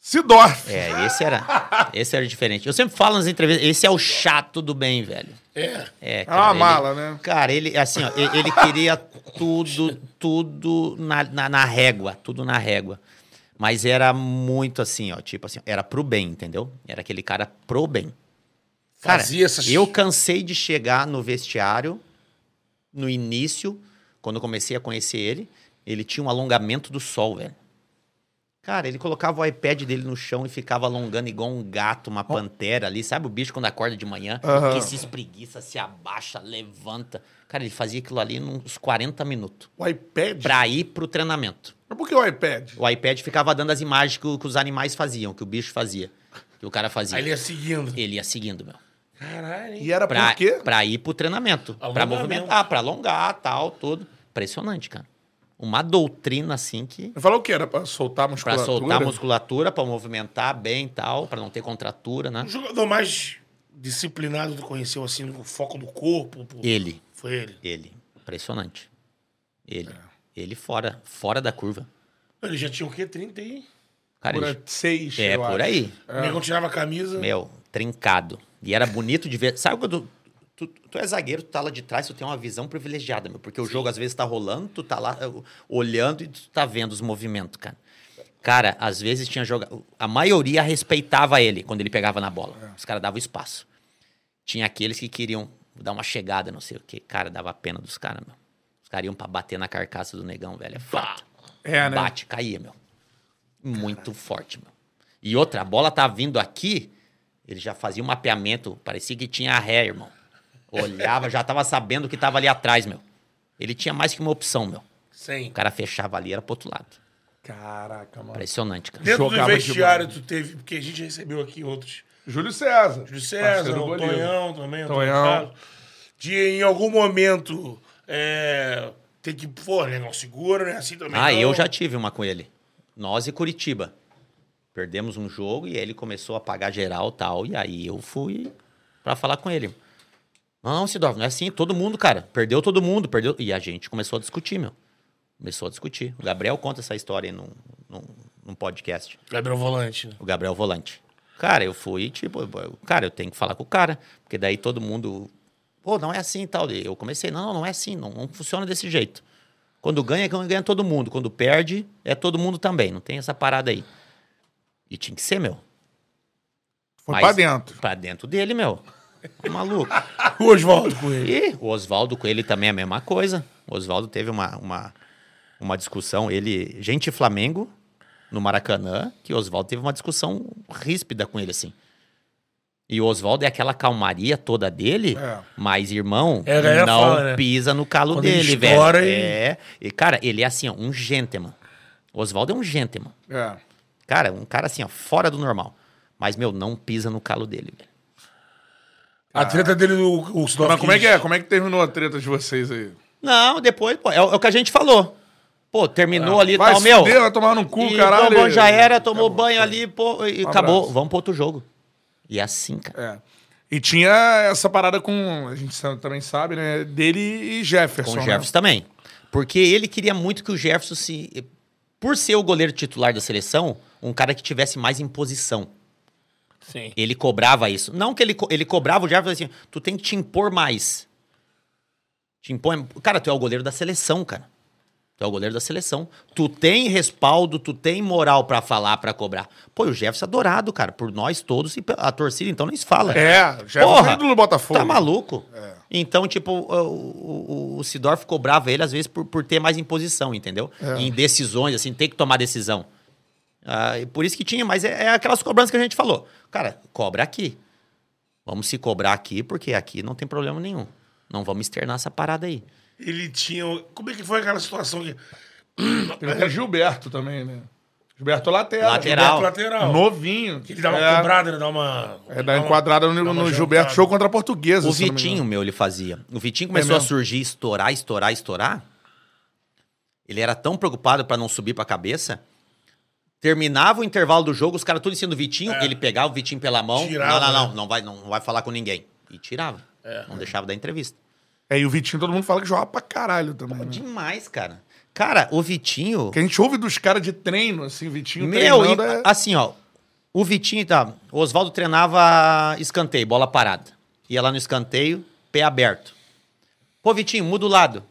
[SPEAKER 1] Sidorf.
[SPEAKER 3] É, esse era, esse era diferente. Eu sempre falo nas entrevistas, esse é o chato do bem, velho.
[SPEAKER 2] É.
[SPEAKER 3] É,
[SPEAKER 1] É uma
[SPEAKER 3] ele-
[SPEAKER 1] mala, né?
[SPEAKER 3] Cara, ele, assim, ó, ele, ele queria tudo, tudo na, na, na régua, tudo na régua. Mas era muito assim, ó, tipo assim, era pro bem, entendeu? Era aquele cara pro bem. Cara,
[SPEAKER 2] Fazia essas-
[SPEAKER 3] eu cansei de chegar no vestiário, no início, quando eu comecei a conhecer ele, ele tinha um alongamento do sol, velho. Cara, ele colocava o iPad dele no chão e ficava alongando igual um gato, uma pantera ali. Sabe o bicho quando acorda de manhã?
[SPEAKER 1] Aham.
[SPEAKER 3] Que se espreguiça, se abaixa, levanta. Cara, ele fazia aquilo ali nos 40 minutos.
[SPEAKER 1] O iPad?
[SPEAKER 3] Pra ir pro treinamento.
[SPEAKER 1] Mas por que o iPad?
[SPEAKER 3] O iPad ficava dando as imagens que, o- que os animais faziam, que o bicho fazia. Que o cara fazia.
[SPEAKER 2] Aí ele ia seguindo.
[SPEAKER 3] Ele ia seguindo, meu.
[SPEAKER 2] Caralho, hein?
[SPEAKER 1] E era
[SPEAKER 3] Pra,
[SPEAKER 1] por quê?
[SPEAKER 3] pra ir pro treinamento. Pra movimentar, pra alongar, tal, tudo. Impressionante, cara. Uma doutrina assim que.
[SPEAKER 1] Falou o quê? Era pra soltar a
[SPEAKER 3] Pra
[SPEAKER 1] musculatura?
[SPEAKER 3] soltar a musculatura, pra movimentar bem e tal, pra não ter contratura, né?
[SPEAKER 2] O jogador mais disciplinado tu conheceu, assim, no foco do corpo? pô?
[SPEAKER 3] Ele,
[SPEAKER 2] Foi ele.
[SPEAKER 3] ele. Impressionante. Ele.
[SPEAKER 1] É.
[SPEAKER 3] Ele fora, fora da curva.
[SPEAKER 2] Ele já tinha o quê? 30 aí?
[SPEAKER 3] Cara,
[SPEAKER 1] Por
[SPEAKER 3] ele-
[SPEAKER 1] seis,
[SPEAKER 3] é
[SPEAKER 1] eu
[SPEAKER 3] por
[SPEAKER 1] acho.
[SPEAKER 3] aí.
[SPEAKER 2] O negão tirava a camisa.
[SPEAKER 3] Meu, trincado. E era bonito de ver. Sabe quando. Tu, tu é zagueiro, tu tá lá de trás, tu tem uma visão privilegiada, meu. Porque o jogo às vezes tá rolando, tu tá lá uh, olhando e tu tá vendo os movimentos, cara. Cara, às vezes tinha jogador. A maioria respeitava ele quando ele pegava na bola.
[SPEAKER 1] É.
[SPEAKER 3] Os caras davam espaço. Tinha aqueles que queriam dar uma chegada, não sei o quê. Cara, dava pena dos caras, meu. Os caras iam pra bater na carcaça do negão, velho. É fato.
[SPEAKER 1] É, né?
[SPEAKER 3] Bate, caía, meu. Muito forte, meu. E outra, a bola tá vindo aqui, ele já fazia um mapeamento, parecia que tinha ré, irmão. Olhava, já tava sabendo o que tava ali atrás, meu. Ele tinha mais que uma opção, meu.
[SPEAKER 2] Sem.
[SPEAKER 3] O cara fechava ali, era pro outro lado.
[SPEAKER 1] Caraca, mano.
[SPEAKER 3] Impressionante, cara.
[SPEAKER 2] Dentro
[SPEAKER 1] Jogava
[SPEAKER 2] do vestiário tu teve... Porque a gente recebeu aqui outros.
[SPEAKER 1] Júlio César.
[SPEAKER 2] Júlio César, o. Tonhão também. o
[SPEAKER 1] Tonhão.
[SPEAKER 2] De em algum momento é, ter que, pô, né, não segura, né? Assim também.
[SPEAKER 3] Ah,
[SPEAKER 2] não.
[SPEAKER 3] eu já tive uma com ele. Nós e Curitiba. Perdemos um jogo e aí ele começou a pagar geral e tal. E aí eu fui pra falar com ele. Não, Sidorf, não é assim. Todo mundo, cara. Perdeu todo mundo, perdeu. E a gente começou a discutir, meu. Começou a discutir. O Gabriel conta essa história aí num, num, num podcast.
[SPEAKER 2] Gabriel Volante, né?
[SPEAKER 3] O Gabriel Volante. Cara, eu fui, tipo, eu- cara, eu tenho que falar com o cara. Porque daí todo mundo. Pô, não é assim e tal. Eu comecei, não, não, não é assim. Não, não funciona desse jeito. Quando ganha, ganha todo mundo. Quando perde, é todo mundo também. Não tem essa parada aí. E tinha que ser, meu.
[SPEAKER 1] Foi
[SPEAKER 3] Mas-
[SPEAKER 1] pra dentro.
[SPEAKER 3] Pra dentro dele, meu. Maluco.
[SPEAKER 2] O Oswaldo com ele.
[SPEAKER 3] E o Oswaldo com ele também é a mesma coisa. O Oswaldo teve uma, uma, uma discussão, ele, gente Flamengo, no Maracanã, que o Oswaldo teve uma discussão ríspida com ele, assim. E o Oswaldo é aquela calmaria toda dele,
[SPEAKER 1] É.
[SPEAKER 3] mas, irmão,
[SPEAKER 2] É, a galera
[SPEAKER 3] não
[SPEAKER 2] fala, né?
[SPEAKER 3] pisa no calo
[SPEAKER 2] Quando ele
[SPEAKER 3] dele, velho.
[SPEAKER 2] e-
[SPEAKER 3] É. E, cara, ele é assim, ó, um gentleman. O Oswaldo é um gentleman.
[SPEAKER 1] É.
[SPEAKER 3] Cara, um cara assim, ó, fora do normal. Mas, meu, não pisa no calo dele, velho.
[SPEAKER 2] A treta dele, o, o Sidorf
[SPEAKER 1] Mas como é que é? Como é que terminou a treta de vocês aí?
[SPEAKER 3] Não, depois, pô, é, o é o que a gente falou. Pô, terminou ali e
[SPEAKER 1] Ah, Vai
[SPEAKER 3] tal,
[SPEAKER 1] se
[SPEAKER 3] meu.
[SPEAKER 1] fuder, vai tomar no cu,
[SPEAKER 3] e
[SPEAKER 1] caralho.
[SPEAKER 3] bom, já era, tomou
[SPEAKER 1] Acabou.
[SPEAKER 3] banho ali, pô, e
[SPEAKER 1] Um
[SPEAKER 3] acabou.
[SPEAKER 1] abraço.
[SPEAKER 3] Vamos pro outro jogo. E é assim, cara.
[SPEAKER 1] É. E tinha essa parada com, a gente sa- também sabe, né? Dele e Jefferson.
[SPEAKER 3] Com o
[SPEAKER 1] né?
[SPEAKER 3] Jefferson também. Porque ele queria muito que o Jefferson se. Por ser o goleiro titular da seleção, um cara que tivesse mais imposição.
[SPEAKER 2] Sim.
[SPEAKER 3] Ele cobrava isso. Não que ele, co- ele cobrava o Jefferson assim, tu tem que te impor mais. Te impõe. Cara, tu é o goleiro da seleção, cara. Tu é o goleiro da seleção. Tu tem respaldo, tu tem moral pra falar, pra cobrar. Pô, o Jefferson é adorado, cara, por nós todos e a torcida, então nem se fala.
[SPEAKER 1] É, é
[SPEAKER 3] Porra,
[SPEAKER 1] ídolo do Botafogo.
[SPEAKER 3] Tá maluco? Então, tipo, o, o, o Sidorf cobrava ele, às vezes, por, por ter mais imposição, entendeu? Em decisões, assim, ter que tomar decisão. Ah, e por isso que tinha, mas é, é aquelas cobranças que a gente falou. Cara, cobra aqui. Vamos se cobrar aqui, porque aqui não tem problema nenhum. Não vamos externar essa parada aí.
[SPEAKER 2] Ele tinha. Como é que foi aquela situação que.
[SPEAKER 1] Teve o Gilberto também, né? Gilberto Lateral.
[SPEAKER 3] Lateral.
[SPEAKER 2] Gilberto lateral.
[SPEAKER 1] Novinho.
[SPEAKER 2] Que ele dá uma
[SPEAKER 1] é,
[SPEAKER 2] quebrada, né? Dá uma.
[SPEAKER 1] É, dá enquadrada no,
[SPEAKER 2] uma
[SPEAKER 1] no Gilberto. Show contra a Portuguesa.
[SPEAKER 3] O Vitinho, meu, ele fazia. O Vitinho começou a
[SPEAKER 1] mesmo?
[SPEAKER 3] surgir, estourar, estourar, estourar. Ele era tão preocupado pra não subir pra cabeça. Terminava o intervalo do jogo, os caras tudo em cima do Vitinho, ele pegava o Vitinho pela mão.
[SPEAKER 2] É. Tirava,
[SPEAKER 3] não, não, não,
[SPEAKER 2] né?
[SPEAKER 3] não vai, não, não vai falar com ninguém. E tirava. Não deixava dar entrevista.
[SPEAKER 1] É, e o Vitinho, todo mundo fala que joga pra caralho também. Né?
[SPEAKER 3] Demais, cara. Cara, o Vitinho.
[SPEAKER 1] Que a gente ouve dos caras de treino, assim, o Vitinho
[SPEAKER 3] Meu, e,
[SPEAKER 1] treinando é...
[SPEAKER 3] assim, ó. O Vitinho, tá. O Oswaldo treinava escanteio, bola parada. Ia lá no escanteio, pé aberto. Pô, Vitinho, muda o lado.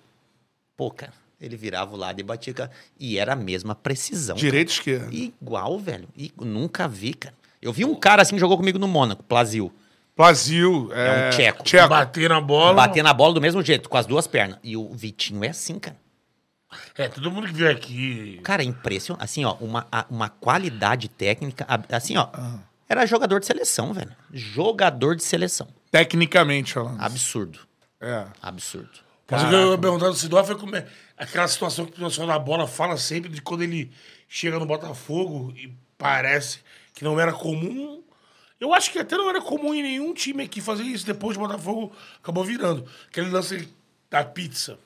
[SPEAKER 3] Pô, cara, ele virava o lado e batia. E era a mesma precisão.
[SPEAKER 1] Direito e esquerdo.
[SPEAKER 3] cara. Igual, velho. E nunca vi, cara. Eu vi um cara assim que jogou comigo no Mônaco, Plazil.
[SPEAKER 1] Brasil. É,
[SPEAKER 3] É um tcheco.
[SPEAKER 1] Tcheco.
[SPEAKER 2] Bater na bola.
[SPEAKER 3] Bater na bola do mesmo jeito, com as duas pernas. E o Vitinho é assim, cara.
[SPEAKER 2] É, todo mundo que veio aqui.
[SPEAKER 3] Cara, impressionante. Assim, ó, uma, uma qualidade técnica. Assim, ó. Era jogador de seleção, velho. Jogador de seleção.
[SPEAKER 1] Tecnicamente falando.
[SPEAKER 3] Absurdo.
[SPEAKER 1] É.
[SPEAKER 3] Absurdo.
[SPEAKER 2] Mas o que eu ia perguntar do Sidorf é como é aquela situação que o pessoal da bola fala sempre de quando ele chega no Botafogo e parece que não era comum. Eu acho que até não era comum em nenhum time aqui fazer isso. Depois do Botafogo acabou virando. Aquele lance da pizza.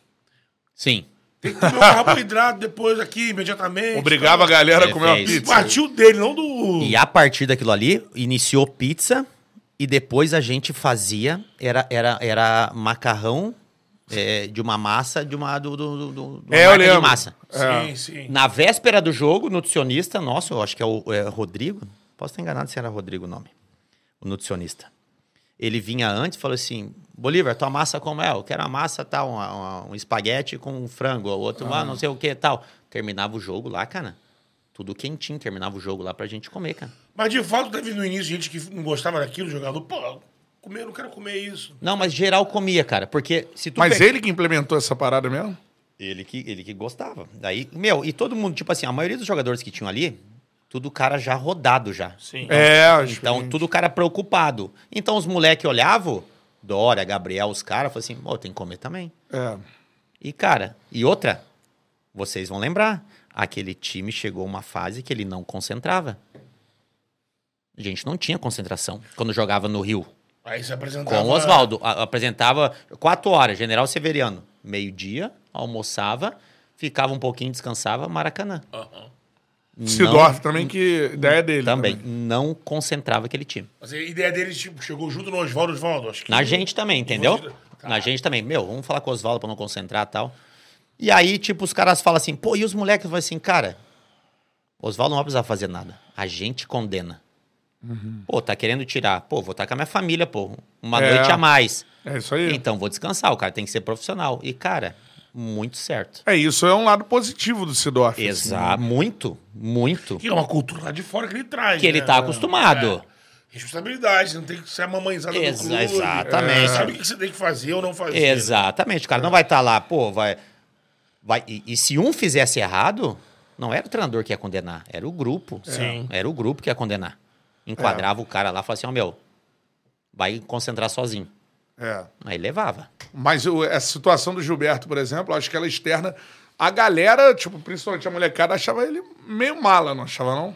[SPEAKER 3] Sim.
[SPEAKER 2] Tem que comer o carboidrato depois aqui, imediatamente.
[SPEAKER 1] Obrigava a galera a
[SPEAKER 3] Ele
[SPEAKER 1] comer uma
[SPEAKER 3] fez.
[SPEAKER 1] pizza.
[SPEAKER 2] Partiu dele, não do.
[SPEAKER 3] E a partir daquilo ali, iniciou pizza e depois a gente fazia. Era, era, era macarrão é, de uma massa, de uma, do, do, do, do-
[SPEAKER 1] É, eu
[SPEAKER 3] marca de massa.
[SPEAKER 2] Sim, sim.
[SPEAKER 3] Na véspera do jogo, o nutricionista, nosso, eu acho que é o é, Rodrigo, posso estar enganado se era Rodrigo o nome, o nutricionista. Ele vinha antes e falou assim: Bolívar, tua massa como é? Eu quero uma massa tal, uma- uma- um espaguete com frango, o outro, ah, não sei o que tal. Terminava o jogo lá, cara. Tudo quentinho, terminava o jogo lá pra gente comer, cara.
[SPEAKER 2] Mas de fato teve no início gente que não gostava daquilo, jogador. Pô, comer, não quero comer isso.
[SPEAKER 3] Não, mas geral comia, cara, porque se tu
[SPEAKER 1] Mas
[SPEAKER 3] pega-
[SPEAKER 1] ele que implementou essa parada mesmo?
[SPEAKER 3] Ele que, ele que gostava. Daí, meu, e todo mundo, tipo assim, a maioria dos jogadores que tinham ali, tudo cara já rodado já.
[SPEAKER 2] Sim.
[SPEAKER 1] É, acho
[SPEAKER 3] Então,
[SPEAKER 1] que-
[SPEAKER 3] tudo cara preocupado. Então, os moleques olhavam, Dória, Gabriel, os caras, falavam assim, pô, tem que comer também.
[SPEAKER 1] É.
[SPEAKER 3] E, cara, e outra, vocês vão lembrar, aquele time chegou uma fase que ele não concentrava. A gente não tinha concentração quando jogava no Rio.
[SPEAKER 2] Aí você apresentava.
[SPEAKER 3] Com o Oswaldo. Apresentava quatro horas, General Severiano. Meio-dia, almoçava, ficava um pouquinho, descansava, Maracanã.
[SPEAKER 1] Sidorf também, que ideia dele.
[SPEAKER 3] Também. Não concentrava aquele time.
[SPEAKER 2] Mas a ideia deles, tipo, chegou junto no Oswaldo, Oswaldo. Acho que
[SPEAKER 3] Na gente também, entendeu?
[SPEAKER 2] você- Tá.
[SPEAKER 3] Na gente também. Meu, vamos falar com o Oswaldo pra não concentrar e tal. E aí, tipo, os caras falam assim, pô, e os moleques falam assim, cara, Oswaldo não vai precisar fazer nada. A gente condena.
[SPEAKER 1] Uhum.
[SPEAKER 3] Pô, tá querendo tirar. Pô, vou estar com a minha família, pô. Uma
[SPEAKER 1] É.
[SPEAKER 3] noite a mais.
[SPEAKER 1] É isso aí.
[SPEAKER 3] Então, vou descansar. O cara tem que ser profissional. E, cara, muito certo.
[SPEAKER 1] É, isso é um lado positivo do Sidorf. assim.
[SPEAKER 3] Exato. Muito, muito.
[SPEAKER 2] Que é uma cultura lá de fora que ele traz.
[SPEAKER 3] Que ele
[SPEAKER 2] né?
[SPEAKER 3] tá acostumado.
[SPEAKER 2] É. Responsabilidade, não tem que ser a mamãezada
[SPEAKER 3] Exa-
[SPEAKER 2] do clube.
[SPEAKER 3] exatamente.
[SPEAKER 2] Você sabe o que você tem que fazer ou não fazer.
[SPEAKER 3] Exatamente. O cara não vai estar lá, pô, vai. vai e, e se um fizesse errado, não era o treinador que ia condenar, era o grupo.
[SPEAKER 2] Sim.
[SPEAKER 3] Era o grupo que ia condenar. Enquadrava o cara lá e falava assim: ó, meu, vai concentrar sozinho.
[SPEAKER 1] É.
[SPEAKER 3] Aí levava.
[SPEAKER 1] Mas o- essa situação do Gilberto, por exemplo, acho que ela externa. A galera, tipo, principalmente a molecada, achava ele meio mala, não achava, não?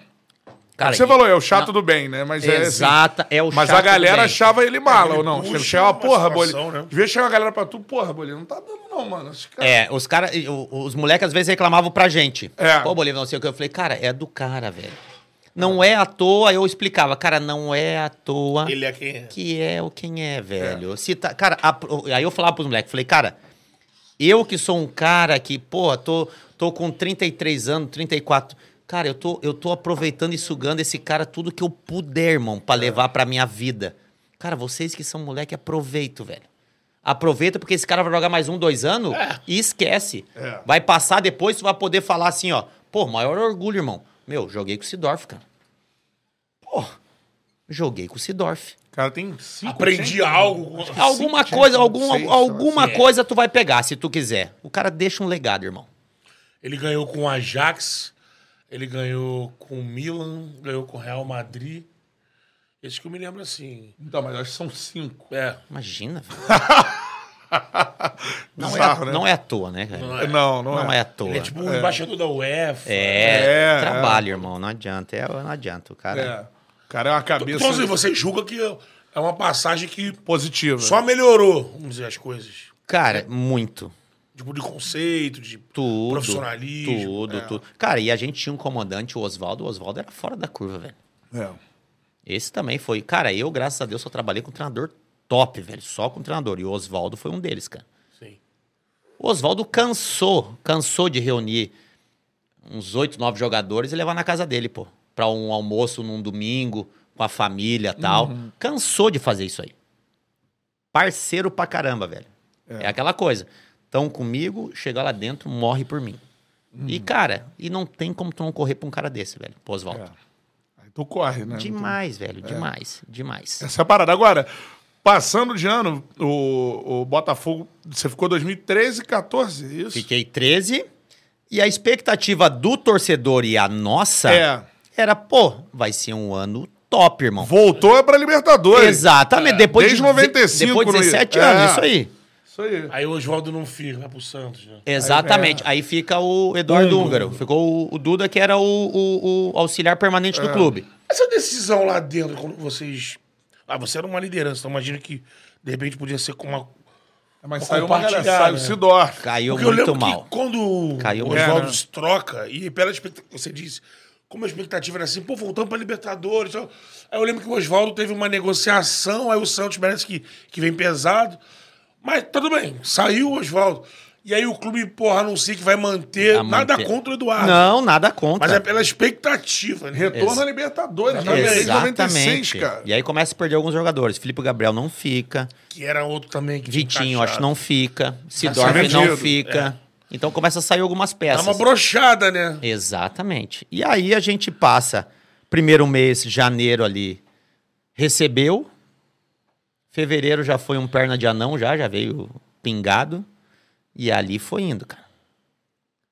[SPEAKER 3] Cara,
[SPEAKER 1] Você
[SPEAKER 3] e-
[SPEAKER 1] falou, é o chato
[SPEAKER 3] não,
[SPEAKER 1] do bem, né? Mas é assim,
[SPEAKER 3] Exata, é o
[SPEAKER 1] Mas
[SPEAKER 3] chato
[SPEAKER 1] a
[SPEAKER 3] do
[SPEAKER 1] galera
[SPEAKER 3] bem.
[SPEAKER 1] achava ele mala,
[SPEAKER 2] ele
[SPEAKER 1] ou não?
[SPEAKER 2] puxa
[SPEAKER 1] Ele chegava,
[SPEAKER 2] uma
[SPEAKER 1] porra,
[SPEAKER 2] situação,
[SPEAKER 1] Bolí.
[SPEAKER 2] né?
[SPEAKER 1] Devia chegar a galera pra tu, porra, Bolí, não tá dando, não, mano. Cara-
[SPEAKER 3] É, os caras, os moleques às vezes reclamavam pra gente.
[SPEAKER 1] É.
[SPEAKER 3] Pô, Bolívia, não sei o que. Eu falei, cara, é do cara, velho. Não é à toa, eu explicava, cara, não é à toa.
[SPEAKER 2] Ele é quem é.
[SPEAKER 3] que é o quem é, velho. Se tá, cara, a- aí eu falava pros moleques, falei, cara, eu que sou um cara que, pô, tô, tô com 33 anos, 34. Cara, eu tô, eu tô aproveitando e sugando esse cara tudo que eu puder, irmão, pra levar pra minha vida. Cara, vocês que são moleque, aproveitam, velho. Aproveita porque esse cara vai jogar mais um, dois anos e esquece.
[SPEAKER 1] É.
[SPEAKER 3] Vai passar depois, tu vai poder falar assim, ó. Pô, maior orgulho, irmão. Meu, joguei com o Sidorf, cara. Pô, joguei com o Sidorf.
[SPEAKER 1] O cara tem cinco
[SPEAKER 2] Aprendi
[SPEAKER 1] Champions.
[SPEAKER 2] algo.
[SPEAKER 3] Alguma
[SPEAKER 1] Sim,
[SPEAKER 3] coisa, algum,
[SPEAKER 1] seis,
[SPEAKER 3] alguma coisa tu vai pegar, se tu quiser. O cara deixa um legado, irmão.
[SPEAKER 2] Ele ganhou com o Ajax, ele ganhou com o Milan, ganhou com o Real Madrid. Esse que eu me lembro assim.
[SPEAKER 1] Então, mas acho que são cinco.
[SPEAKER 2] É.
[SPEAKER 3] Imagina, velho. Não, é,
[SPEAKER 1] Bizarro,
[SPEAKER 3] à-
[SPEAKER 1] né?
[SPEAKER 3] não é à toa, né, cara?
[SPEAKER 2] Não é.
[SPEAKER 1] Não, não,
[SPEAKER 3] Não
[SPEAKER 1] é.
[SPEAKER 3] é à toa.
[SPEAKER 2] Ele é tipo um embaixador da UEFA.
[SPEAKER 3] É,
[SPEAKER 1] É,
[SPEAKER 3] trabalho, irmão. Não adianta. É, não adianta. O cara.
[SPEAKER 1] É. O cara é uma cabeça
[SPEAKER 2] Então, assim, você julga que é uma passagem que
[SPEAKER 1] positiva.
[SPEAKER 2] só melhorou, vamos dizer, as coisas.
[SPEAKER 3] Cara, muito.
[SPEAKER 2] Tipo, de conceito, de
[SPEAKER 3] Tudo.
[SPEAKER 2] profissionalismo.
[SPEAKER 3] Tudo,
[SPEAKER 2] é.
[SPEAKER 3] tudo. Cara, e a gente tinha um comandante, o Oswaldo. O Oswaldo era fora da curva, velho.
[SPEAKER 1] É.
[SPEAKER 3] Esse também foi. Cara, eu, graças a Deus, só trabalhei com treinador top, velho. Só com treinador. E o Oswaldo foi um deles, cara.
[SPEAKER 2] Sim.
[SPEAKER 3] O Oswaldo cansou, cansou de reunir uns oito, nove jogadores e levar na casa dele, pô. Pra um almoço num domingo, com a família e tal. Cansou de fazer isso aí. Parceiro pra caramba, velho. É, aquela coisa. Tão comigo, chega lá dentro, morre por mim. E, cara, e não tem como tu não correr pra um cara desse, velho, pro Oswaldo.
[SPEAKER 1] É. Aí tu corre, né?
[SPEAKER 3] Demais, velho, demais, demais.
[SPEAKER 1] Essa é a parada. Agora, passando de ano, o, o Botafogo, você ficou 2013, 14, é isso?
[SPEAKER 3] Fiquei 13 e a expectativa do torcedor e a nossa
[SPEAKER 1] É.
[SPEAKER 3] era, pô, vai ser um ano top, irmão.
[SPEAKER 1] Voltou pra Libertadores.
[SPEAKER 3] Exatamente, depois
[SPEAKER 1] Desde
[SPEAKER 3] de
[SPEAKER 1] 95
[SPEAKER 3] depois de
[SPEAKER 1] não ia.
[SPEAKER 3] 17
[SPEAKER 1] É.
[SPEAKER 3] anos, isso aí.
[SPEAKER 1] Isso aí.
[SPEAKER 2] Aí o Oswaldo não fica, vai pro Santos, né?
[SPEAKER 3] Exatamente. Aí, fica o Eduardo Húngaro. Ficou o, o Duda, que era o, o- o auxiliar permanente
[SPEAKER 1] É.
[SPEAKER 3] do clube.
[SPEAKER 2] Essa decisão lá dentro, quando vocês. Ah, você era uma liderança, então imagina que de repente podia ser com uma.
[SPEAKER 1] Mas
[SPEAKER 2] Vou
[SPEAKER 1] saiu uma galera, saiu o
[SPEAKER 2] né?
[SPEAKER 1] Sidorf.
[SPEAKER 3] Caiu
[SPEAKER 2] Porque eu
[SPEAKER 3] muito
[SPEAKER 2] lembro
[SPEAKER 3] mal.
[SPEAKER 2] que quando
[SPEAKER 3] Caiu
[SPEAKER 2] o
[SPEAKER 3] muito
[SPEAKER 2] Oswaldo
[SPEAKER 1] mal.
[SPEAKER 2] se troca, e pela expectativa, você disse, como a expectativa era assim, pô, voltando pra Libertadores. tal. Aí eu lembro que o Oswaldo teve uma negociação, aí o Santos merece que, que vem pesado. Mas tudo bem, saiu o Oswaldo. E aí o clube, porra, anuncia que vai manter.
[SPEAKER 3] A
[SPEAKER 2] Nada
[SPEAKER 3] manter-
[SPEAKER 2] contra o Eduardo.
[SPEAKER 3] Não, nada contra.
[SPEAKER 2] Mas é pela expectativa?
[SPEAKER 1] Retorno à Libertadores, né? Desde 96,
[SPEAKER 3] Exatamente.
[SPEAKER 1] cara.
[SPEAKER 3] E aí começa a perder alguns jogadores. Felipe Gabriel não fica.
[SPEAKER 2] Que era outro também que tinha
[SPEAKER 3] Vitinho, acho que não fica. Sidorf
[SPEAKER 1] vendido.
[SPEAKER 3] não fica. Então começa a sair algumas
[SPEAKER 2] Dá
[SPEAKER 3] peças.
[SPEAKER 2] uma brochada, né?
[SPEAKER 3] Exatamente. E aí a gente passa, primeiro mês, janeiro ali, recebeu. Fevereiro já foi um perna de anão, já, já veio pingado. E ali foi indo, cara.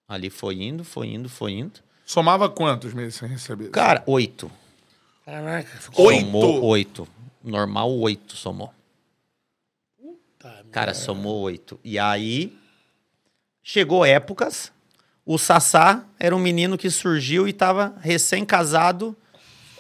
[SPEAKER 3] Ali foi indo, foi indo, foi indo.
[SPEAKER 1] Somava quantos meses sem receber?
[SPEAKER 3] Cara, oito.
[SPEAKER 2] Caraca, ficou.
[SPEAKER 1] Oito?
[SPEAKER 3] Somou oito. Normal, oito somou. Cara, somou oito. E aí, chegou épocas, o Sassá era um menino que surgiu e tava recém-casado,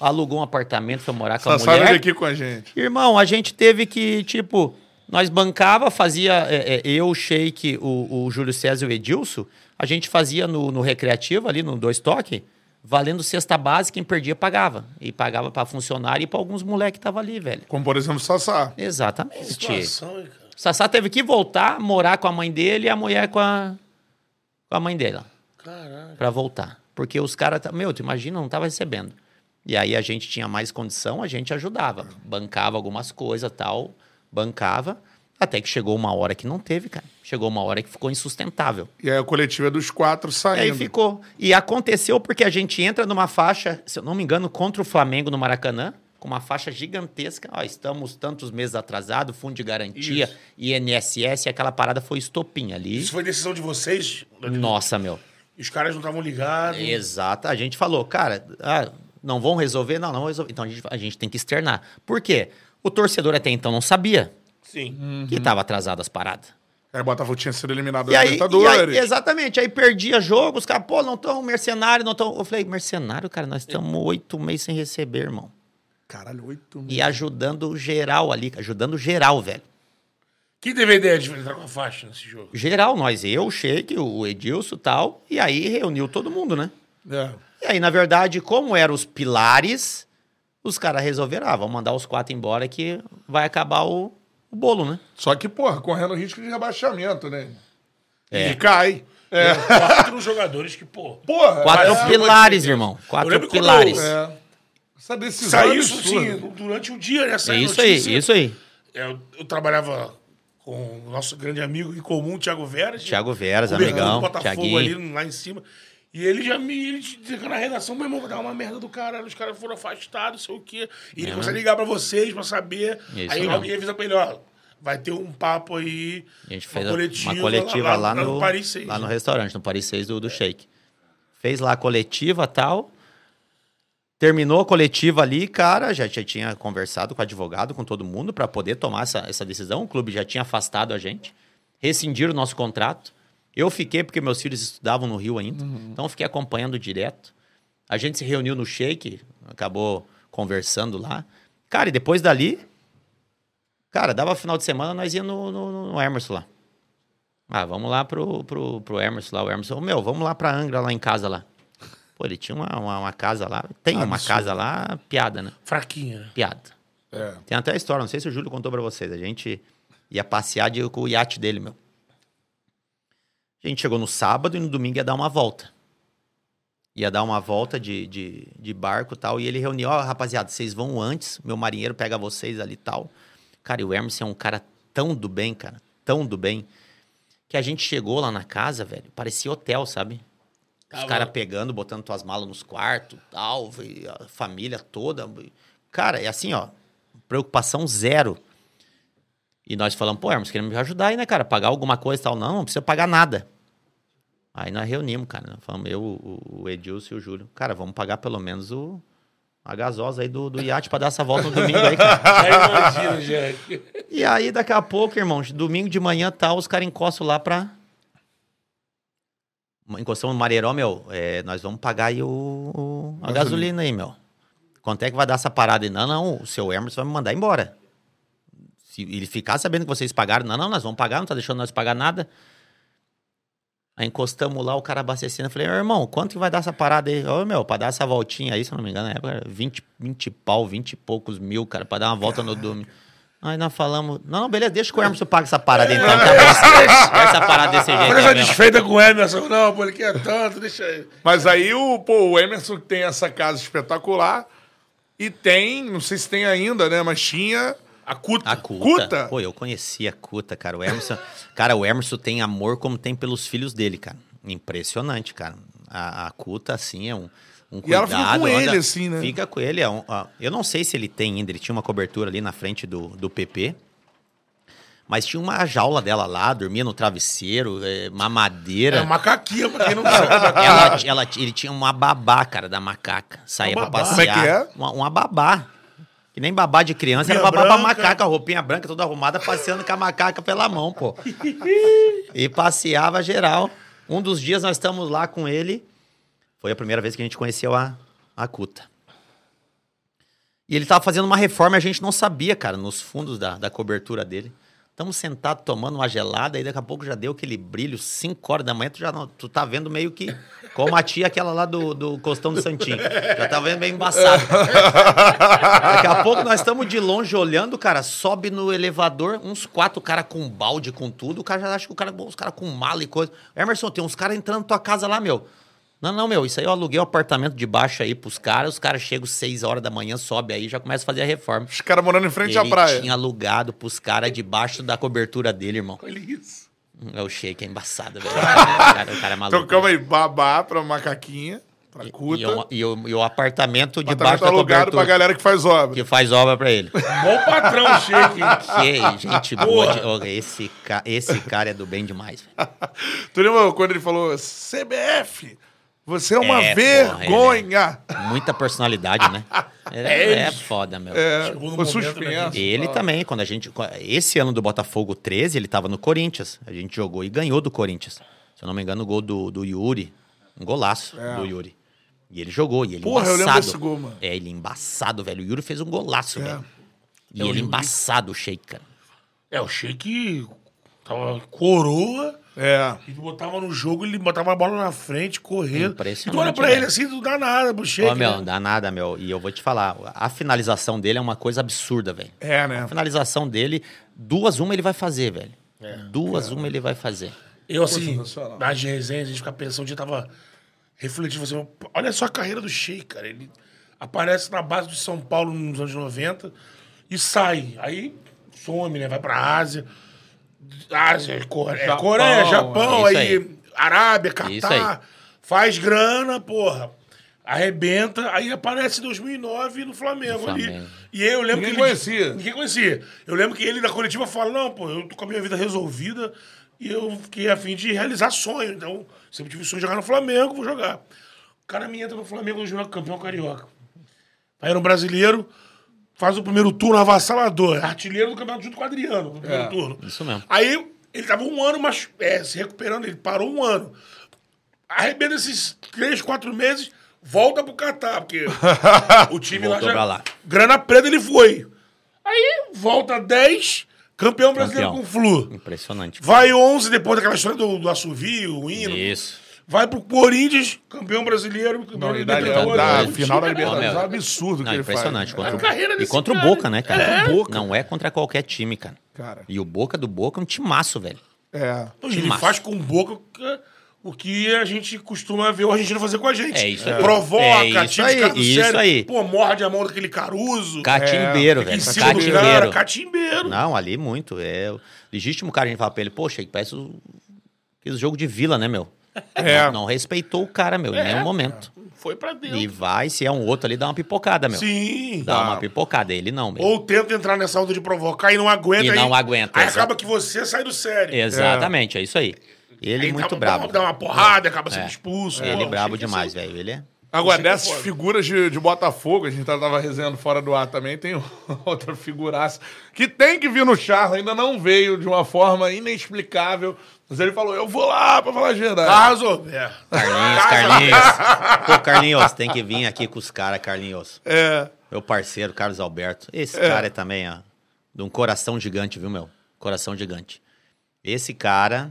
[SPEAKER 3] alugou um apartamento, foi morar com a
[SPEAKER 1] Sassá veio
[SPEAKER 3] mulher.
[SPEAKER 1] aqui com a gente.
[SPEAKER 3] Irmão, a gente teve que, tipo, nós bancava, fazia, é, é, eu, o Sheik, o, o Júlio César e o Edilson, a gente fazia no, no recreativo, ali no Dois Toque, valendo cesta básica, quem perdia pagava. E pagava pra funcionário e pra alguns moleques que tava ali, velho.
[SPEAKER 1] Como, por exemplo, o Sassá.
[SPEAKER 3] Exatamente.
[SPEAKER 2] Situação, hein, cara.
[SPEAKER 3] Sassá teve que voltar, morar com a mãe dele e a mulher com a, com a mãe dele.
[SPEAKER 2] Caraca.
[SPEAKER 3] Pra voltar. Porque os caras, tá- meu, tu imagina, não tava recebendo. E aí a gente tinha mais condição, a gente ajudava. Bancava algumas coisas tal, bancava. Até que chegou uma hora que não teve, cara. Chegou uma hora que ficou insustentável.
[SPEAKER 1] E aí a coletiva é dos quatro
[SPEAKER 3] E
[SPEAKER 1] saindo.
[SPEAKER 3] aí ficou. E aconteceu porque a gente entra numa faixa, se eu não me engano, contra o Flamengo no Maracanã, com uma faixa gigantesca. Ó, estamos tantos meses atrasados, fundo de garantia, INSS, aquela parada foi estopim ali.
[SPEAKER 2] Isso foi decisão de vocês?
[SPEAKER 3] Nossa, meu.
[SPEAKER 2] E os caras não estavam ligados.
[SPEAKER 3] Exato. A gente falou, cara, ah, não vão resolver? Não, não vão resolver. Então a gente, a gente tem que externar. Por quê? O torcedor até então não sabia
[SPEAKER 2] Sim.
[SPEAKER 3] que estava atrasado as paradas.
[SPEAKER 1] Aí o Botafogo tinha sido eliminado da Libertadores.
[SPEAKER 3] aí- exatamente, aí perdia jogo, os caras, pô, não estão mercenário, não estão. Eu falei, mercenário, cara, nós estamos oito meses sem receber, irmão.
[SPEAKER 1] Caralho, oito
[SPEAKER 3] E ajudando geral ali, ajudando geral, velho.
[SPEAKER 2] Quem teve a ideia de entrar com a faixa nesse jogo?
[SPEAKER 3] Geral, nós, eu, o Sheik, o Edilson e tal. E aí reuniu todo mundo, né?
[SPEAKER 1] É.
[SPEAKER 3] E aí, na verdade, como eram os pilares, os caras resolveram, ah, vamos mandar os quatro embora que vai acabar o, o bolo, né?
[SPEAKER 1] Só que, porra, correndo risco de rebaixamento, né?
[SPEAKER 3] É.
[SPEAKER 1] E cai. É.
[SPEAKER 2] Quatro jogadores que, pô.
[SPEAKER 1] Porra.
[SPEAKER 3] Quatro
[SPEAKER 1] é,
[SPEAKER 3] pilares, irmão. Quatro pilares.
[SPEAKER 2] eu-
[SPEAKER 1] É. Essa decisão
[SPEAKER 2] Saiu
[SPEAKER 1] é
[SPEAKER 2] isso
[SPEAKER 1] absurda.
[SPEAKER 2] assim, durante o dia, né?
[SPEAKER 3] É
[SPEAKER 2] Saiu
[SPEAKER 3] isso aí,
[SPEAKER 2] notícia.
[SPEAKER 3] isso aí.
[SPEAKER 2] Eu, eu trabalhava com o nosso grande amigo em comum, Thiago Veras.
[SPEAKER 3] Thiago Veras, amigão,
[SPEAKER 2] Botafogo
[SPEAKER 3] Thiaguinho.
[SPEAKER 2] ali lá em cima. E ele já me ele na redação, meu irmão, vai dar uma merda do cara, os caras foram afastados, sei o quê. E ele
[SPEAKER 3] É
[SPEAKER 2] começa a ligar pra vocês pra saber.
[SPEAKER 3] Isso
[SPEAKER 2] aí alguém avisa pra ele, ó, vai ter um papo aí.
[SPEAKER 3] A gente fez uma coletiva, lá, no,
[SPEAKER 2] Paris 6.
[SPEAKER 3] lá no restaurante, no Paris 6 do, do Shake. Fez lá a coletiva tal. Terminou a coletiva ali, cara, já, já tinha conversado com o advogado, com todo mundo, para poder tomar essa, essa decisão. O clube já tinha afastado a gente, rescindiram o nosso contrato. Eu fiquei porque meus filhos estudavam no Rio ainda, então eu fiquei acompanhando direto. A gente se reuniu no Shake, acabou conversando lá. Cara, e depois dali, cara, dava final de semana, nós ia no, no, no Emerson lá. Ah, vamos lá pro, pro, pro Emerson lá. O Emerson, meu, vamos lá pra Angra, lá em casa lá. Pô, ele tinha uma, uma, uma casa lá. Tem uma casa lá, piada, né?
[SPEAKER 2] Fraquinha?
[SPEAKER 3] Piada.
[SPEAKER 1] É.
[SPEAKER 3] Tem até a história, não sei se o Júlio contou pra vocês. A gente ia passear de, com o iate dele, meu. A gente chegou no sábado e no domingo ia dar uma volta. Ia dar uma volta de, de, de barco e tal. E ele reuniu, ó, rapaziada, vocês vão antes, meu marinheiro pega vocês ali e tal. Cara, e o Emerson é um cara tão do bem, cara. Tão do bem. Que a gente chegou lá na casa, velho, parecia hotel, sabe? Os caras pegando, botando tuas malas nos quartos, tal, e a família toda. Cara, é assim, ó, preocupação zero. E nós falamos, pô, Hermes, queremos me ajudar aí, né, cara? Pagar alguma coisa e tal. Não, não precisa pagar nada. Aí nós reunimos, cara. Nós falamos, eu, o, Edilson e o Júlio. Cara, vamos pagar pelo menos o, a gasosa aí do, do iate pra dar essa volta no domingo aí, cara.
[SPEAKER 2] Já imagino.
[SPEAKER 3] E aí, daqui a pouco, irmão, domingo de manhã tal, os caras encostam lá pra. Encostamos no Mareiró, meu. é, nós vamos pagar aí o, o- a gasolina aí, meu. Quanto é que vai dar essa parada aí? Não, não, o seu Emerson vai me mandar embora. Se ele ficar sabendo que vocês pagaram, não, não, nós vamos pagar, não tá deixando nós pagar nada. Aí encostamos lá, o cara abastecendo. Eu falei, "Ô, irmão, quanto que vai dar essa parada aí? Ô, meu, pra dar essa voltinha aí, se eu não me engano, na época era 20, 20 pau, 20 e poucos mil, cara, pra dar uma volta no domingo. Aí nós falamos, não, não, beleza, deixa que o Emerson paga essa parada então, tá bom? Essa parada desse jeito. Mesmo.
[SPEAKER 2] desfeita com o Emerson. Não, pô, ele quer tanto, deixa aí.
[SPEAKER 1] Mas aí o, pô, o Emerson tem essa casa espetacular e tem, não sei se tem ainda, né? Mas tinha.
[SPEAKER 2] A Cuta.
[SPEAKER 3] A Cuta.
[SPEAKER 1] Cuta?
[SPEAKER 3] Pô, eu conheci a Cuta, cara. O Emerson, cara, o Emerson tem amor como tem pelos filhos dele, cara. Impressionante, cara. A, a Cuta, assim, é um, um
[SPEAKER 1] E ela
[SPEAKER 3] cuidado.
[SPEAKER 1] fica com ele,
[SPEAKER 3] olha,
[SPEAKER 1] assim, né?
[SPEAKER 3] Fica com ele. é um- ó, eu não sei se ele tem ainda. Ele tinha uma cobertura ali na frente do, do PP. Mas tinha uma jaula dela lá, dormia no travesseiro, é, mamadeira.
[SPEAKER 2] É macaquinha, pra quem não sabe.
[SPEAKER 3] Ela, ela- ele tinha uma babá, cara, da macaca. Saía
[SPEAKER 2] Uma
[SPEAKER 3] pra
[SPEAKER 2] babá?
[SPEAKER 3] passear.
[SPEAKER 1] Como é que é?
[SPEAKER 3] Uma, uma babá. Que nem babá de criança, era
[SPEAKER 2] Roupinha
[SPEAKER 3] babá pra
[SPEAKER 2] branca.
[SPEAKER 3] macaca, roupinha branca, toda arrumada, passeando com a macaca pela mão, pô. e passeava geral. Um dos dias nós estamos lá com ele. Foi a primeira vez que a gente conheceu a, a Cuta. E ele tava fazendo uma reforma e a gente não sabia, cara, nos fundos da, da cobertura dele. Estamos sentados tomando uma gelada e daqui a pouco já deu aquele brilho, 5 horas da manhã, tu já não, tu tá vendo meio que como a tia aquela lá do, do Costão do Santinho. Já tá vendo meio embaçado. Daqui a pouco nós estamos de longe olhando, cara, sobe no elevador, uns quatro caras com balde, com tudo, o cara já acha que o cara, os caras com mala e coisa. Emerson, tem uns caras entrando na tua casa lá, meu. Não, não, meu, isso aí eu aluguei um apartamento de baixo aí pros caras, os caras chegam 6 horas da manhã, sobe aí, já começa a fazer a reforma.
[SPEAKER 1] Os caras morando em frente à
[SPEAKER 3] Ele
[SPEAKER 1] praia.
[SPEAKER 3] tinha alugado pros caras debaixo da cobertura dele, irmão.
[SPEAKER 2] Olha isso.
[SPEAKER 3] É o shake, é embaçado, velho. O cara, o cara é maluco.
[SPEAKER 1] Então calma aí, babá pra macaquinha, pra cuta.
[SPEAKER 3] E, o, e o- e o apartamento debaixo da
[SPEAKER 1] alugado pra
[SPEAKER 3] cobertura.
[SPEAKER 1] galera que faz obra.
[SPEAKER 3] Que faz obra pra ele.
[SPEAKER 2] Bom patrão, Shake. hein?
[SPEAKER 3] Que gente boa. De, Ô, esse, ca- esse cara é do bem demais, velho.
[SPEAKER 1] Tu lembra quando ele falou CBF? Você é uma
[SPEAKER 3] É,
[SPEAKER 1] vergonha.
[SPEAKER 3] Muita personalidade, né? É, é foda, meu.
[SPEAKER 1] É,
[SPEAKER 2] né,
[SPEAKER 1] suspenso.
[SPEAKER 3] Ele também, quando a gente. Esse ano do Botafogo 13, ele tava no Corinthians. A gente jogou e ganhou do Corinthians. Se eu não me engano, o gol do, do Yuri. Um golaço do Yuri. E ele jogou, e ele
[SPEAKER 1] É. Porra, eu
[SPEAKER 3] embaçado.
[SPEAKER 1] lembro desse gol, mano.
[SPEAKER 3] É, ele embaçado, velho. O Yuri fez um golaço,
[SPEAKER 1] É.
[SPEAKER 3] velho. E
[SPEAKER 2] É, o
[SPEAKER 3] ele embaçado, o Sheik, cara.
[SPEAKER 2] É, o Shake tava coroa.
[SPEAKER 1] É.
[SPEAKER 2] E tu botava no jogo, ele botava a bola na frente, correndo.
[SPEAKER 3] Impressionante,
[SPEAKER 2] E tu olha pra
[SPEAKER 3] velho.
[SPEAKER 2] ele assim, tu dá nada pro Shake.
[SPEAKER 3] Ó, meu,
[SPEAKER 2] né?
[SPEAKER 3] não dá nada, meu. E eu vou te falar, a finalização dele é uma coisa absurda, velho.
[SPEAKER 1] É, né?
[SPEAKER 3] A finalização dele, duas uma ele vai fazer, velho.
[SPEAKER 2] É.
[SPEAKER 3] Duas uma ele vai fazer.
[SPEAKER 2] Eu, assim, nas resenhas, a gente fica pensando, um dia tava refletindo assim, olha só a carreira do Sheik, cara. Ele aparece na base do São Paulo nos anos 90 e sai. Aí some, né? Vai pra Ásia. Ah, é Coreia,
[SPEAKER 1] Japão,
[SPEAKER 2] Coreia, Japão,
[SPEAKER 3] é.
[SPEAKER 2] aí,
[SPEAKER 3] Isso
[SPEAKER 2] Arábia, Catar. Faz grana, porra. Arrebenta, aí aparece em 2009 no Flamengo,
[SPEAKER 3] No
[SPEAKER 2] ali.
[SPEAKER 3] Flamengo.
[SPEAKER 2] E aí eu lembro
[SPEAKER 1] Ninguém
[SPEAKER 2] que ele.
[SPEAKER 1] conhecia.
[SPEAKER 2] Ninguém conhecia. Eu lembro que ele na coletiva fala: não, pô, eu tô com a minha vida resolvida e eu fiquei a fim de realizar sonho. Então, sempre tive sonho de jogar no Flamengo, vou jogar. O cara me entra no Flamengo no jogo campeão carioca. Aí no brasileiro, faz o primeiro turno avassalador, artilheiro do campeonato junto com o Adriano, no primeiro
[SPEAKER 1] É,
[SPEAKER 2] turno.
[SPEAKER 3] isso mesmo.
[SPEAKER 2] Aí ele tava um ano mas, é, se recuperando, ele parou um ano. Arrebenta esses três, quatro meses, volta pro Catar, porque o time lá já.
[SPEAKER 3] lá.
[SPEAKER 2] Grana preta ele foi. Aí volta 10, campeão brasileiro
[SPEAKER 3] Campeão.
[SPEAKER 2] com Flu.
[SPEAKER 3] Impressionante.
[SPEAKER 2] Vai 11 depois daquela história do, do assovio, o hino.
[SPEAKER 3] Isso.
[SPEAKER 2] Vai pro Corinthians, campeão brasileiro, campeão
[SPEAKER 1] da, final da
[SPEAKER 3] Ó,
[SPEAKER 1] Libertadores. É um absurdo o que
[SPEAKER 3] Não,
[SPEAKER 1] ele
[SPEAKER 3] impressionante.
[SPEAKER 1] faz.
[SPEAKER 3] Contra
[SPEAKER 2] A
[SPEAKER 3] o-
[SPEAKER 2] carreira
[SPEAKER 3] e contra
[SPEAKER 2] cara.
[SPEAKER 3] o Boca, né, cara?
[SPEAKER 1] É. Boca.
[SPEAKER 3] Não é contra qualquer time, cara.
[SPEAKER 1] Cara,
[SPEAKER 3] E o Boca do Boca é um timaço, velho.
[SPEAKER 1] é.
[SPEAKER 2] Ele
[SPEAKER 3] Timaço.
[SPEAKER 2] faz com boca que- o que a gente costuma ver o argentino fazer com a gente.
[SPEAKER 3] É isso aí.
[SPEAKER 2] Provoca,
[SPEAKER 3] É isso
[SPEAKER 2] tira
[SPEAKER 3] aí, isso
[SPEAKER 2] sério.
[SPEAKER 3] aí.
[SPEAKER 2] Pô, morde a mão daquele caruso.
[SPEAKER 3] Catimbeiro,
[SPEAKER 2] em
[SPEAKER 3] velho.
[SPEAKER 2] cara,
[SPEAKER 3] Catimbeiro.
[SPEAKER 2] catimbeiro.
[SPEAKER 3] Não, ali muito. É o legítimo cara, a gente fala pra ele, poxa, parece o aquele jogo de vila, né, meu?
[SPEAKER 1] É.
[SPEAKER 3] Não, não respeitou o cara, meu, em nenhum momento.
[SPEAKER 2] Foi pra dentro.
[SPEAKER 3] E vai, se é um outro ali, dá uma pipocada, meu.
[SPEAKER 2] Sim.
[SPEAKER 3] Dá uma pipocada. Ele não, meu.
[SPEAKER 2] Ou tenta entrar nessa onda de provocar e não aguenta.
[SPEAKER 3] E
[SPEAKER 2] aí-
[SPEAKER 3] não aguenta,
[SPEAKER 2] Aí
[SPEAKER 3] exato.
[SPEAKER 2] acaba que você sai do sério.
[SPEAKER 3] Exatamente, é isso aí. Ele
[SPEAKER 2] Aí
[SPEAKER 3] muito
[SPEAKER 2] dá,
[SPEAKER 3] brabo.
[SPEAKER 2] Dá, uma porrada, acaba sendo
[SPEAKER 3] É.
[SPEAKER 2] expulso.
[SPEAKER 3] Ele
[SPEAKER 2] Pô,
[SPEAKER 3] brabo demais,
[SPEAKER 2] ser-
[SPEAKER 3] velho. Ele é.
[SPEAKER 1] Agora,
[SPEAKER 2] é
[SPEAKER 1] dessas figuras de, de Botafogo, a gente tava resenhando fora do ar também, tem outra figuraça que tem que vir no Charla, ainda não veio de uma forma inexplicável. Mas ele falou, eu vou lá pra falar a verdade.
[SPEAKER 2] Carlos Alberto.
[SPEAKER 3] Carlinhos, Carlinhos. Pô, Carlinhos, tem que vir aqui com os caras, Carlinhos.
[SPEAKER 1] É,
[SPEAKER 3] Meu parceiro, Carlos Alberto. Esse cara é também, ó, de um coração gigante, viu, meu? Coração gigante. Esse cara.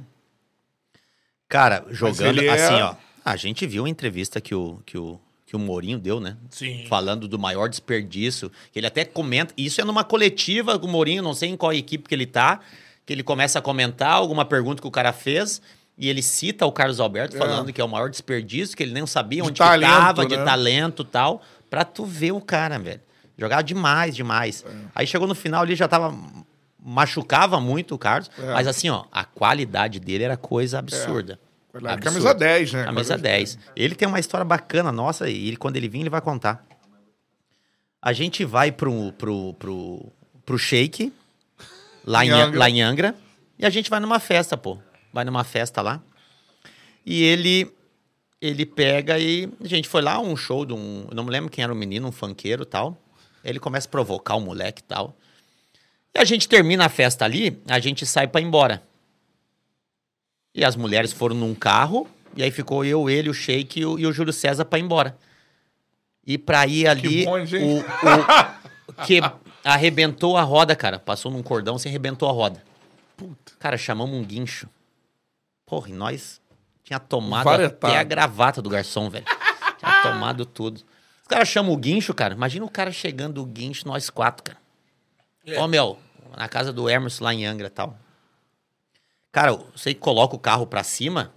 [SPEAKER 3] Cara, jogando
[SPEAKER 1] é-
[SPEAKER 3] assim, ó. A gente viu a entrevista que o, que o, que o Mourinho deu, né?
[SPEAKER 2] Sim.
[SPEAKER 3] Falando do maior desperdício. Que ele até comenta. Isso é numa coletiva com o Mourinho, não sei em qual equipe que ele tá. Que ele começa a comentar alguma pergunta que o cara fez. E ele cita o Carlos Alberto falando que é o maior desperdício, que ele nem sabia
[SPEAKER 1] De
[SPEAKER 3] onde
[SPEAKER 1] talento,
[SPEAKER 3] tava, de
[SPEAKER 1] né?
[SPEAKER 3] talento e tal. Pra tu ver o cara, velho. Jogava demais, demais.
[SPEAKER 1] É.
[SPEAKER 3] Aí chegou no final ele já tava. Machucava muito o Carlos.
[SPEAKER 1] É.
[SPEAKER 3] Mas assim, ó, a qualidade dele era coisa absurda.
[SPEAKER 1] Qualidade.
[SPEAKER 3] Absurda.
[SPEAKER 1] Camisa 10, né?
[SPEAKER 3] Camisa 10. Ele tem uma história bacana, nossa, e ele, quando ele vir, ele vai contar. A gente vai pro, pro, pro, pro Shake, lá em,
[SPEAKER 1] Em Angra.
[SPEAKER 3] lá em Angra, e a gente vai numa festa, pô. Vai numa festa lá. E ele ele pega e a gente foi lá um show de um, eu não me lembro quem era o menino, um funkeiro e tal. Ele começa a provocar o moleque e tal. E a gente termina a festa ali, a gente sai pra ir embora. E as mulheres foram num carro, e aí ficou eu, ele, o Sheik e o, e o Júlio César pra ir embora. E pra ir ali,
[SPEAKER 1] bonde,
[SPEAKER 3] o,
[SPEAKER 1] hein?
[SPEAKER 3] o- que arrebentou a roda, cara. Passou num cordão, se arrebentou a roda. Cara, chamamos um guincho. Porra, e nós tinha tomado
[SPEAKER 1] Varetado.
[SPEAKER 3] até a gravata do garçom, velho. Tinha tomado tudo. Os caras chamam o guincho, cara. Imagina o cara chegando o guincho, nós quatro, cara. Ó, meu, na casa do Emerson lá em Angra e tal. Cara, você coloca o carro pra cima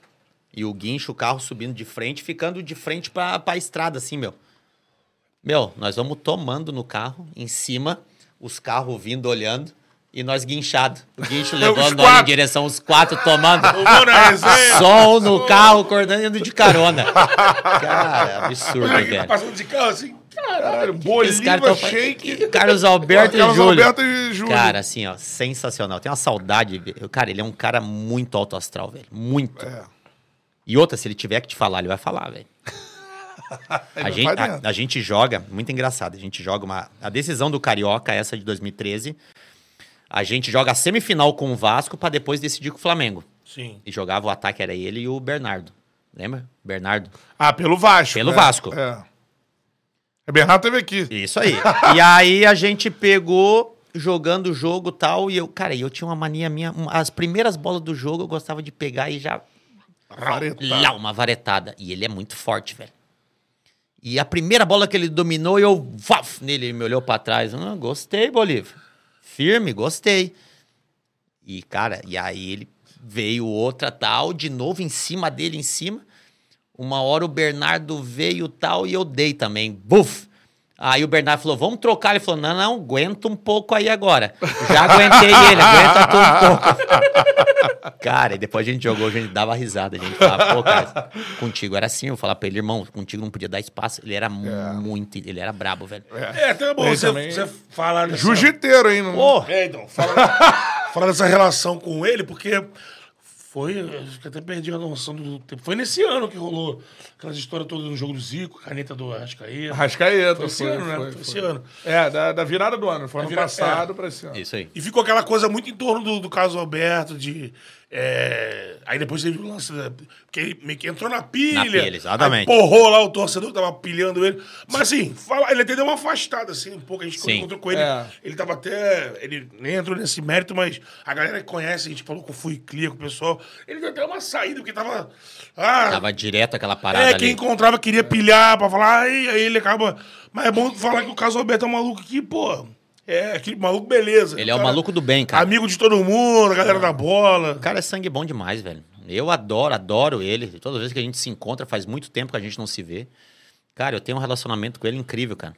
[SPEAKER 3] e o guincho, o carro subindo de frente, ficando de frente pra, pra estrada, assim, meu. Meu, nós vamos tomando no carro, em cima, os carros vindo olhando e nós guinchados. O guincho levando nós em direção, os quatro tomando. Som no carro, acordando de carona. Cara, absurdo,
[SPEAKER 2] Olha que tá
[SPEAKER 3] velho.
[SPEAKER 2] passando de carro assim.
[SPEAKER 1] Caralho, Bolívar,
[SPEAKER 3] tá-
[SPEAKER 1] Shake.
[SPEAKER 3] Carlos Alberto
[SPEAKER 1] Carlos
[SPEAKER 3] e Júlio.
[SPEAKER 1] Alberto e Júlio.
[SPEAKER 3] Cara, assim, ó, sensacional. Tem uma saudade. Cara, ele é um cara muito alto astral, velho. Muito.
[SPEAKER 1] É.
[SPEAKER 3] E outra, se ele tiver que te falar, ele vai falar, velho. A gente, a, a gente joga, muito engraçado, a gente joga uma. A decisão do Carioca, essa de 2013, a gente joga a semifinal com o Vasco pra depois decidir com o Flamengo.
[SPEAKER 2] Sim.
[SPEAKER 3] E jogava o ataque, era ele e o Bernardo. Lembra? Bernardo.
[SPEAKER 1] Ah, pelo Vasco.
[SPEAKER 3] Pelo
[SPEAKER 1] né?
[SPEAKER 3] Vasco.
[SPEAKER 1] É. É Bernardo teve aqui.
[SPEAKER 3] Isso aí. e aí a gente pegou jogando o jogo e tal, e eu, cara, eu tinha uma mania minha, um- as primeiras bolas do jogo eu gostava de pegar e já
[SPEAKER 1] Varetada.
[SPEAKER 3] lá, uma varetada. E ele é muito forte, velho. E a primeira bola que ele dominou, eu vaf, nele, ele me olhou pra trás. Ah, gostei, Bolívar. Firme, gostei. E, cara, e aí ele veio outra tal, de novo em cima dele, em cima. Uma hora o Bernardo veio tal e eu dei também. Buf! Aí o Bernardo falou, vamos trocar. Ele falou, não, não, aguenta um pouco aí agora. Já aguentei ele, aguenta tu um pouco. cara, e depois a gente jogou, a gente dava risada. A gente falava, pô, cara, contigo era assim. Eu falava pra ele, irmão, contigo não podia dar espaço. Ele era muito, ele era brabo, velho.
[SPEAKER 2] É, até é bom
[SPEAKER 1] Ele
[SPEAKER 2] você,
[SPEAKER 1] também-
[SPEAKER 2] você falar dessa...
[SPEAKER 1] Jiu-jiteiro ainda.
[SPEAKER 3] Pô,
[SPEAKER 2] É, então, fala, fala dessa relação com ele, porque foi. Acho que até perdi a noção do tempo. Foi nesse ano que rolou aquelas histórias todas no jogo do Zico, caneta do Arrascaeta.
[SPEAKER 1] Rascaeta.
[SPEAKER 2] Foi esse ano, né? Foi esse ano.
[SPEAKER 1] É, da, da virada do ano. Foi ano
[SPEAKER 2] vira-
[SPEAKER 1] passado
[SPEAKER 2] é.
[SPEAKER 1] pra esse ano.
[SPEAKER 3] isso aí.
[SPEAKER 2] E ficou aquela coisa muito em torno do, do caso Alberto, de. É, Aí depois teve o lance. Porque ele meio que entrou na pilha.
[SPEAKER 3] Na pilha, exatamente.
[SPEAKER 2] Porrou lá o torcedor que tava pilhando ele. Mas assim, fala, ele até deu uma afastada, assim, um pouco. A gente
[SPEAKER 3] Sim.
[SPEAKER 2] encontrou com ele.
[SPEAKER 1] É.
[SPEAKER 2] Ele tava até. Ele nem entrou nesse mérito, mas a galera que conhece, a gente falou com o Fui Clear, com o pessoal. Ele deu até uma saída, porque tava. Ah,
[SPEAKER 3] Tava direto aquela parada
[SPEAKER 2] é,
[SPEAKER 3] ali.
[SPEAKER 2] quem encontrava queria pilhar pra falar, aí, aí ele acaba. Mas é bom falar que o caso Alberto é um maluco que, pô. É, aquele maluco beleza.
[SPEAKER 3] Ele é o
[SPEAKER 2] cara-
[SPEAKER 3] maluco do bem, cara.
[SPEAKER 2] Amigo de todo mundo, a galera da bola.
[SPEAKER 3] O cara é sangue bom demais, velho. Eu adoro, adoro ele. Toda vez que a gente se encontra, faz muito tempo que a gente não se vê. Cara, eu tenho um relacionamento com ele incrível, cara.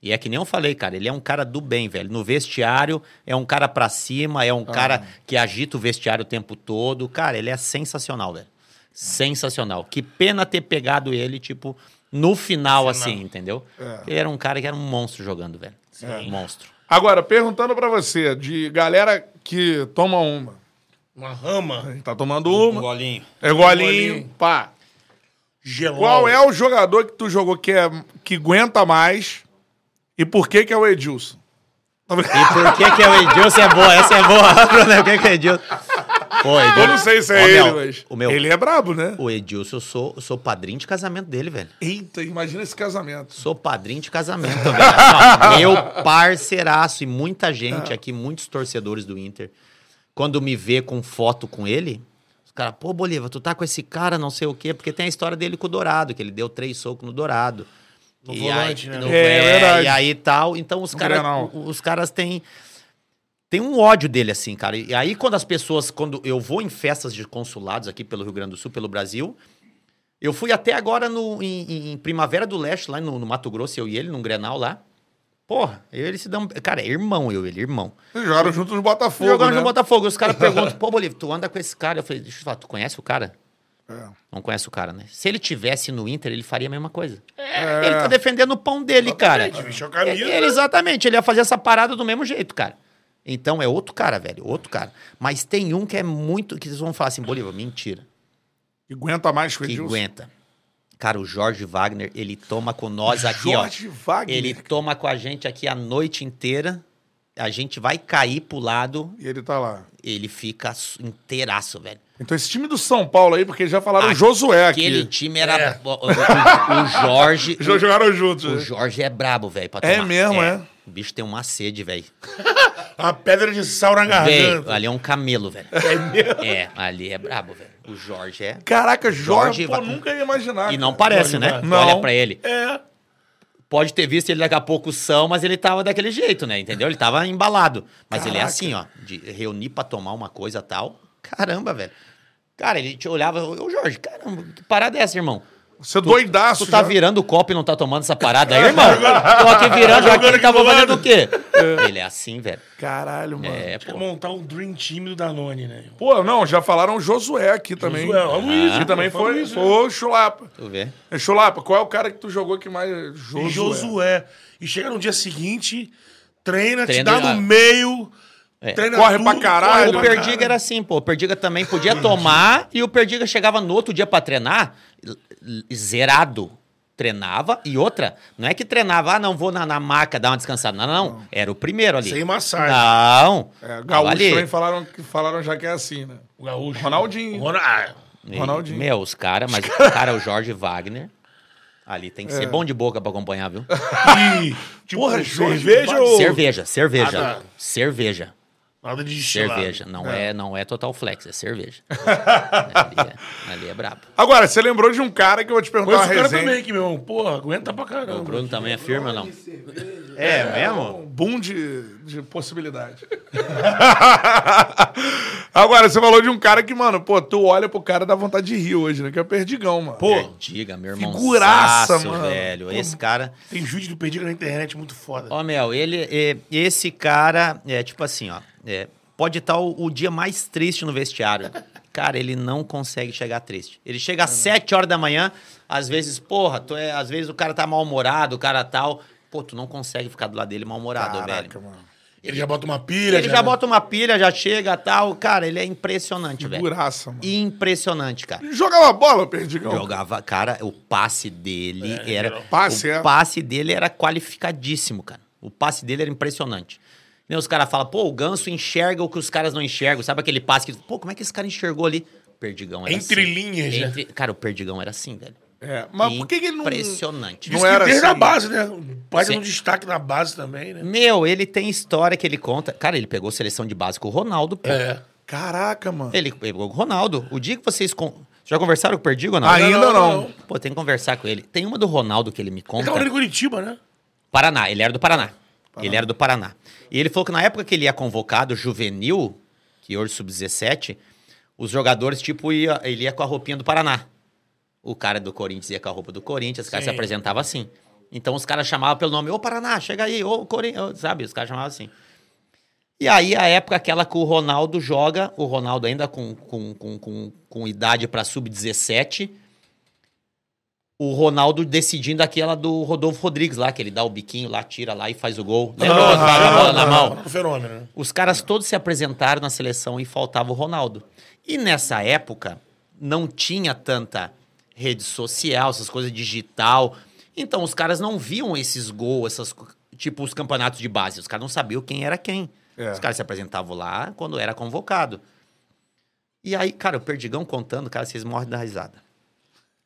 [SPEAKER 3] E é que nem eu falei, cara, ele é um cara do bem, velho. No vestiário, é um cara pra cima, é um cara que agita o vestiário o tempo todo. Cara, ele é sensacional, velho. Sensacional. Que pena ter pegado ele, tipo, no final, assim, entendeu? Ele era um cara que era um monstro jogando, velho. Um monstro.
[SPEAKER 1] Agora, perguntando pra você, de galera que toma uma.
[SPEAKER 2] Uma rama.
[SPEAKER 1] Tá tomando uma.
[SPEAKER 3] golinho.
[SPEAKER 1] É golinho,
[SPEAKER 2] golinho.
[SPEAKER 1] pá.
[SPEAKER 2] Gelol.
[SPEAKER 1] Qual é o jogador que tu jogou que, é, que aguenta mais e por que que é o Edilson?
[SPEAKER 3] E por que que é o Edilson é boa? Essa é boa. Por que que é o Edilson? Pô, Edilson.
[SPEAKER 1] Eu não sei se é
[SPEAKER 3] Ó,
[SPEAKER 1] ele, mas
[SPEAKER 3] O meu,
[SPEAKER 1] ele é brabo, né?
[SPEAKER 3] o Edilson, eu sou, eu sou padrinho de casamento dele, velho.
[SPEAKER 1] Eita, imagina esse casamento.
[SPEAKER 3] Sou padrinho de casamento, velho. Assim, meu parceiraço e muita gente aqui, muitos torcedores do Inter, quando me vê com foto com ele, os caras, pô, Bolívar, tu tá com esse cara, não sei o quê, porque tem a história dele com o Dourado, que ele deu três socos no Dourado.
[SPEAKER 2] No
[SPEAKER 3] E
[SPEAKER 2] volante,
[SPEAKER 3] aí,
[SPEAKER 2] né?
[SPEAKER 3] no-
[SPEAKER 1] É,
[SPEAKER 3] é,
[SPEAKER 1] verdade.
[SPEAKER 3] E aí tal. Então os
[SPEAKER 1] Grenal.
[SPEAKER 3] os caras têm tem um ódio dele assim, cara. E aí quando as pessoas quando eu vou em festas de consulados aqui pelo Rio Grande do Sul, pelo Brasil, eu fui até agora no, em, em Primavera do Leste, lá no, no Mato Grosso, eu e ele, num Grenal lá. Porra, eu ele se dão. Cara, é irmão, eu e ele, irmão.
[SPEAKER 1] Eles jogaram junto no Botafogo,
[SPEAKER 3] Jogando
[SPEAKER 1] né?
[SPEAKER 3] no Botafogo. Os caras perguntam, pô, Bolívia, tu anda com esse cara? Eu falei, deixa eu falar, tu conhece o cara?
[SPEAKER 1] É.
[SPEAKER 3] Não conhece o cara, né? Se ele tivesse no Inter, ele faria a mesma coisa. Ele tá defendendo o pão dele, cara.
[SPEAKER 2] Exatamente, vestiu a camisa.
[SPEAKER 3] É, ele- exatamente, ele ia fazer essa parada do mesmo jeito, cara. Então é outro cara, velho, outro cara. Mas tem um que é muito. que vocês vão falar assim, Bolívar, mentira.
[SPEAKER 1] Que aguenta mais que o
[SPEAKER 3] Que aguenta. Cara, o Jorge Wagner, ele toma com nós aqui,
[SPEAKER 1] Jorge
[SPEAKER 3] ó.
[SPEAKER 1] Wagner.
[SPEAKER 3] Ele toma com a gente aqui a noite inteira. A gente vai cair pro lado,
[SPEAKER 1] E ele tá lá.
[SPEAKER 3] ele fica inteiraço, velho.
[SPEAKER 1] Então esse time do São Paulo aí, porque já falaram o Josué aqui.
[SPEAKER 3] Aquele time era.
[SPEAKER 2] É.
[SPEAKER 3] O, o- o Jorge.
[SPEAKER 1] Já jogaram juntos.
[SPEAKER 3] O
[SPEAKER 1] né?
[SPEAKER 3] Jorge é brabo, velho. pra
[SPEAKER 1] É mesmo, é?
[SPEAKER 3] O bicho tem uma sede, velho.
[SPEAKER 2] A pedra de sal na garganta.
[SPEAKER 3] ali é um camelo, velho. É mesmo? É, ali é brabo, velho. O Jorge é.
[SPEAKER 1] Caraca, Jorge,
[SPEAKER 3] Jorge
[SPEAKER 1] pô, nunca ia imaginar.
[SPEAKER 3] E não
[SPEAKER 1] cara.
[SPEAKER 3] parece, né?
[SPEAKER 1] Não.
[SPEAKER 3] Olha pra ele.
[SPEAKER 2] É.
[SPEAKER 3] Pode ter visto ele daqui a pouco são, mas ele tava daquele jeito, né? Entendeu? Ele tava embalado. Mas ele é
[SPEAKER 1] Caraca.
[SPEAKER 3] assim, ó. De reunir pra tomar uma coisa tal. Caramba, velho. Cara, ele te olhava. Ô, Jorge, caramba, que parada é essa, irmão?
[SPEAKER 1] Você é doidaço.
[SPEAKER 3] Tu tá
[SPEAKER 1] já.
[SPEAKER 3] virando o copo e não tá tomando essa parada aí, irmão? Tô aqui virando aqui,
[SPEAKER 2] Jogando
[SPEAKER 3] ele tava fazendo o quê? Ele é assim, velho.
[SPEAKER 1] Caralho, mano.
[SPEAKER 3] É, pô.
[SPEAKER 2] montar um Dream Team do Danone, né?
[SPEAKER 1] Pô, não, já falaram o Josué aqui também.
[SPEAKER 2] Josué, ó, Luiz,
[SPEAKER 1] que
[SPEAKER 2] ah,
[SPEAKER 1] também
[SPEAKER 2] foi
[SPEAKER 1] foi,
[SPEAKER 2] né?
[SPEAKER 1] o Chulapa.
[SPEAKER 3] Tu vê.
[SPEAKER 1] É, Chulapa, qual é o cara que tu jogou que mais... Josué.
[SPEAKER 2] E Josué. E chega no dia seguinte, treina,
[SPEAKER 3] Treina,
[SPEAKER 2] te dá no meio,
[SPEAKER 3] É.
[SPEAKER 2] treina
[SPEAKER 1] Corre
[SPEAKER 2] tudo,
[SPEAKER 1] pra caralho.
[SPEAKER 3] O Perdiga
[SPEAKER 2] caralho.
[SPEAKER 3] era assim, pô. O Perdiga também podia tomar e o Perdiga chegava no outro dia pra treinar zerado. Treinava e outra, não é que treinava, ah, não vou na, na maca dar uma descansada. Não, não, não. Era o primeiro ali.
[SPEAKER 2] Sem massagem.
[SPEAKER 3] Não.
[SPEAKER 1] É, Gaúcho
[SPEAKER 3] ali.
[SPEAKER 1] também falaram, falaram já que é assim, né?
[SPEAKER 2] O Gaúcho.
[SPEAKER 1] Ronaldinho.
[SPEAKER 2] Rona- ah,
[SPEAKER 3] E,
[SPEAKER 1] Ronaldinho.
[SPEAKER 3] Meu, os caras, mas o cara, o Jorge Wagner, ali tem que
[SPEAKER 1] É.
[SPEAKER 3] ser bom de boca pra acompanhar, viu?
[SPEAKER 2] E, tipo,
[SPEAKER 1] Porra, Jorge
[SPEAKER 2] cerveja ou...
[SPEAKER 3] cerveja, cerveja.
[SPEAKER 2] Ah, tá.
[SPEAKER 3] Cerveja.
[SPEAKER 2] Nada de destilado.
[SPEAKER 3] Cerveja. Não é. não é Total Flex, é cerveja. ali, é, ali é brabo.
[SPEAKER 1] Agora, você lembrou de um cara que eu vou te perguntar
[SPEAKER 2] Conheço
[SPEAKER 1] uma
[SPEAKER 2] cara também aqui, meu irmão. Porra, aguenta pra caramba.
[SPEAKER 3] O Bruno também afirma, não? É mesmo?
[SPEAKER 1] Um boom de, de possibilidade. Agora, você falou de um cara que, mano, pô, tu olha pro cara e dá vontade de rir hoje, né? Que é o Perdigão, mano.
[SPEAKER 2] Pô,
[SPEAKER 3] Diga, meu irmão.
[SPEAKER 1] Figuraça, mano.
[SPEAKER 3] velho. Esse cara.
[SPEAKER 2] tem vídeo do Perdido na internet muito foda.
[SPEAKER 3] Ó, Mel, ele, é, esse cara é tipo assim, ó. É, pode estar o, o dia mais triste no vestiário. Cara, ele não consegue chegar triste. Ele chega às 7 horas da manhã, às vezes, porra, tu é, às vezes o cara tá mal-humorado, o cara tal. Pô, tu não consegue ficar do lado dele mal-humorado, velho.
[SPEAKER 1] mano.
[SPEAKER 2] Ele já bota uma pilha.
[SPEAKER 3] Ele já bota uma pilha, já chega tal. Cara, ele é impressionante, velho.
[SPEAKER 1] Figuraça, mano.
[SPEAKER 3] Impressionante, cara.
[SPEAKER 1] Jogava bola, Perdigão?
[SPEAKER 3] Jogava, cara, o passe dele era.
[SPEAKER 1] Passe,
[SPEAKER 3] o
[SPEAKER 1] é.
[SPEAKER 3] passe dele era qualificadíssimo, cara. O passe dele era impressionante. Nem os caras falam, pô, o ganso enxerga o que os caras não enxergam. Sabe aquele passe que. Pô, como é que esse cara enxergou ali? Perdigão era
[SPEAKER 2] Entre
[SPEAKER 3] assim.
[SPEAKER 2] linhas, né?
[SPEAKER 3] Entre... Cara, o Perdigão era assim, velho.
[SPEAKER 1] É, mas por que, que ele não.
[SPEAKER 3] Impressionante.
[SPEAKER 1] Não era
[SPEAKER 2] desde
[SPEAKER 1] assim.
[SPEAKER 2] a base, né?
[SPEAKER 3] Sim.
[SPEAKER 2] um destaque na base também, né?
[SPEAKER 3] Meu, ele tem história que ele conta. Cara, ele pegou seleção de base com o Ronaldo, pô.
[SPEAKER 2] É.
[SPEAKER 1] Caraca, mano.
[SPEAKER 3] Ele pegou com o Ronaldo. O dia que vocês. Con... Já conversaram com o Perdigo ou não?
[SPEAKER 1] Ainda
[SPEAKER 2] Não,
[SPEAKER 1] não.
[SPEAKER 3] Pô, tem que conversar com ele. Tem uma do Ronaldo que ele me
[SPEAKER 2] Ele
[SPEAKER 3] conta.
[SPEAKER 2] tava em Curitiba, né?
[SPEAKER 3] Paraná, ele era do Paraná. Ele era do Paraná. E ele falou que na época que ele ia convocado, juvenil, que hoje sub-17, os jogadores, tipo, ia, ele ia com a roupinha do Paraná. O cara do Corinthians ia com a roupa do Corinthians, os caras se apresentavam assim. Então os caras chamavam pelo nome, ô Paraná, chega aí, ô Corinthians, sabe? Os caras chamavam assim. E aí, a época aquela que o Ronaldo joga, o Ronaldo ainda com, com, com, com, com idade para sub-17, o Ronaldo decidindo aquela do Rodolfo Rodrigues lá, que ele dá o biquinho lá, tira lá e faz o gol. Lembra?
[SPEAKER 2] Ah,
[SPEAKER 3] o cara com a bola na mão.
[SPEAKER 2] Um fenômeno, né?
[SPEAKER 3] Os caras todos se apresentaram na seleção e faltava o Ronaldo. E nessa época, não tinha tanta rede social, essas coisas digital. Então, os caras não viam esses gols, essas, tipo os campeonatos de base. Os caras não sabiam quem era quem.
[SPEAKER 1] É.
[SPEAKER 3] Os caras se apresentavam lá quando era convocado. E aí, cara, o Perdigão contando, cara, vocês morrem da risada.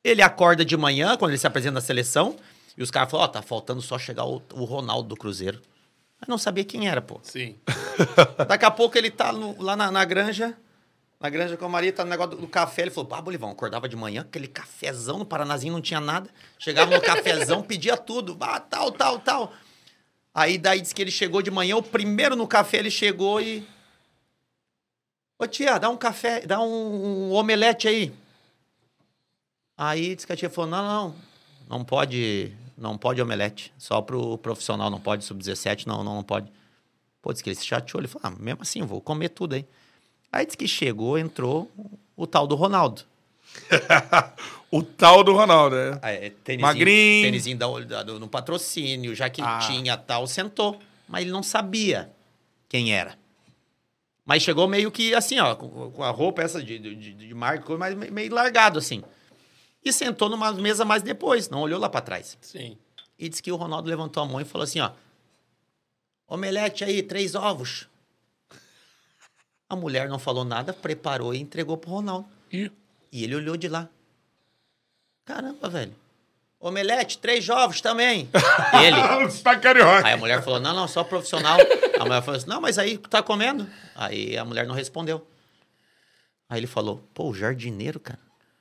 [SPEAKER 3] Ele acorda de manhã, quando ele se apresenta na seleção, e os caras falam, ó, tá faltando só chegar o, o Ronaldo do Cruzeiro. Mas não sabia quem era, pô.
[SPEAKER 2] Sim.
[SPEAKER 3] Daqui a pouco ele tá no- lá na, na granja, na granja com a Maria, tá no negócio do, do café. Ele falou, ah, Bolivão, acordava de manhã, aquele cafezão no Paranazinho, não tinha nada. Chegava no cafezão, pedia tudo, ah, tal, tal, tal. Aí daí disse que ele chegou de manhã, o primeiro no café ele chegou e... Ô tia, dá um café, dá um, um omelete aí. Aí disse que a tia falou, não, não, não pode, não pode omelete, só pro profissional, não pode sub-17, não, não, não pode. Pô, disse que ele se chateou. Ele falou, ah, mesmo assim, vou comer tudo aí. Aí disse que chegou, entrou o tal do Ronaldo.
[SPEAKER 1] O tal do Ronaldo, é.
[SPEAKER 3] Ah, é, tênisinho,
[SPEAKER 1] Magrinho.
[SPEAKER 3] Tênisinho da, da- no patrocínio, jaquetinha tal, sentou. Mas ele não sabia quem era. Mas chegou meio que assim, ó, com, com a roupa essa de, de, de, marca, mas me- meio largado assim. E sentou numa mesa mais depois, não olhou lá pra trás.
[SPEAKER 2] Sim.
[SPEAKER 3] E disse que o Ronaldo levantou a mão e falou assim, ó. Omelete aí, três ovos. A mulher não falou nada, preparou e entregou pro Ronaldo.
[SPEAKER 2] E
[SPEAKER 3] E ele olhou de lá. Caramba, velho. Omelete, três ovos também. ele.
[SPEAKER 1] Tá carioca.
[SPEAKER 3] Aí a mulher falou, não, não, só profissional. A mulher falou assim, não, mas aí tá comendo. Aí a mulher não respondeu. Aí ele falou, pô, o jardineiro, cara.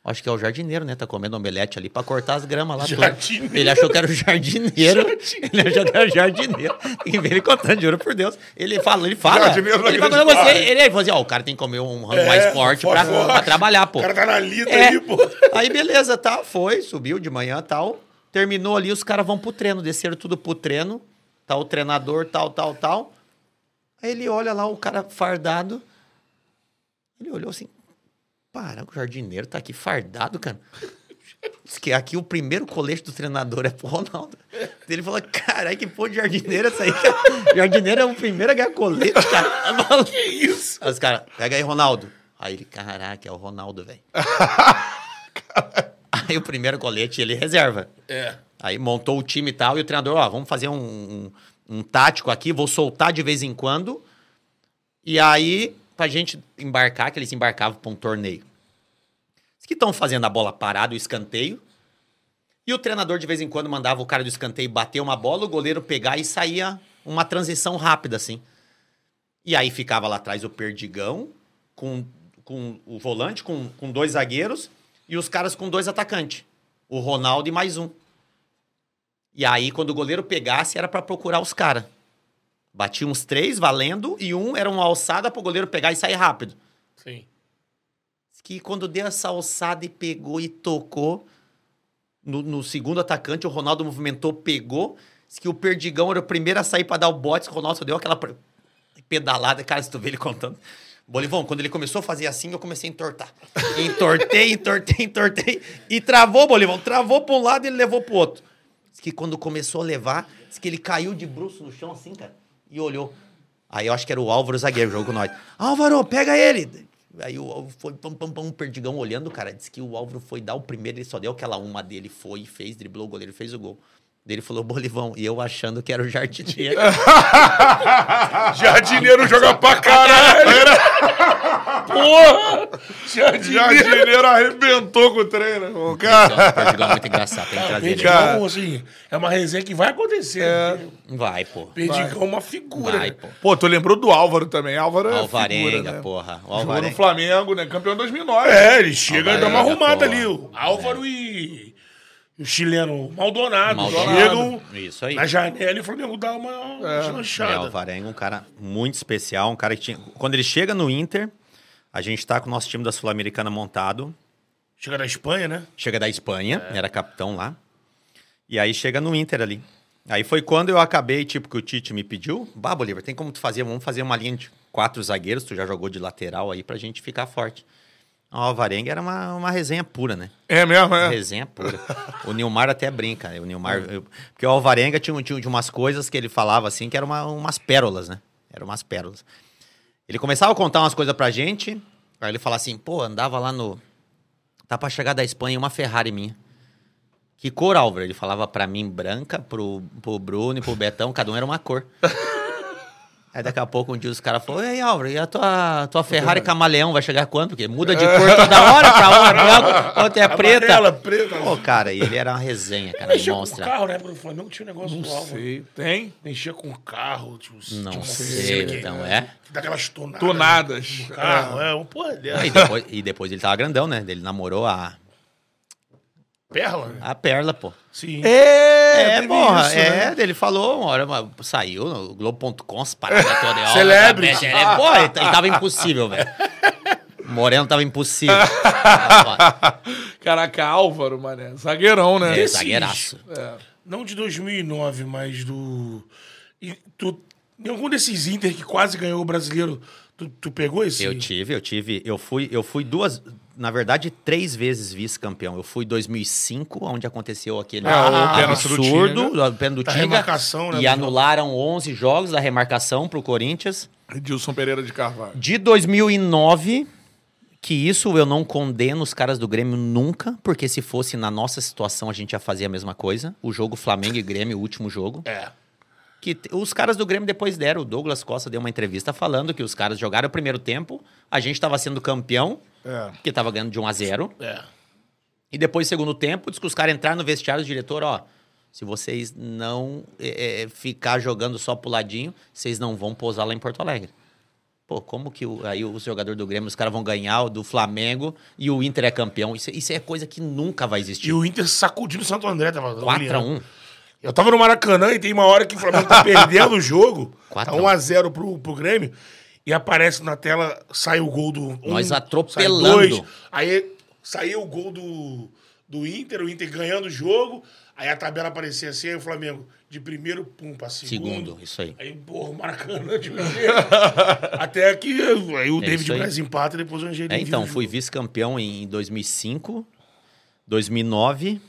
[SPEAKER 3] Acho que é o jardineiro, né? Tá comendo omelete ali pra cortar as gramas lá. tudo.
[SPEAKER 2] Jardineiro.
[SPEAKER 3] Ele achou que era o jardineiro. Ele achou que era o jardineiro. Tem que ver ele contando, juro por Deus. Ele fala, ele fala.
[SPEAKER 1] Jardineiro
[SPEAKER 3] ele fala, você, ele, falou assim, ó, o cara tem que comer um rango
[SPEAKER 2] É,
[SPEAKER 3] mais forte pra, pra trabalhar, pô.
[SPEAKER 2] O cara tá na lida
[SPEAKER 3] É.
[SPEAKER 2] aí, pô.
[SPEAKER 3] Aí beleza, tá, foi, subiu de manhã tal. Terminou ali, os caras vão pro treino, desceram tudo pro treino. Tá o treinador, tal, tal, tal. Aí ele olha lá, o cara fardado. Ele olhou assim, para, o jardineiro tá aqui fardado, cara. Diz que aqui o primeiro colete do treinador é pro Ronaldo. Ele falou, caralho, que porra de jardineiro essa aí? Jardineiro é o primeiro a ganhar colete, cara. que isso? Aí os caras, pega aí, Ronaldo. Aí ele, caraca, é o Ronaldo, velho. Aí o primeiro colete ele reserva.
[SPEAKER 2] É.
[SPEAKER 3] Aí montou o time e tal, e o treinador, ó, vamos fazer um, um, um tático aqui, vou soltar de vez em quando. E aí, pra gente embarcar, que eles embarcavam pra um torneio. Os que estão fazendo a bola parada, o escanteio. E o treinador, de vez em quando, mandava o cara do escanteio bater uma bola, o goleiro pegar e saía uma transição rápida, assim. E aí ficava lá atrás o Perdigão, com, com o volante, com, com dois zagueiros, e os caras com dois atacantes. O Ronaldo e mais um. E aí, quando o goleiro pegasse, era pra procurar os caras. Batia uns três valendo, e um era uma alçada pro goleiro pegar e sair rápido.
[SPEAKER 2] Sim.
[SPEAKER 3] Que quando deu essa alçada e pegou e tocou, no, no segundo atacante, o Ronaldo movimentou, pegou. Diz que o Perdigão era o primeiro a sair pra dar o bote, o Ronaldo só deu aquela pedalada. Cara, se tu vê ele contando. Bolivão, quando ele começou a fazer assim, eu comecei a entortar. Entortei, entortei, entortei. E travou, Bolivão. Travou pra um lado e ele levou pro outro. Diz que quando começou a levar, diz que ele caiu de bruço no chão assim, cara, e olhou. Aí eu acho que era o Álvaro zagueiro, jogou com nós. Álvaro, pega ele! Aí o Álvaro foi, pam, pam, pam, perdigão olhando, cara. Disse que o Álvaro foi dar o primeiro, ele só deu aquela uma dele, foi, fez, driblou o goleiro, fez o gol. Ele falou, Bolivão, e eu achando que era o jardineiro.
[SPEAKER 2] Jardineiro joga pra caralho. Porra! Jardineiro.
[SPEAKER 1] Jardineiro arrebentou com o treino. O cara.
[SPEAKER 3] é muito engraçado, tem que trazer ele.
[SPEAKER 2] Assim, é uma resenha que vai acontecer.
[SPEAKER 1] É.
[SPEAKER 3] Vai, pô.
[SPEAKER 2] Perdigão é uma figura.
[SPEAKER 3] Vai, pô.
[SPEAKER 1] Pô, tu lembrou do Álvaro também. Álvaro é
[SPEAKER 3] Alvarenga,
[SPEAKER 1] figura, né?
[SPEAKER 3] porra. O
[SPEAKER 1] Jogou no
[SPEAKER 3] Alvarenga.
[SPEAKER 1] Flamengo, né? Campeão em 2009.
[SPEAKER 2] É, ele chega e dá uma
[SPEAKER 3] Alvarenga,
[SPEAKER 2] arrumada
[SPEAKER 3] porra.
[SPEAKER 2] ali. O Álvaro e e o chileno Maldonado,
[SPEAKER 3] Maldonado.
[SPEAKER 2] chegam
[SPEAKER 3] Isso aí.
[SPEAKER 2] na janela e o Flamengo dá uma
[SPEAKER 3] É, o
[SPEAKER 2] deslanchada.
[SPEAKER 3] Alvarenga, um cara muito especial, um cara que tinha... Quando ele chega no Inter, a gente tá com o nosso time da Sul-Americana montado,
[SPEAKER 2] Chega da Espanha, né?
[SPEAKER 3] chega da Espanha, era capitão lá, e aí chega no Inter ali. Aí foi quando eu acabei, tipo, que o Tite me pediu, bah, Bolívar, tem como tu fazer, vamos fazer uma linha de quatro zagueiros, tu já jogou de lateral aí pra gente ficar forte. O Alvarenga era uma, uma resenha pura, né?
[SPEAKER 1] É mesmo, é?
[SPEAKER 3] Resenha pura. O Nilmar até brinca. né? O Nilmar, eu- porque o Alvarenga tinha, tinha, tinha umas coisas que ele falava assim, que eram uma- umas pérolas, né? Eram umas pérolas. Ele começava a contar umas coisas pra gente, aí ele falava assim, pô, andava lá no... Tá pra chegar da Espanha uma Ferrari minha. Que cor, Álvaro? Ele falava pra mim branca, pro, pro Bruno e pro Betão, cada um era uma cor. Aí daqui a pouco um dia os caras falaram, ei Álvaro, e a tua, tua Ferrari camaleão vai chegar quando? Porque muda de cor toda hora, pra uma é branca, outra é preta.
[SPEAKER 2] Amarela, preta.
[SPEAKER 3] Pô, cara, e ele era uma resenha, cara,
[SPEAKER 2] com o
[SPEAKER 3] monstra.
[SPEAKER 2] carro, né? Porque o Flamengo tinha um negócio do Álvaro.
[SPEAKER 1] Sei. Tem?
[SPEAKER 2] Mexia com carro. Tipo,
[SPEAKER 3] Não
[SPEAKER 2] tinha uma
[SPEAKER 3] sei,
[SPEAKER 2] que-
[SPEAKER 3] então, é?
[SPEAKER 2] Que dá aquelas tonadas.
[SPEAKER 1] Tonadas.
[SPEAKER 2] Carro, é. um porra
[SPEAKER 3] Ah,
[SPEAKER 2] dessa.
[SPEAKER 3] E depois, e depois ele tava grandão, né? Ele namorou a,
[SPEAKER 2] Perla?
[SPEAKER 3] a Perla, pô.
[SPEAKER 2] Sim.
[SPEAKER 1] É,
[SPEAKER 3] É, porra,
[SPEAKER 1] isso,
[SPEAKER 3] é,
[SPEAKER 1] né?
[SPEAKER 3] ele falou, uma hora, mas saiu no Globo.com, as paradas toda hora.
[SPEAKER 2] Celebrity.
[SPEAKER 3] É, é, pô, e t- e tava impossível, velho. Moreno tava impossível.
[SPEAKER 1] Caraca, Álvaro, mané. Zagueirão, né?
[SPEAKER 3] É, zagueiraço.
[SPEAKER 2] Não de 2009, mas do... E tu, em algum desses Inter que quase ganhou o brasileiro, tu, tu pegou esse?
[SPEAKER 3] Eu tive, eu tive, eu fui, eu fui duas, na verdade, três vezes vice-campeão. Eu fui em 2005, onde aconteceu aquele
[SPEAKER 1] Ah, o
[SPEAKER 3] absurdo, o pênalti do Tinga,
[SPEAKER 2] remarcação, né,
[SPEAKER 3] e anularam 11 jogos da remarcação pro Corinthians.
[SPEAKER 1] Edilson Pereira de Carvalho.
[SPEAKER 3] De 2009, que isso eu não condeno os caras do Grêmio nunca, porque se fosse na nossa situação a gente ia fazer a mesma coisa. O jogo Flamengo e Grêmio, o último jogo.
[SPEAKER 2] É.
[SPEAKER 3] Que os caras do Grêmio depois deram. O Douglas Costa deu uma entrevista falando que os caras jogaram o primeiro tempo, a gente estava sendo campeão,
[SPEAKER 1] É.
[SPEAKER 3] que estava ganhando de 1 a 0
[SPEAKER 2] É.
[SPEAKER 3] E depois, segundo tempo, diz que os caras entraram no vestiário do diretor, ó. Se vocês não é, é, ficar jogando só pro ladinho, vocês não vão pousar lá em Porto Alegre. Pô, como que o- aí os jogadores do Grêmio, os caras vão ganhar o do Flamengo e o Inter é campeão? Isso, isso é coisa que nunca vai existir.
[SPEAKER 2] E o Inter sacudindo o Santo André. Tava
[SPEAKER 3] 4x1.
[SPEAKER 2] Eu tava no Maracanã e tem uma hora que o Flamengo tá perdendo o jogo. Tá
[SPEAKER 3] a um.
[SPEAKER 2] 1x0 pro, pro Grêmio. E aparece na tela, sai o gol do. Um,
[SPEAKER 3] Nós atropelando.
[SPEAKER 2] dois, aí saiu o gol do, do Inter, o Inter ganhando o jogo. Aí a tabela aparecia assim, aí o Flamengo de primeiro, pum, pra segundo.
[SPEAKER 3] Segundo, isso aí.
[SPEAKER 2] Aí, porra, o Maracanã de primeiro. Até que aí o
[SPEAKER 3] É
[SPEAKER 2] David. Braz empata e depois o Angelino.
[SPEAKER 3] É, então, fui vice-campeão em 2005, 2009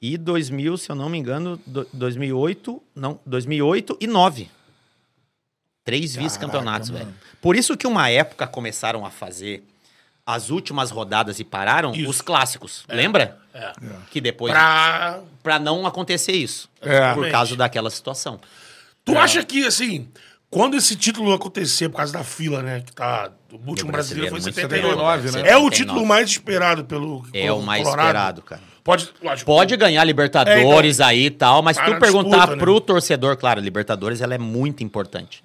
[SPEAKER 3] e 2000, se eu não me engano, do- 2008, não, 2008 e 9. Três vice-campeonatos, velho. Por isso que uma época começaram a fazer as últimas rodadas e pararam
[SPEAKER 2] Isso.
[SPEAKER 3] os clássicos. Lembra?
[SPEAKER 2] É.
[SPEAKER 3] Que depois pra...
[SPEAKER 2] Pra...
[SPEAKER 3] não acontecer isso.
[SPEAKER 1] É.
[SPEAKER 3] Por causa daquela situação.
[SPEAKER 2] Tu acha que, assim, quando esse título acontecer, por causa da fila, né? Que tá. O último
[SPEAKER 3] Do
[SPEAKER 2] brasileiro foi
[SPEAKER 3] brasileiro,
[SPEAKER 2] 79.
[SPEAKER 1] muito 79, né?
[SPEAKER 2] É o
[SPEAKER 3] 79.
[SPEAKER 2] título mais esperado pelo.
[SPEAKER 3] É o mais
[SPEAKER 2] Colorado.
[SPEAKER 3] esperado, cara.
[SPEAKER 2] Pode, lógico.
[SPEAKER 3] Pode ganhar Libertadores aí e tal, mas se tu perguntar
[SPEAKER 2] disputa, né?
[SPEAKER 3] pro torcedor, claro, Libertadores ela é muito importante.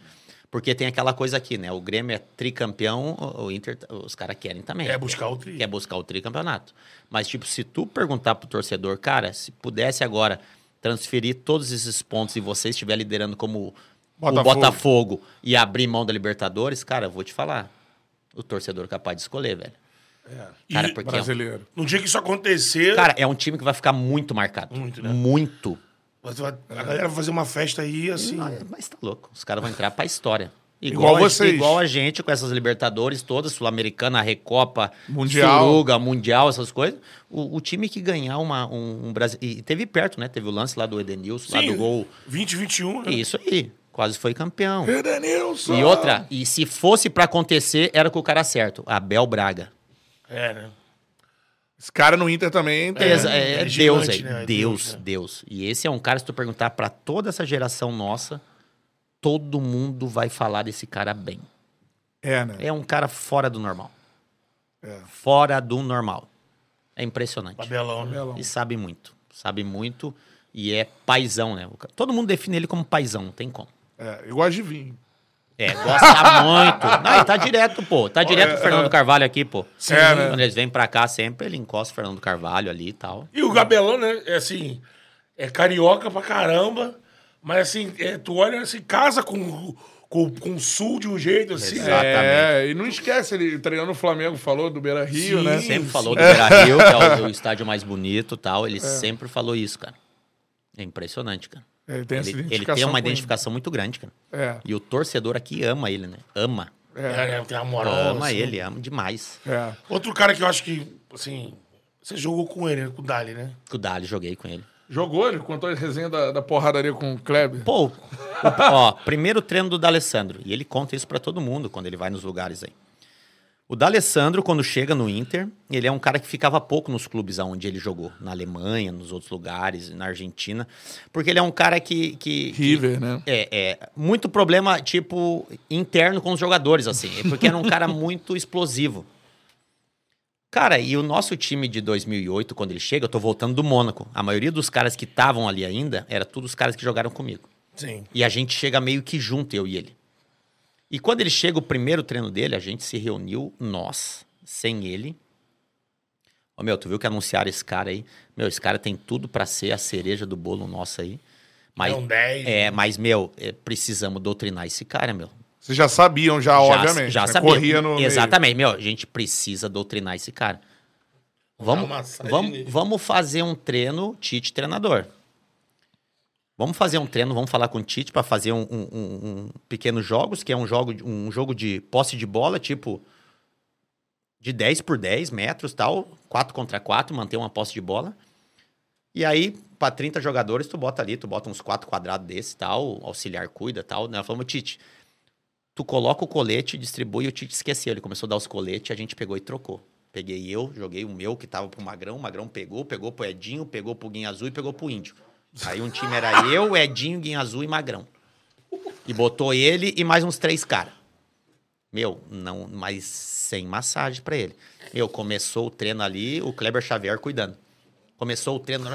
[SPEAKER 3] Porque tem aquela coisa aqui, né? O Grêmio é tricampeão, o Inter, os caras querem também.
[SPEAKER 2] É buscar o tri.
[SPEAKER 3] Quer buscar o tricampeonato. Mas, tipo, se tu perguntar pro torcedor, cara, se pudesse agora transferir todos esses pontos e você estiver liderando como
[SPEAKER 1] Botafogo.
[SPEAKER 3] o Botafogo e abrir mão da Libertadores, cara, eu vou te falar. O torcedor é capaz de escolher, velho. Cara,
[SPEAKER 2] E
[SPEAKER 3] porque é um-
[SPEAKER 1] Brasileiro.
[SPEAKER 2] no dia que isso acontecer,
[SPEAKER 3] Cara, é um time que vai ficar muito marcado.
[SPEAKER 2] Muito, né?
[SPEAKER 3] Muito.
[SPEAKER 2] a galera vai fazer uma festa aí, assim.
[SPEAKER 3] Ah, Mas tá louco. Os caras vão entrar pra história.
[SPEAKER 1] Igual
[SPEAKER 3] a,
[SPEAKER 1] vocês.
[SPEAKER 3] Igual a gente com essas Libertadores todas, Sul-Americana, Recopa,
[SPEAKER 1] Mundial.
[SPEAKER 3] Suruga, Mundial, essas coisas. O, o time que ganhar uma, um, um Brasil. E teve perto, né? Teve o lance lá do Edenilson, lá
[SPEAKER 2] Sim,
[SPEAKER 3] do gol.
[SPEAKER 2] 2021, né?
[SPEAKER 3] Isso aí. Quase foi campeão.
[SPEAKER 1] Edenilson!
[SPEAKER 3] E outra, e se fosse pra acontecer, era com o cara certo. Abel Braga.
[SPEAKER 2] É, né?
[SPEAKER 1] Esse cara no Inter também tem.
[SPEAKER 3] É, é,
[SPEAKER 2] é
[SPEAKER 3] Deus
[SPEAKER 2] gigante,
[SPEAKER 3] aí.
[SPEAKER 2] né? É
[SPEAKER 3] Deus,
[SPEAKER 2] Deus, né?
[SPEAKER 3] Deus. E esse é um cara, se tu perguntar pra toda essa geração nossa, todo mundo vai falar desse cara bem.
[SPEAKER 1] É, né?
[SPEAKER 3] É um cara fora do normal.
[SPEAKER 1] É.
[SPEAKER 3] Fora do normal. É impressionante.
[SPEAKER 2] Babelão, né?
[SPEAKER 3] E sabe muito. Sabe muito. E é paizão, né? Todo mundo define ele como paizão, não tem como.
[SPEAKER 1] É, eu gosto de vinho.
[SPEAKER 3] É, gosta muito. Não, ele tá direto, pô. Tá direto com o Fernando Carvalho aqui, pô.
[SPEAKER 1] É, né?
[SPEAKER 3] Quando eles vêm pra cá sempre, ele encosta o Fernando Carvalho ali e tal.
[SPEAKER 2] E o Gabelão, né? É assim, é carioca pra caramba, mas assim, é, tu olha assim, casa com, com, com o sul de um jeito assim. Né?
[SPEAKER 1] É, e não esquece, ele treinando o Flamengo, falou do Beira Rio,
[SPEAKER 2] Sim.
[SPEAKER 1] né?
[SPEAKER 3] Sempre
[SPEAKER 2] Sim,
[SPEAKER 3] falou
[SPEAKER 2] sim.
[SPEAKER 3] do Beira Rio, que é o, o estádio mais bonito e tal.
[SPEAKER 1] É.
[SPEAKER 3] Ele sempre falou isso, cara. É impressionante, cara.
[SPEAKER 1] Ele tem
[SPEAKER 3] Ele, ele
[SPEAKER 1] identificação.
[SPEAKER 3] tem uma
[SPEAKER 1] com ele.
[SPEAKER 3] identificação muito grande, cara.
[SPEAKER 1] É,
[SPEAKER 3] E o torcedor aqui ama ele, né? Ama.
[SPEAKER 2] É, né? Tem uma moral.
[SPEAKER 3] ama
[SPEAKER 2] assim.
[SPEAKER 3] ele, ama demais.
[SPEAKER 1] é.
[SPEAKER 2] Outro cara que eu acho que, assim, você jogou com ele, né? com o Dali, né?
[SPEAKER 3] Com o Dali, joguei com ele.
[SPEAKER 1] Jogou, ele contou a resenha da, da porradaria com o Kleber.
[SPEAKER 3] Pô, o- ó, primeiro treino do D'Alessandro. E ele conta isso pra todo mundo quando ele vai nos lugares aí. O D'Alessandro, quando chega no Inter, ele é um cara que ficava pouco nos clubes aonde ele jogou. Na Alemanha, nos outros lugares, na Argentina. Porque ele é um cara que... que que-
[SPEAKER 1] River, né?
[SPEAKER 3] É, é, muito problema, tipo, interno com os jogadores, assim. É Porque era um cara muito explosivo. Cara, e o nosso time de 2008, quando ele chega, eu tô voltando do Mônaco. A maioria dos caras que estavam ali ainda, era todos os caras que jogaram comigo.
[SPEAKER 2] Sim.
[SPEAKER 3] E a gente chega meio que junto, eu e ele. E quando ele chega, o primeiro treino dele, a gente se reuniu, nós, sem ele. Ô, meu, tu viu que anunciaram esse cara aí? Meu, esse cara tem tudo pra ser a cereja do bolo nosso aí. Mas,
[SPEAKER 2] É um 10,
[SPEAKER 3] É, mas, meu, é, precisamos doutrinar esse cara, meu.
[SPEAKER 1] Vocês já sabiam, já,
[SPEAKER 3] Já-
[SPEAKER 1] obviamente.
[SPEAKER 3] Já
[SPEAKER 1] né?
[SPEAKER 3] sabia.
[SPEAKER 1] Corria no. meio.
[SPEAKER 3] Exatamente, meu, a gente precisa doutrinar esse cara. Vamos, vamos,
[SPEAKER 2] nele.
[SPEAKER 3] vamos fazer um treino Tite treinador. Vamos fazer um treino, vamos falar com o Tite para fazer um, um, um- pequenos jogos, que é um jogo, de- um jogo de posse de bola, tipo de 10 por 10 metros, tal, 4 contra 4, manter uma posse de bola. E aí, para 30 jogadores, tu bota ali, tu bota uns 4 quadrados desse, tal, auxiliar cuida, tal. Nós falamos, Tite, tu coloca o colete, distribui, o Tite esqueceu. Ele começou a dar os coletes, a gente pegou e trocou. Peguei eu, joguei o meu, que tava pro Magrão, o Magrão pegou, pegou pro Edinho, pegou pro Guinha Azul e pegou pro Índio. Aí um time era eu, Edinho, Guinha Azul e Magrão. E botou ele e mais uns três caras. Meu, não, mas sem massagem pra ele. Meu, começou o treino ali, o Kleber Xavier cuidando. Começou o treino,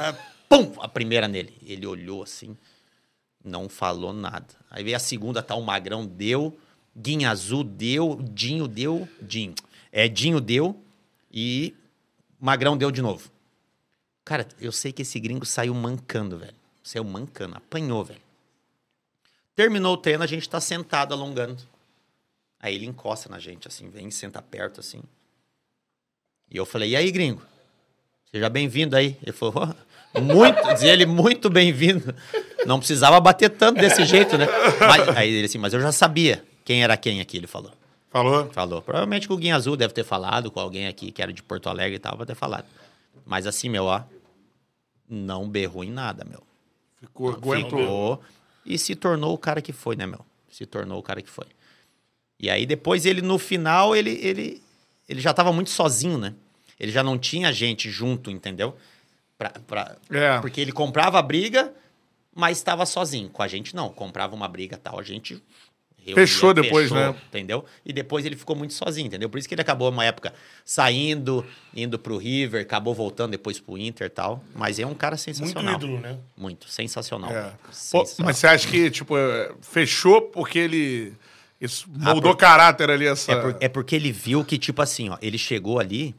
[SPEAKER 3] pum, a primeira nele. Ele olhou assim, não falou nada. Aí veio a segunda, tá, o Magrão deu, Guinha Azul deu, Dinho deu, Dinho. É, Dinho deu e Magrão deu de novo. Cara, eu sei que esse gringo saiu mancando, velho. Saiu mancando, apanhou, velho. Terminou o treino, a gente tá sentado alongando. Aí ele encosta na gente, assim, vem, senta perto, assim. E eu falei, e aí, gringo? Seja bem-vindo aí. Ele falou, "Oh, muito, dizia ele, muito bem-vindo. Não precisava bater tanto desse jeito, né? Mas- aí ele assim, mas eu já sabia quem era quem aqui, ele falou.
[SPEAKER 1] Falou?
[SPEAKER 3] Falou. Provavelmente com o Guinha Azul deve ter falado, com alguém aqui que era de Porto Alegre e tal, vai ter falado. Mas assim, meu, ó, não berrou em nada, meu.
[SPEAKER 1] Ficou, aguentou.
[SPEAKER 3] Ficou e se tornou o cara que foi, né, meu? Se tornou o cara que foi. E aí depois ele, no final, ele, ele, ele já tava muito sozinho, né? Ele já não tinha gente junto, entendeu? Pra, pra-
[SPEAKER 1] É.
[SPEAKER 3] Porque ele comprava a briga, mas estava sozinho. Com a gente, não. Comprava uma briga tal, a gente... reunia,
[SPEAKER 1] Fechou depois, né?
[SPEAKER 3] Entendeu? E depois ele ficou muito sozinho, entendeu? Por isso que ele acabou uma época saindo, indo pro River, acabou voltando depois pro Inter e tal. Mas é um cara
[SPEAKER 2] Muito
[SPEAKER 3] sensacional.
[SPEAKER 2] ídolo, né?
[SPEAKER 3] Muito, sensacional.
[SPEAKER 1] É.
[SPEAKER 3] velho.
[SPEAKER 1] Pô,
[SPEAKER 3] Sensacional.
[SPEAKER 1] mas você acha que, tipo, é, fechou porque ele Isso moldou caráter ali, essa...
[SPEAKER 3] É, por- é porque ele viu que, tipo assim, ó, ele chegou ali.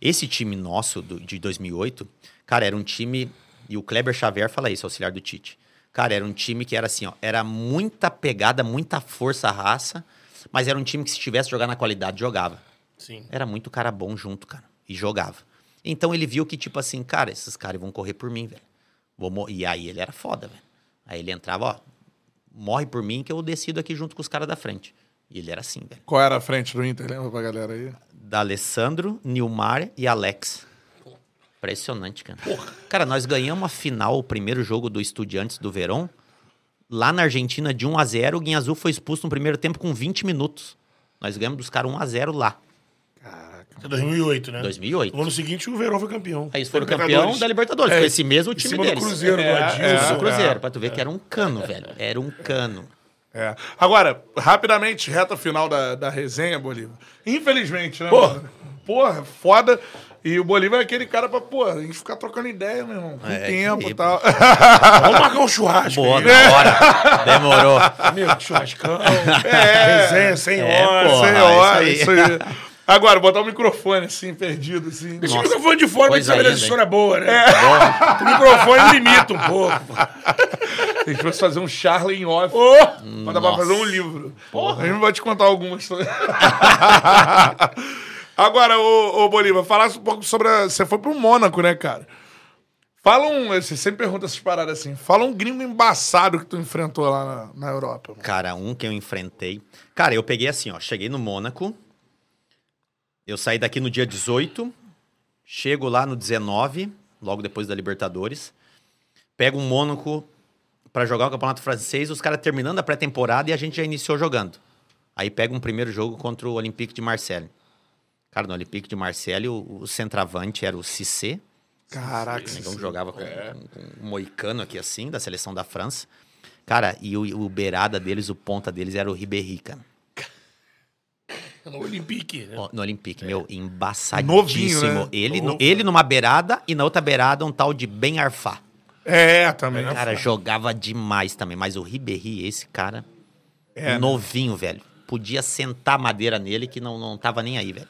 [SPEAKER 3] Esse time nosso do- de 2008, cara, era um time. E o Kleber Xavier fala isso, auxiliar do Tite. Cara, era um time que era assim, ó, era muita pegada, muita força, raça, mas era um time que se tivesse jogar na qualidade, jogava.
[SPEAKER 2] Sim.
[SPEAKER 3] Era muito cara bom junto, cara. E jogava. Então ele viu que, tipo assim, cara, esses caras vão correr por mim, velho. Vou mo- E aí ele era foda, velho. Aí ele entrava, ó, morre por mim que eu decido aqui junto com os caras da frente. E ele era assim, velho.
[SPEAKER 1] Qual era a frente do Inter, lembra pra galera aí?
[SPEAKER 3] Da Alessandro, Nilmar e Alex. Impressionante, cara. Cara, nós ganhamos a final, o primeiro jogo do Estudiantes do Verão, lá na Argentina de 1 a 0 O Guinazul foi expulso no primeiro tempo com 20 minutos. Nós ganhamos dos caras 1 a 0 lá,
[SPEAKER 2] É 2008, né?
[SPEAKER 3] 2008.
[SPEAKER 2] No ano seguinte, o Verão foi campeão.
[SPEAKER 3] Aí eles foram campeão da Libertadores.
[SPEAKER 1] É,
[SPEAKER 3] foi esse mesmo
[SPEAKER 2] Em
[SPEAKER 3] time
[SPEAKER 2] cima do
[SPEAKER 3] deles.
[SPEAKER 2] Cruzeiro, do
[SPEAKER 1] É,
[SPEAKER 2] Adilson.
[SPEAKER 1] é,
[SPEAKER 3] Do Cruzeiro, pra tu ver que era um cano, velho. Era um cano.
[SPEAKER 1] É. Agora, rapidamente, reta final da, da resenha, Bolívar. Infelizmente, né?
[SPEAKER 2] Porra.
[SPEAKER 1] Porra, foda. E o Bolívar é aquele cara pra, pô, a gente ficar trocando ideia, meu irmão. Com
[SPEAKER 3] É,
[SPEAKER 1] tempo e tal.
[SPEAKER 2] Vamos marcar um churrasco.
[SPEAKER 3] Boa,
[SPEAKER 2] aí.
[SPEAKER 3] na hora. Demorou.
[SPEAKER 2] Amigo, churrascão. Resenha, sem
[SPEAKER 3] É,
[SPEAKER 2] hora.
[SPEAKER 3] porra.
[SPEAKER 1] Sem
[SPEAKER 3] isso
[SPEAKER 1] hora,
[SPEAKER 3] aí.
[SPEAKER 1] isso aí. Agora, botar o microfone assim, perdido, assim.
[SPEAKER 2] Deixa o microfone de fora pra saber se a história é boa, né? O microfone limita um pouco.
[SPEAKER 1] A gente vai fazer um Charlie em off. Mas dá pra
[SPEAKER 3] Nossa.
[SPEAKER 1] fazer um livro. A gente vai te contar algumas. Agora, ô, ô Bolívar, falar um pouco sobre. a- Você foi pro Mônaco, né, cara? Fala um. Você sempre pergunta essas paradas assim. Fala um gringo embaçado que tu enfrentou lá na, na Europa. mano.
[SPEAKER 3] Cara, um que eu enfrentei. Cara, eu peguei assim, ó. Cheguei no Mônaco. Eu saí daqui no dia 18. Chego lá no 19, logo depois da Libertadores. Pego um Mônaco pra jogar o Campeonato Francês. Os caras terminando a pré-temporada e a gente já iniciou jogando. Aí pego um primeiro jogo contra o Olympique de Marseille. Cara, no Olympique de Marseille, o, o centroavante era o Cissé.
[SPEAKER 1] Caraca.
[SPEAKER 3] O Negão jogava com, com um moicano aqui assim, da seleção da França. Cara, e o, o beirada deles, o ponta deles era o Ribéry, cara.
[SPEAKER 2] No Olympique, né?
[SPEAKER 3] No Olympique, meu, embaçadíssimo.
[SPEAKER 1] Novinho, né?
[SPEAKER 3] ele, no- ele numa beirada e na outra beirada um tal de Ben Arfá.
[SPEAKER 1] É, também.
[SPEAKER 3] Cara, jogava demais também. Mas o Ribéry, esse cara,
[SPEAKER 1] É, né?
[SPEAKER 3] novinho, velho. Podia sentar madeira nele que não, não tava nem aí, velho.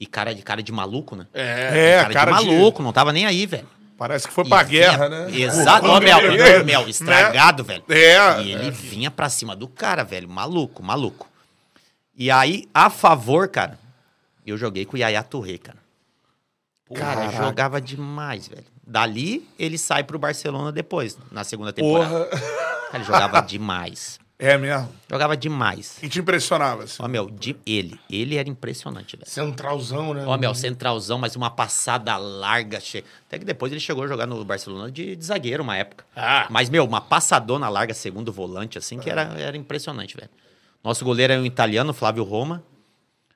[SPEAKER 3] E cara de cara de maluco, né?
[SPEAKER 1] É,
[SPEAKER 3] cara,
[SPEAKER 1] cara,
[SPEAKER 3] de maluco, não tava nem aí, velho.
[SPEAKER 1] Parece que foi
[SPEAKER 3] E
[SPEAKER 1] pra
[SPEAKER 3] vinha-
[SPEAKER 1] guerra, né?
[SPEAKER 3] Exato, ó, Mel, Mel, estragado, velho.
[SPEAKER 1] É.
[SPEAKER 3] E ele vinha pra cima do cara, velho. Maluco, maluco. E aí, a favor, cara, eu joguei com o Yaya Touré, cara. Cara,
[SPEAKER 1] Caraca.
[SPEAKER 3] jogava demais, velho. Dali, ele sai pro Barcelona depois, na segunda temporada.
[SPEAKER 1] Porra.
[SPEAKER 3] Cara, ele jogava demais.
[SPEAKER 1] É mesmo.
[SPEAKER 3] Jogava demais.
[SPEAKER 1] E te impressionava, assim.
[SPEAKER 3] Ó, meu, de- ele. Ele era impressionante, velho.
[SPEAKER 2] Centralzão, né?
[SPEAKER 3] Ó, meu, centralzão, mas uma passada larga. Che... Até que depois ele chegou a jogar no Barcelona de, de zagueiro uma época.
[SPEAKER 2] Ah.
[SPEAKER 3] Mas, meu, uma passadona larga, segundo volante, assim, que era, era impressionante, velho. Nosso goleiro era um italiano, Flávio Roma.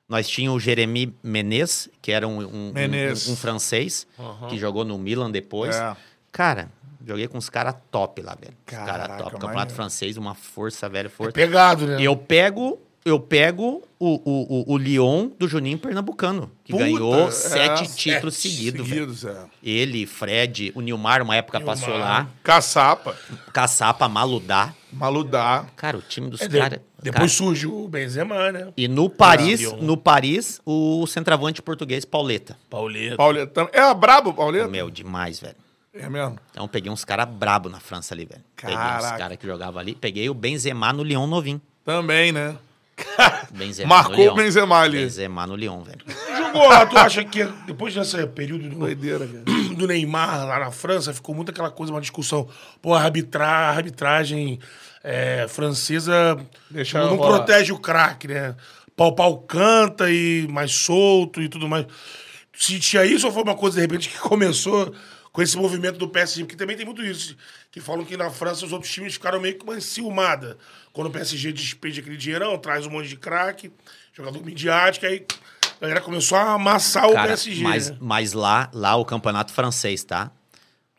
[SPEAKER 3] Nós tínhamos o Jeremy Menez, que era um, um, um-
[SPEAKER 1] Menez.
[SPEAKER 3] um- um francês, que jogou no Milan depois.
[SPEAKER 1] É.
[SPEAKER 3] Cara, joguei com os caras top lá, velho. Os
[SPEAKER 1] Caraca,
[SPEAKER 3] caras top. Campeonato
[SPEAKER 1] maneiro.
[SPEAKER 3] francês, uma força, velho, força.
[SPEAKER 2] Pegado, né?
[SPEAKER 3] Eu pego, eu pego o, o, o, o Lyon do Juninho Pernambucano, que
[SPEAKER 1] Puta,
[SPEAKER 3] ganhou
[SPEAKER 1] é,
[SPEAKER 3] sete
[SPEAKER 1] sete
[SPEAKER 3] títulos seguidos, velho.
[SPEAKER 1] Seguidos, é.
[SPEAKER 3] Ele, Fred, o Nilmar, uma época passou lá.
[SPEAKER 1] Caçapa.
[SPEAKER 3] Caçapa, Maludá.
[SPEAKER 1] Maludá.
[SPEAKER 3] Cara, o time dos
[SPEAKER 2] É,
[SPEAKER 3] caras.
[SPEAKER 2] Depois surge o Benzema, né?
[SPEAKER 3] E no Paris, no Paris, o centroavante português Pauleta.
[SPEAKER 2] Pauleta.
[SPEAKER 1] Pauleta. É brabo, Pauleta?
[SPEAKER 3] Meu, demais, velho.
[SPEAKER 1] É mesmo.
[SPEAKER 3] Então peguei uns caras brabo na França ali, velho. Peguei uns
[SPEAKER 1] Caraca.
[SPEAKER 3] caras que jogavam ali. Peguei o Benzema no Lyon novinho.
[SPEAKER 1] Também, né?
[SPEAKER 3] Benzema
[SPEAKER 1] Marcou
[SPEAKER 3] no Lyon.
[SPEAKER 1] o Benzema ali.
[SPEAKER 3] Benzema no Lyon, velho.
[SPEAKER 2] Jogou lá, tu acha que depois desse período do,
[SPEAKER 1] Doideira,
[SPEAKER 2] do Neymar lá na França, ficou muito aquela coisa, uma discussão. Pô, a, arbitra, a arbitragem é, francesa
[SPEAKER 1] Deixa
[SPEAKER 2] não
[SPEAKER 1] rolar.
[SPEAKER 2] protege o craque, né? Pau pau canta e mais solto e tudo mais. Se tinha isso ou foi uma coisa, de repente, que começou com esse movimento do PSG? Porque também tem muito isso. Que falam que na França os outros times ficaram meio que uma enciumada. Quando o PSG despende aquele dinheirão, traz um monte de craque, jogador midiático, aí a galera começou a amassar o
[SPEAKER 3] Cara,
[SPEAKER 2] PSG.
[SPEAKER 3] mas,
[SPEAKER 2] né?
[SPEAKER 3] mas lá, lá o campeonato francês, tá?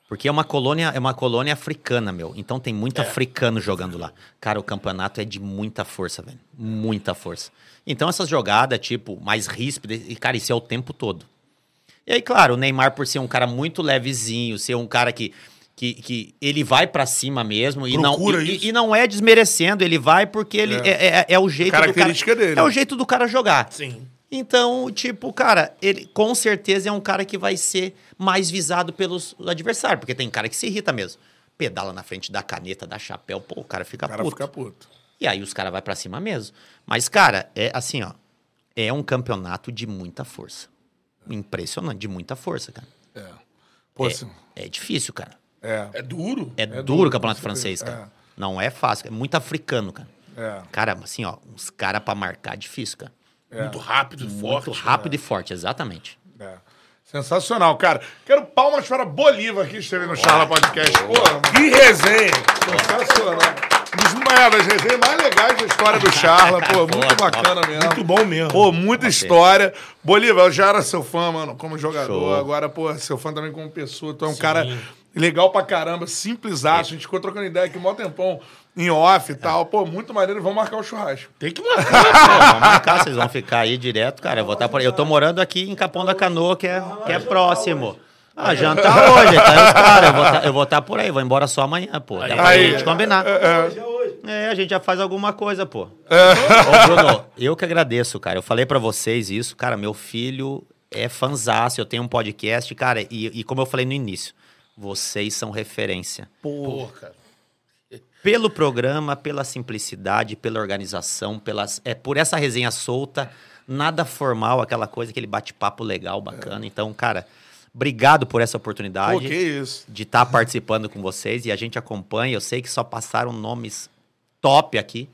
[SPEAKER 3] Porque é uma colônia, é uma colônia africana, meu. Então tem muito africano jogando lá. Cara, o campeonato é de muita força, velho. Muita força. Então essas jogadas, tipo, mais ríspidas, e cara, isso é o tempo todo. E aí, claro, o Neymar, por ser um cara muito levezinho, ser um cara que, que, que ele vai pra cima mesmo e não, e,
[SPEAKER 2] isso.
[SPEAKER 3] e não é desmerecendo, ele vai porque ele é, é- é o jeito
[SPEAKER 1] Característica
[SPEAKER 3] do cara,
[SPEAKER 1] dele.
[SPEAKER 3] É o jeito do cara jogar.
[SPEAKER 2] Sim.
[SPEAKER 3] Então, tipo, cara, ele com certeza é um cara que vai ser mais visado pelos adversários, porque tem cara que se irrita mesmo. Pedala na frente da caneta, da chapéu, pô, o cara fica
[SPEAKER 1] O cara
[SPEAKER 3] puto.
[SPEAKER 1] fica puto.
[SPEAKER 3] E aí os caras vai pra cima mesmo. Mas, cara, é assim, ó. É um campeonato de muita força. Impressionante, de muita força, cara.
[SPEAKER 1] Pô,
[SPEAKER 3] É,
[SPEAKER 1] assim,
[SPEAKER 3] é difícil, cara.
[SPEAKER 1] é.
[SPEAKER 2] É duro.
[SPEAKER 3] É,
[SPEAKER 1] duro,
[SPEAKER 3] duro o campeonato francês, cara.
[SPEAKER 1] é.
[SPEAKER 3] Não é fácil, é muito africano, cara.
[SPEAKER 1] É.
[SPEAKER 3] Cara, assim, ó, uns caras pra marcar é difícil, cara.
[SPEAKER 2] Muito rápido, forte.
[SPEAKER 3] Muito rápido e forte, exatamente.
[SPEAKER 1] É. Sensacional, cara. Quero palmas para Bolívar que esteve no Charla Podcast. Pô,
[SPEAKER 2] Que resenha.
[SPEAKER 1] sensacional. Um dos uma das resenhas mais legais da história do Charla. Pô, muito bacana mesmo.
[SPEAKER 2] Muito bom mesmo.
[SPEAKER 1] Pô, muita história. Bolívar, eu já era seu fã, mano, como jogador.
[SPEAKER 3] Show.
[SPEAKER 1] Agora, pô, seu fã também como pessoa. Tu é um cara legal pra caramba, simples A gente ficou trocando ideia aqui um mó tempão em off e tal. Pô, muito maneiro. Vamos marcar o churrasco.
[SPEAKER 2] Tem que marcar.
[SPEAKER 3] Pô, vamos marcar, vocês vão ficar aí direto, cara. Eu vou estar por. Eu tô morando aqui em Capão da Canoa, que é, que é próximo. Ah, jantar hoje, tá? Os caras, eu vou tá- eu vou estar por aí, vou embora só amanhã, pô. Dá pra
[SPEAKER 1] Aí.
[SPEAKER 3] gente combinar. É, a gente já faz alguma coisa, pô. Ô, Bruno, eu que agradeço, cara. Eu falei pra vocês isso, cara. Meu filho é fanzaço, eu tenho um podcast, cara. E, e como eu falei no início, vocês são referência.
[SPEAKER 2] Pô, cara.
[SPEAKER 3] Pelo programa, pela simplicidade, pela organização, pelas, é por essa resenha solta, nada formal, aquela coisa, aquele bate-papo legal, bacana. Então, cara, obrigado por essa oportunidade
[SPEAKER 1] Pô, que isso.
[SPEAKER 3] de estar participando com vocês e a gente acompanha. Eu sei que só passaram nomes top aqui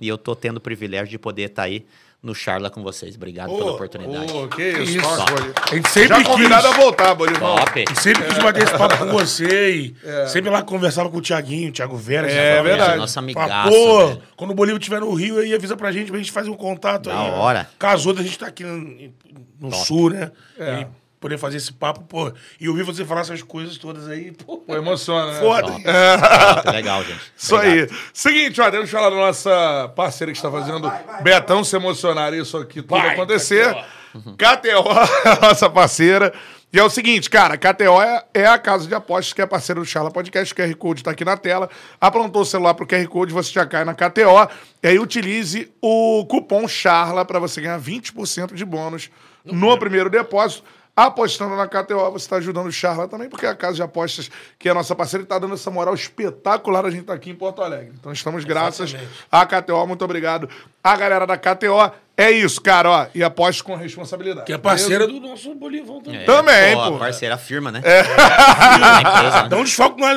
[SPEAKER 3] e eu tô tendo o privilégio de poder estar aí no Charla com vocês. Obrigado pela
[SPEAKER 2] Ô,
[SPEAKER 3] oportunidade.
[SPEAKER 1] Pô, que isso. Nossa,
[SPEAKER 3] Top.
[SPEAKER 2] A gente sempre
[SPEAKER 1] Já
[SPEAKER 2] quis.
[SPEAKER 1] convidado a voltar, Bolívar.
[SPEAKER 3] Top.
[SPEAKER 2] E sempre quis bater esse papo com você e sempre lá conversava com o Thiaguinho, o Thiago Vera. que
[SPEAKER 1] É verdade.
[SPEAKER 3] É, Nosso
[SPEAKER 2] Fala,
[SPEAKER 3] amigaço.
[SPEAKER 2] pô,
[SPEAKER 3] velho.
[SPEAKER 2] quando o Bolívar estiver no Rio, aí avisa pra gente, pra gente fazer um contato
[SPEAKER 3] Da
[SPEAKER 2] aí.
[SPEAKER 3] hora.
[SPEAKER 2] Caso outro, a gente tá aqui no, no sul, né?
[SPEAKER 1] É.
[SPEAKER 2] E poder fazer esse papo, pô. E ouvir você falar essas coisas todas aí, pô.
[SPEAKER 1] Pô, emociona, né?
[SPEAKER 2] Foda.
[SPEAKER 3] Top. Legal, gente.
[SPEAKER 1] Isso
[SPEAKER 3] Obrigado.
[SPEAKER 1] aí. Seguinte, ó, deixa eu falar da nossa parceira que está fazendo Betão se emocionar isso aqui tudo
[SPEAKER 2] Vai,
[SPEAKER 1] acontecer. KTO é a nossa parceira. E é o seguinte, cara, a KTO é, é a casa de apostas que é parceira do Charla Podcast. O QR Code tá aqui na tela. Aprontou o celular pro QR Code, você já cai na KTO. E aí utilize o cupom CHARLA para você ganhar 20% de bônus no primeiro depósito. Apostando na KTO, você está ajudando o Charla também, porque é a casa de apostas, que é a nossa parceira, está dando essa moral espetacular. A gente está aqui em Porto Alegre. Então estamos graças à KTO. Muito obrigado. A galera da KTO. É isso, cara, ó. E aposte com responsabilidade.
[SPEAKER 2] Que é parceira do nosso Bolivão também.
[SPEAKER 3] É,
[SPEAKER 1] Também,
[SPEAKER 3] pô.
[SPEAKER 1] pô.
[SPEAKER 3] Parceira firma, né? É. A empresa, né?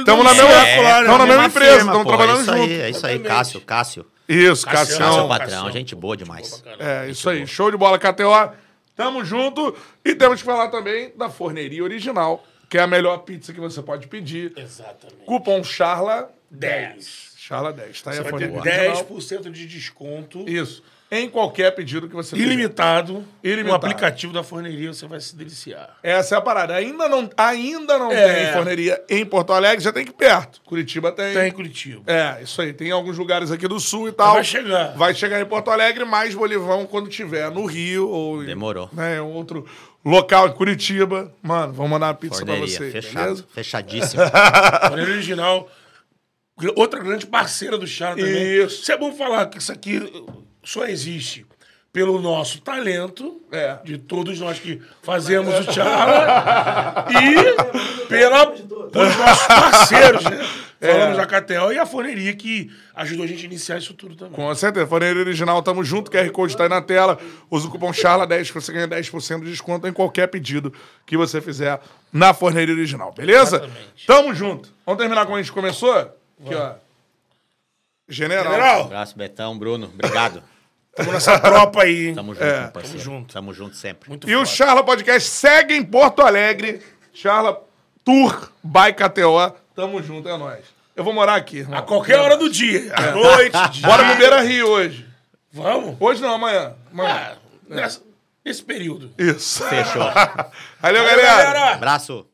[SPEAKER 2] Dá um
[SPEAKER 1] na
[SPEAKER 2] no-
[SPEAKER 1] mesma-
[SPEAKER 2] é, lá, né?
[SPEAKER 1] tamo na mesma
[SPEAKER 3] Mesma
[SPEAKER 1] empresa, trabalhando
[SPEAKER 3] é isso
[SPEAKER 1] junto.
[SPEAKER 3] Aí, é isso aí,
[SPEAKER 2] Exatamente.
[SPEAKER 3] Cássio, Cássio.
[SPEAKER 1] Isso,
[SPEAKER 2] Cassiano.
[SPEAKER 3] Cássio,
[SPEAKER 1] Cassião.
[SPEAKER 3] patrão,
[SPEAKER 2] Cassião.
[SPEAKER 3] gente boa demais.
[SPEAKER 1] É, isso aí. Show de bola, KTO. Tamo junto. E temos que falar também da Forneria Original, que é a melhor pizza que você pode pedir.
[SPEAKER 2] Exatamente.
[SPEAKER 1] Cupom CHARLA
[SPEAKER 2] 10.
[SPEAKER 1] Charla 10. Tá aí
[SPEAKER 2] Você
[SPEAKER 1] a
[SPEAKER 2] vai ter
[SPEAKER 1] Forneria Original.
[SPEAKER 2] 10% de desconto.
[SPEAKER 1] Isso. Em qualquer pedido que você.
[SPEAKER 2] Ilimitado.
[SPEAKER 1] Ilimitado.
[SPEAKER 2] No aplicativo da forneria você vai se deliciar.
[SPEAKER 1] Essa é a parada. Ainda não, ainda não
[SPEAKER 2] É.
[SPEAKER 1] tem forneria em Porto Alegre, já tem que ir perto. Curitiba tem.
[SPEAKER 2] Tá em Curitiba.
[SPEAKER 1] É, isso aí. Tem alguns lugares aqui do sul e tal.
[SPEAKER 2] Vai chegar.
[SPEAKER 1] Vai chegar em Porto Alegre, mais Bolivão quando tiver no Rio ou em,
[SPEAKER 3] Demorou.
[SPEAKER 1] né, em outro local em Curitiba. Mano, vamos mandar uma pizza pra
[SPEAKER 3] Forneria,
[SPEAKER 1] vocês,
[SPEAKER 3] fechado.
[SPEAKER 1] beleza?
[SPEAKER 3] Fechadíssimo.
[SPEAKER 2] Forneria original. Outra grande parceira do Chara também.
[SPEAKER 1] Isso.
[SPEAKER 2] Isso é bom falar que isso aqui só existe pelo nosso talento,
[SPEAKER 1] É.
[SPEAKER 2] de todos nós que fazemos o Chara, e pela, pelos nossos parceiros, né?
[SPEAKER 1] É.
[SPEAKER 2] Falamos da KTO e a forneria que ajudou a gente a iniciar isso tudo também.
[SPEAKER 1] Com certeza. Forneria Original, tamo junto. QR Code tá aí na tela. Usa o cupom CHARLA10 que você ganha 10% de desconto em qualquer pedido que você fizer na Forneria Original, beleza?
[SPEAKER 2] Exatamente.
[SPEAKER 1] Tamo junto. Vamos terminar como a gente começou? Aqui, ó. General.
[SPEAKER 2] General,
[SPEAKER 3] Abraço, Betão, Bruno. Obrigado.
[SPEAKER 2] estamos nessa tropa aí. hein?
[SPEAKER 3] Tamo junto,
[SPEAKER 1] É.
[SPEAKER 3] parceiro.
[SPEAKER 2] Tamo junto.
[SPEAKER 3] Tamo junto sempre.
[SPEAKER 2] Muito
[SPEAKER 1] E o. Charla Podcast segue em Porto Alegre. Charla Tour by KTO. Tamo junto, é nóis. Eu vou morar aqui, irmão.
[SPEAKER 2] A qualquer hora do dia. À noite, dia.
[SPEAKER 1] Bora pro Beira Rio hoje.
[SPEAKER 2] Vamos?
[SPEAKER 1] Hoje não, amanhã. amanhã.
[SPEAKER 2] Ah, nessa- nesse período.
[SPEAKER 1] Isso.
[SPEAKER 3] Fechou.
[SPEAKER 1] Valeu, galera.
[SPEAKER 2] Galera!
[SPEAKER 3] Abraço.